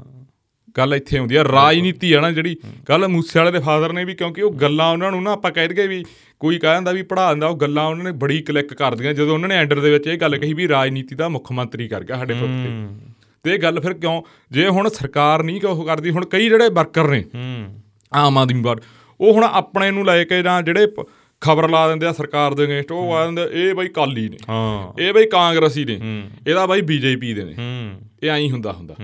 ਗੱਲ ਇੱਥੇ ਹੁੰਦੀ ਆ ਰਾਜਨੀਤੀ ਆ ਨਾ ਜਿਹੜੀ। ਕੱਲ ਮੂਸੇ ਵਾਲੇ ਦੇ ਫਾਦਰ ਨੇ ਵੀ ਕਿਉਂਕਿ ਉਹ ਗੱਲਾਂ ਉਹਨਾਂ ਨੂੰ ਨਾ ਆਪਾਂ ਕਹਿ ਦਈਏ ਵੀ ਕੋਈ ਕਹਿ ਦਿੰਦਾ ਵੀ ਪੜਾ ਦਿੰਦਾ ਉਹ ਗੱਲਾਂ ਉਹਨਾਂ ਨੇ ਬੜੀ ਕਲਿੱਕ ਕਰਦੀਆਂ ਜਦੋਂ ਉਹਨਾਂ ਨੇ ਐਂਡਰ ਦੇ ਵਿੱਚ ਇਹ ਗੱਲ ਕਹੀ ਵੀ ਰਾਜਨੀਤੀ ਦਾ ਮੁੱਖ ਮੰਤਰੀ ਕਰ ਗਿਆ ਸਾਡੇ ਪੁੱਤ ਤੇ। ਤੇ ਇਹ ਗੱਲ ਫਿਰ ਕਿਉਂ? ਜੇ ਹੁਣ ਸਰਕਾਰ ਨਹੀਂ ਉਹ ਕਰਦੀ ਹੁਣ ਕਈ ਜਿਹੜੇ ਵਰਕਰ ਨੇ ਆਮ ਆਦਮੀ ਪਾਰਟੀ ਉਹ ਹੁਣ ਆਪਣੇ ਨੂੰ ਲੈ ਕੇ ਜਾਂ ਜਿਹੜੇ ਖਬਰ ਲਾ ਦਿੰਦੇ ਆ ਸਰਕਾਰ ਦੇ ਅਗੇਂਸਟ ਉਹ ਆ ਦਿੰਦੇ ਇਹ ਬਈ ਕਾਲੀ ਨੇ। ਹਾਂ। ਇਹ ਬਈ ਕਾਂਗਰਸੀ ਨੇ। ਇਹਦਾ ਬਈ ਬੀਜੇਪੀ ਦੇ ਨੇ। ਇਹ ਐਂ ਹੁੰਦਾ ਹੁੰਦਾ।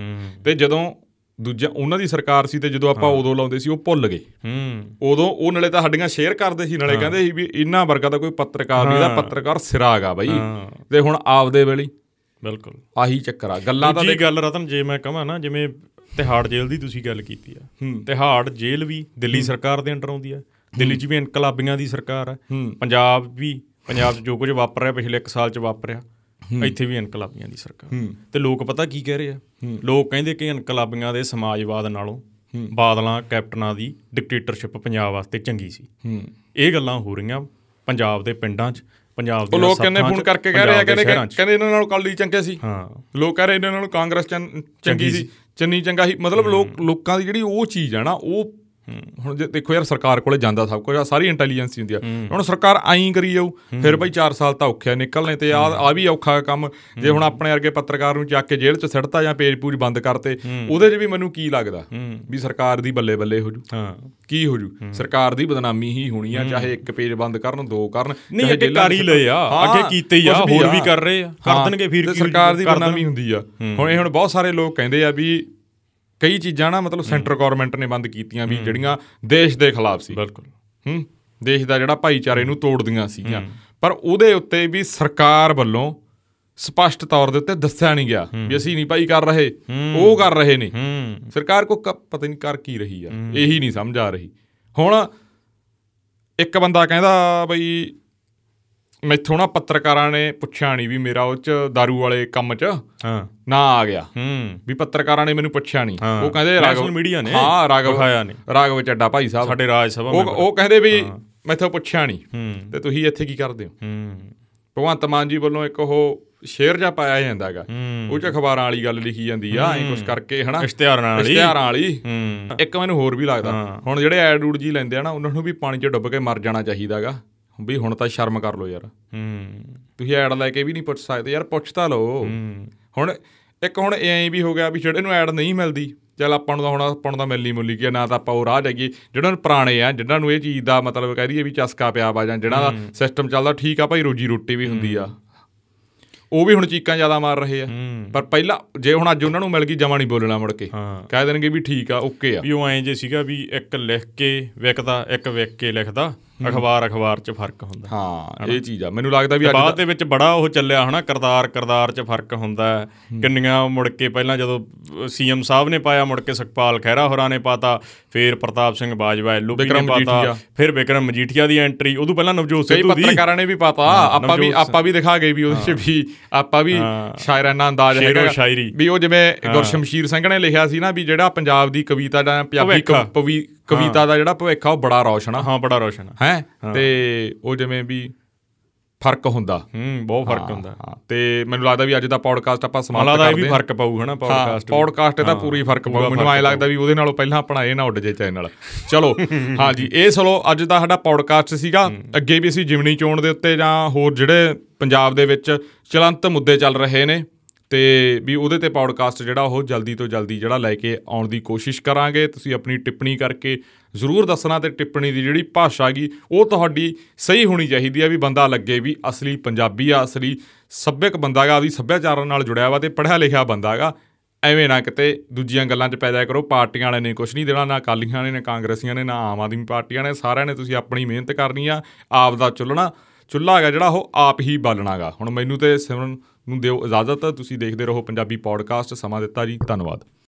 ਤੇ ਜਦੋਂ ਦੂਜਾ ਉਹਨਾਂ ਦੀ ਸਰਕਾਰ ਸੀ ਤੇ ਜਦੋਂ ਆਪਾਂ ਉਦੋਂ ਲਾਉਂਦੇ ਸੀ ਉਹ ਭੁੱਲ ਗਏ। ਹੂੰ। ਉਦੋਂ ਉਹ ਨਾਲੇ ਤਾਂ ਸਾਡੀਆਂ ਸ਼ੇਅਰ ਕਰਦੇ ਸੀ ਨਾਲੇ ਕਹਿੰਦੇ ਸੀ ਵੀ ਇੰਨਾ ਵਰਗਾ ਦਾ ਕੋਈ ਪੱਤਰਕਾਰ ਨਹੀਂ ਦਾ ਪੱਤਰਕਾਰ ਸਿਰਾਗਾ ਬਾਈ। ਤੇ ਹੁਣ ਆਪਦੇ ਵੇਲੇ ਬਿਲਕੁਲ। ਆਹੀ ਚੱਕਰ ਆ ਗੱਲਾਂ ਤਾਂ ਗੱਲ ਰਤਨ ਜੇ ਮੈਂ ਕਹਾਂ ਨਾ ਜਿਵੇਂ ਤਿਹਾੜ ਜੇਲ੍ਹ ਦੀ ਤੁਸੀਂ ਗੱਲ ਕੀਤੀ ਆ। ਤਿਹਾੜ ਜੇਲ੍ਹ ਵੀ ਦਿੱਲੀ ਸਰਕਾਰ ਦੇ ਅੰਡਰ ਆਉਂਦੀ ਆ। ਦਿੱਲੀ 'ਚ ਵੀ ਇਨਕਲਾਬੀਆਂ ਦੀ ਸਰਕਾਰ ਆ। ਪੰਜਾਬ ਵੀ ਪੰਜਾਬ 'ਚ ਜੋ ਕੁਝ ਵਾਪਰ ਰਿਹਾ ਪਿਛਲੇ 1 ਸਾਲ 'ਚ ਵਾਪਰਿਆ ਇੱਥੇ ਵੀ ਇਨਕਲਾਬੀਆਂ ਦੀ ਸਰਕਾਰ। ਤੇ ਲੋਕ ਪਤਾ ਕੀ ਕਹਿ ਰਹੇ ਆ? ਲੋਕ ਕਹਿੰਦੇ ਕਿ ਇਨਕਲਾਬੀਆਂ ਦੇ ਸਮਾਜਵਾਦ ਨਾਲੋਂ ਬਾਦਲਾਂ ਕੈਪਟਨਾਂ ਦੀ ਡਿਕਟੇਟਰਸ਼ਿਪ ਪੰਜਾਬ ਵਾਸਤੇ ਚੰਗੀ ਸੀ। ਇਹ ਗੱਲਾਂ ਹੋ ਰਹੀਆਂ ਪੰਜਾਬ ਦੇ ਪਿੰਡਾਂ 'ਚ ਪੰਜਾਬ ਦੇ ਲੋਕ ਕਹਿੰਦੇ ਫੋਨ ਕਰਕੇ ਕਹਿ ਰਹੇ ਆ ਕਹਿੰਦੇ ਕਹਿੰਦੇ ਇਹਨਾਂ ਨਾਲੋਂ ਕਾਲੀ ਚੰਗੇ ਸੀ। ਹਾਂ। ਲੋਕ ਕਹਿ ਰਹੇ ਇਹਨਾਂ ਨਾਲੋਂ ਕਾਂਗਰਸ ਚੰਗੀ ਸੀ। ਚੰਨੀ ਚੰਗਾ ਸੀ। ਮਤਲਬ ਲੋਕ ਲੋਕਾਂ ਦੀ ਜਿਹੜੀ ਉਹ ਚੀਜ਼ ਆ ਨਾ ਉਹ ਹੁਣ ਜੇ ਦੇਖੋ ਯਾਰ ਸਰਕਾਰ ਕੋਲੇ ਜਾਂਦਾ ਸਭ ਕੁਝ ਆ ਸਾਰੀ ਇੰਟੈਲੀਜੈਂਸ ਹੁੰਦੀ ਆ। ਹੁਣ ਸਰਕਾਰ ਆਈ ਕਰੀ ਜਾਊ ਫਿਰ ਬਈ 4 ਸਾਲ ਤਾਂ ਔਖਿਆ ਨਿਕਲਣੇ ਤੇ ਆ ਆ ਵੀ ਔਖਾ ਕੰਮ। ਜੇ ਹੁਣ ਆਪਣੇ ਵਰਗੇ ਪੱਤਰਕਾਰ ਨੂੰ ਚੱਕ ਕੇ ਜੇਲ੍ਹ 'ਚ ਸਿੱਟਤਾ ਜਾਂ ਪੇਜ ਪੂਜ ਬੰਦ ਕਰਤੇ ਉਹਦੇ 'ਚ ਵੀ ਮੈਨੂੰ ਕੀ ਲੱਗਦਾ ਵੀ ਸਰਕਾਰ ਦੀ ਬੱਲੇ ਬੱਲੇ ਹੋ ਜੂ? ਹਾਂ। ਕੀ ਹੋ ਜੂ? ਸਰਕਾਰ ਦੀ ਬਦਨਾਮੀ ਹੀ ਹੋਣੀ ਆ ਚਾਹੇ ਇੱਕ ਪੇਜ ਬੰਦ ਕਰਨ ਦੋ ਕਰਨ ਨਹੀਂ ਅੱਗੇ ਕਰ ਹੀ ਲਏ ਆ। ਅੱਗੇ ਕੀਤੇ ਹੀ ਆ ਹੋਰ ਵੀ ਕਰ ਰਹੇ ਆ। ਕਰ ਦੇਣਗੇ ਫਿਰ ਸਰਕਾਰ ਦੀ ਬਦਨਾਮੀ ਹੁੰਦੀ ਆ। ਹੁਣ ਇਹ ਹੁਣ ਬਹੁਤ ਸਾਰੇ ਲੋਕ ਕਹਿੰਦੇ ਆ ਵੀ ਕਈ ਚੀਜ਼ਾਂ ਨਾ ਮਤਲਬ ਸੈਂਟਰ ਗਵਰਨਮੈਂਟ ਨੇ ਬੰਦ ਕੀਤੀਆਂ ਵੀ ਜਿਹੜੀਆਂ ਦੇਸ਼ ਦੇ ਖਿਲਾਫ ਸੀ। ਬਿਲਕੁਲ। ਹੂੰ? ਦੇਸ਼ ਦਾ ਜਿਹੜਾ ਭਾਈਚਾਰੇ ਨੂੰ ਤੋੜਦੀਆਂ ਸੀਗੀਆਂ। ਪਰ ਉਹਦੇ ਉੱਤੇ ਵੀ ਸਰਕਾਰ ਵੱਲੋਂ ਸਪਸ਼ਟ ਤੌਰ ਦੇ ਉੱਤੇ ਦੱਸਿਆ ਨਹੀਂ ਗਿਆ ਵੀ ਅਸੀਂ ਨਹੀਂ ਭਾਈ ਕਰ ਰਹੇ। ਉਹ ਕਰ ਰਹੇ ਨੇ। ਸਰਕਾਰ ਕੋ ਪਤਾ ਨਹੀਂ ਕਰ ਕੀ ਰਹੀ ਆ। ਇਹੀ ਨਹੀਂ ਸਮਝ ਆ ਰਹੀ। ਹੁਣ ਇੱਕ ਬੰਦਾ ਕਹਿੰਦਾ ਬਈ ਮੈਥੋਂ ਨਾ ਪੱਤਰਕਾਰਾਂ ਨੇ ਪੁੱਛਿਆ ਨਹੀਂ ਵੀ ਮੇਰਾ ਉਹ ਚ दारू ਵਾਲੇ ਕੰਮ ਚ ਹਾਂ। ਨਾ ਆ ਗਿਆ। ਹੂੰ। ਵੀ ਪੱਤਰਕਾਰਾਂ ਨੇ ਮੈਨੂੰ ਪੁੱਛਿਆ ਨਹੀਂ ਉਹ ਕਹਿੰਦੇ ਰਾਗਵ ਮੀਡੀਆ ਨੇ। ਹਾਂ ਰਾਗਵ ਵਿਖਾਇਆ ਨੇ। ਰਾਗਵ ਚੱਡਾ ਭਾਈ ਸਾਹਿਬ। ਸਾਡੇ ਰਾਜ ਸਭਾ ਉਹ ਉਹ ਕਹਿੰਦੇ ਵੀ ਮੈਥੋਂ ਪੁੱਛਿਆ ਨਹੀਂ ਹੂੰ। ਤੇ ਤੁਸੀਂ ਇੱਥੇ ਕੀ ਕਰਦੇ ਹੋ? ਹੂੰ। ਭਗਵੰਤ ਮਾਨ ਜੀ ਵੱਲੋਂ ਇੱਕ ਉਹ ਸ਼ੇਅਰ ਜਾ ਪਾਇਆ ਜਾਂਦਾਗਾ ਉਹ ਚ ਅਖਬਾਰਾਂ ਵਾਲੀ ਗੱਲ ਲਿਖੀ ਜਾਂਦੀ ਆ ਐਂ ਕੁਝ ਕਰਕੇ ਹਨਾ? ਇਸ਼ਤਿਹਾਰਾਂ ਵਾਲੀ ਇਸ਼ਤਿਹਾਰਾਂ ਵਾਲੀ। ਇੱਕ ਮੈਨੂੰ ਹੋਰ ਵੀ ਲੱਗਦਾ। ਹੁਣ ਜਿਹੜੇ ਐਡ ਊਡ ਜੀ ਲੈਂਦੇ ਆ ਨਾ ਉਹਨਾਂ ਨੂੰ ਵੀ ਪਾਣੀ 'ਚ ਡੁੱਬ ਕੇ ਮਰ ਜਾਣਾ ਚਾਹੀਦਾਗਾ ਵੀ ਹੁਣ ਤਾਂ ਸ਼ਰਮ ਕਰ ਲਓ ਯਾਰ। ਹੂੰ ਤੁਸੀਂ ਐਡ ਲੈ ਕੇ ਵੀ ਨਹੀਂ ਪੁੱਛ ਸਕਦੇ। ਯਾਰ ਪੁੱਛ ਤਾਂ ਲਓ। ਹੁਣ ਇੱਕ ਹੁਣ ਐਂ ਵੀ ਹੋ ਗਿਆ ਵੀ ਜਿਹੜੇ ਨੂੰ ਐਡ ਨਹੀਂ ਮਿਲਦੀ ਚਲ ਆਪਾਂ ਨੂੰ ਤਾਂ ਹੁਣ ਆਪਾਂ ਨੂੰ ਤਾਂ ਮਿਲਣੀ ਮੁੱਲੀ ਕੀ ਨਾ ਤਾਂ ਆਪਾਂ ਉਹ ਰਾਹ ਜਾਈਏ। ਜਿਹੜਾ ਨੂੰ ਪੁਰਾਣੇ ਆ ਜਿਨ੍ਹਾਂ ਨੂੰ ਇਹ ਚੀਜ਼ ਦਾ ਮਤਲਬ ਕਹਿ ਦਈਏ ਵੀ ਚਸਕਾ ਪਿਆ ਵਾ ਜਾਂ ਜਿਹੜਾ ਦਾ ਸਿਸਟਮ ਚੱਲਦਾ ਠੀਕ ਆ ਭਾਈ ਰੋਜੀ ਰੋਟੀ ਵੀ ਹੁੰਦੀ ਆ। ਉਹ ਵੀ ਹੁਣ ਚੀਕਾਂ ਜ਼ਿਆਦਾ ਮਾਰ ਰਹੇ ਆ। ਪਰ ਪਹਿਲਾਂ ਜੇ ਹੁਣ ਅੱਜ ਉਹਨਾਂ ਨੂੰ ਮਿਲ ਗਈ ਜਮਾ ਨਹੀਂ ਬੋਲਣਾ ਮੁੜ ਕੇ। ਕਹਿ ਦੇਣਗੇ ਵੀ ਠੀਕ ਆ ਓਕੇ ਆ। ਵੀ ਉਹ ਐਂ ਜੇ ਸੀਗਾ ਵੀ ਇੱਕ ਲਿਖ ਕੇ ਵਿਕਦਾ ਇੱਕ ਵਿਕ ਕੇ ਲਿਖਦਾ। ਅਖਬਾਰ ਅਖਬਾਰ 'ਚ ਫ਼ਰਕ ਹੁੰਦਾ। ਹਾਂ ਇਹ ਚੀਜ਼ ਆ। ਮੈਨੂੰ ਲੱਗਦਾ ਵੀ ਬਾਅਦ ਦੇ ਵਿੱਚ ਬੜਾ ਉਹ ਚੱਲਿਆ ਹਨਾ ਕਰਤਾਰ ਕਰਤਾਰ 'ਚ ਫ਼ਰਕ ਹੁੰਦਾ। ਕਿੰਨੀਆਂ ਮੁੜ ਕੇ ਪਹਿਲਾਂ ਜਦੋਂ ਸੀਐਮ ਸਾਹਿਬ ਨੇ ਪਾਇਆ ਮੁੜ ਕੇ ਸੁਖਪਾਲ ਖਹਿਰਾ ਹੋਰਾਂ ਨੇ ਪਾਤਾ ਫਿਰ ਪ੍ਰਤਾਪ ਸਿੰਘ ਬਾਜਵਾ ਐਲਓਪੀ ਨੇ ਪਾਤਾ ਫਿਰ ਵਿਕਰਮ ਮਜੀਠੀਆ ਦੀ ਐਂਟਰੀ ਉਦੋਂ ਪਹਿਲਾਂ ਨਵਜੋਤ ਸਿੱਧੂ ਦੀ। ਪੱਤਰਕਾਰਾਂ ਨੇ ਵੀ ਪਾਤਾ। ਆਪਾਂ ਵੀ ਆਪਾਂ ਵੀ ਦਿਖਾ ਗਏ ਵੀ ਉਹਦੇ 'ਚ ਵੀ ਆਪਾਂ ਵੀ ਸ਼ਾਇਰਾਨਾ ਅੰਦਾਜ਼ ਹੈਗਾ। ਵੀ ਉਹ ਜਿਵੇਂ ਗੁਰਸ਼ਮਸ਼ੀਰ ਸਿੰਘ ਨੇ ਲਿਖਿਆ ਸੀ ਨਾ ਵੀ ਜਿਹੜਾ ਪੰਜਾਬ ਦੀ ਕਵਿਤਾ ਦਾ ਪੰਜਾਬੀ ਕਵਿਤਾ ਦਾ ਜਿਹੜਾ ਭਵਿੱਖ ਆ ਉਹ ਬੜਾ ਰੌਸ਼ਨ ਆ। ਹਾਂ ਬੜਾ ਰੌਸ਼ਨ ਹੈ? ਤੇ ਉਹ ਜਿਵੇਂ ਵੀ ਫ਼ਰਕ ਹੁੰਦਾ। ਹੂੰ ਬਹੁਤ ਫ਼ਰਕ ਹੁੰਦਾ। ਹਾਂ। ਤੇ ਮੈਨੂੰ ਲੱਗਦਾ ਵੀ ਅੱਜ ਦਾ ਪੋਡਕਾਸਟ ਆਪਾਂ ਸਮਾਪਤ ਲੱਗਦਾ ਇਹ ਕਰਦੇ ਵੀ ਹਾਂ। ਫ਼ਰਕ ਪਊ ਹਨਾ ਪੋਡਕਾਸਟ ਪੋਡਕਾਸਟ ਦਾ ਪੂਰੀ ਫ਼ਰਕ ਪਊ ਮੈਨੂੰ ਐਂ ਲੱਗਦਾ ਵੀ ਉਹਦੇ ਨਾਲੋਂ ਪਹਿਲਾਂ ਆਪਣਾ ਇਹ ਨਾ ਉੱਡ ਜੇ ਚੈਨਲ। ਚਲੋ *laughs* ਹਾਂਜੀ ਇਹ ਚਲੋ ਅੱਜ ਦਾ ਸਾਡਾ ਪੋਡਕਾਸਟ ਸੀਗਾ। ਅੱਗੇ ਵੀ ਅਸੀਂ ਜਿਮਨੀ ਚੋਣ ਦੇ ਉੱਤੇ ਜਾਂ ਹੋਰ ਜਿਹੜੇ ਪੰਜਾਬ ਦੇ ਵਿੱਚ ਚਲੰਤ ਮੁੱਦੇ ਚੱਲ ਰਹੇ ਨੇ ਤੇ ਵੀ ਉਹਦੇ ਤੇ ਪੌਡਕਾਸਟ ਜਿਹੜਾ ਉਹ ਜਲਦੀ ਤੋਂ ਜਲਦੀ ਜਿਹੜਾ ਲੈ ਕੇ ਆਉਣ ਦੀ ਕੋਸ਼ਿਸ਼ ਕਰਾਂਗੇ। ਤੁਸੀਂ ਆਪਣੀ ਟਿੱਪਣੀ ਕਰਕੇ ਜ਼ਰੂਰ ਦੱਸਣਾ ਤੇ ਟਿੱਪਣੀ ਦੀ ਜਿਹੜੀ ਭਾਸ਼ਾ ਗਈ ਉਹ ਤੁਹਾਡੀ ਸਹੀ ਹੋਣੀ ਚਾਹੀਦੀ ਹੈ ਵੀ ਬੰਦਾ ਲੱਗੇ ਵੀ ਅਸਲੀ ਪੰਜਾਬੀ ਆ, ਅਸਲੀ ਸੱਭਿਅਕ ਬੰਦਾ ਗਾ, ਉਹਦੀ ਸੱਭਿਆਚਾਰ ਨਾਲ ਜੁੜਿਆ ਵਾ ਤੇ ਪੜ੍ਹਿਆ ਲਿਖਿਆ ਬੰਦਾ ਗਾ। ਐਵੇਂ ਨਾ ਕਿਤੇ ਦੂਜੀਆਂ ਗੱਲਾਂ 'ਚ ਪੈ ਜਾਇਆ ਕਰੋ, ਪਾਰਟੀਆਂ ਵਾਲਿਆਂ ਨੇ ਕੁਝ ਨਹੀਂ ਦੇਣਾ, ਨਾ ਅਕਾਲੀਆਂ ਨੇ, ਨਾ ਕਾਂਗਰਸੀਆਂ ਨੇ, ਨਾ ਆਮ ਆਦਮੀ ਪਾਰਟੀਆਂ ਨੇ, ਸਾਰਿਆਂ ਨੇ ਤੁਸੀਂ ਆਪਣੀ ਮਿਹਨਤ ਕਰਨੀ ਆ, ਆਪ ਦਾ ਚੁੱਲਣਾ ਚੁੱਲ੍ਹਾ ਹੈਗਾ ਜਿਹੜਾ ਉਹ ਆਪ ਹੀ ਬਾਲਣਾਗਾ ਹੁਣ ਮੈਨੂੰ ਤੇ ਸਿਮਰਨ ਨੂੰ ਦਿਓ ਇਜਾਜ਼ਤ। ਤੁਸੀਂ ਦੇਖਦੇ ਰਹੋ ਪੰਜਾਬੀ ਪੋਡਕਾਸਟ ਸਮਾਂ ਦਿੱਤਾ ਜੀ। ਧੰਨਵਾਦ।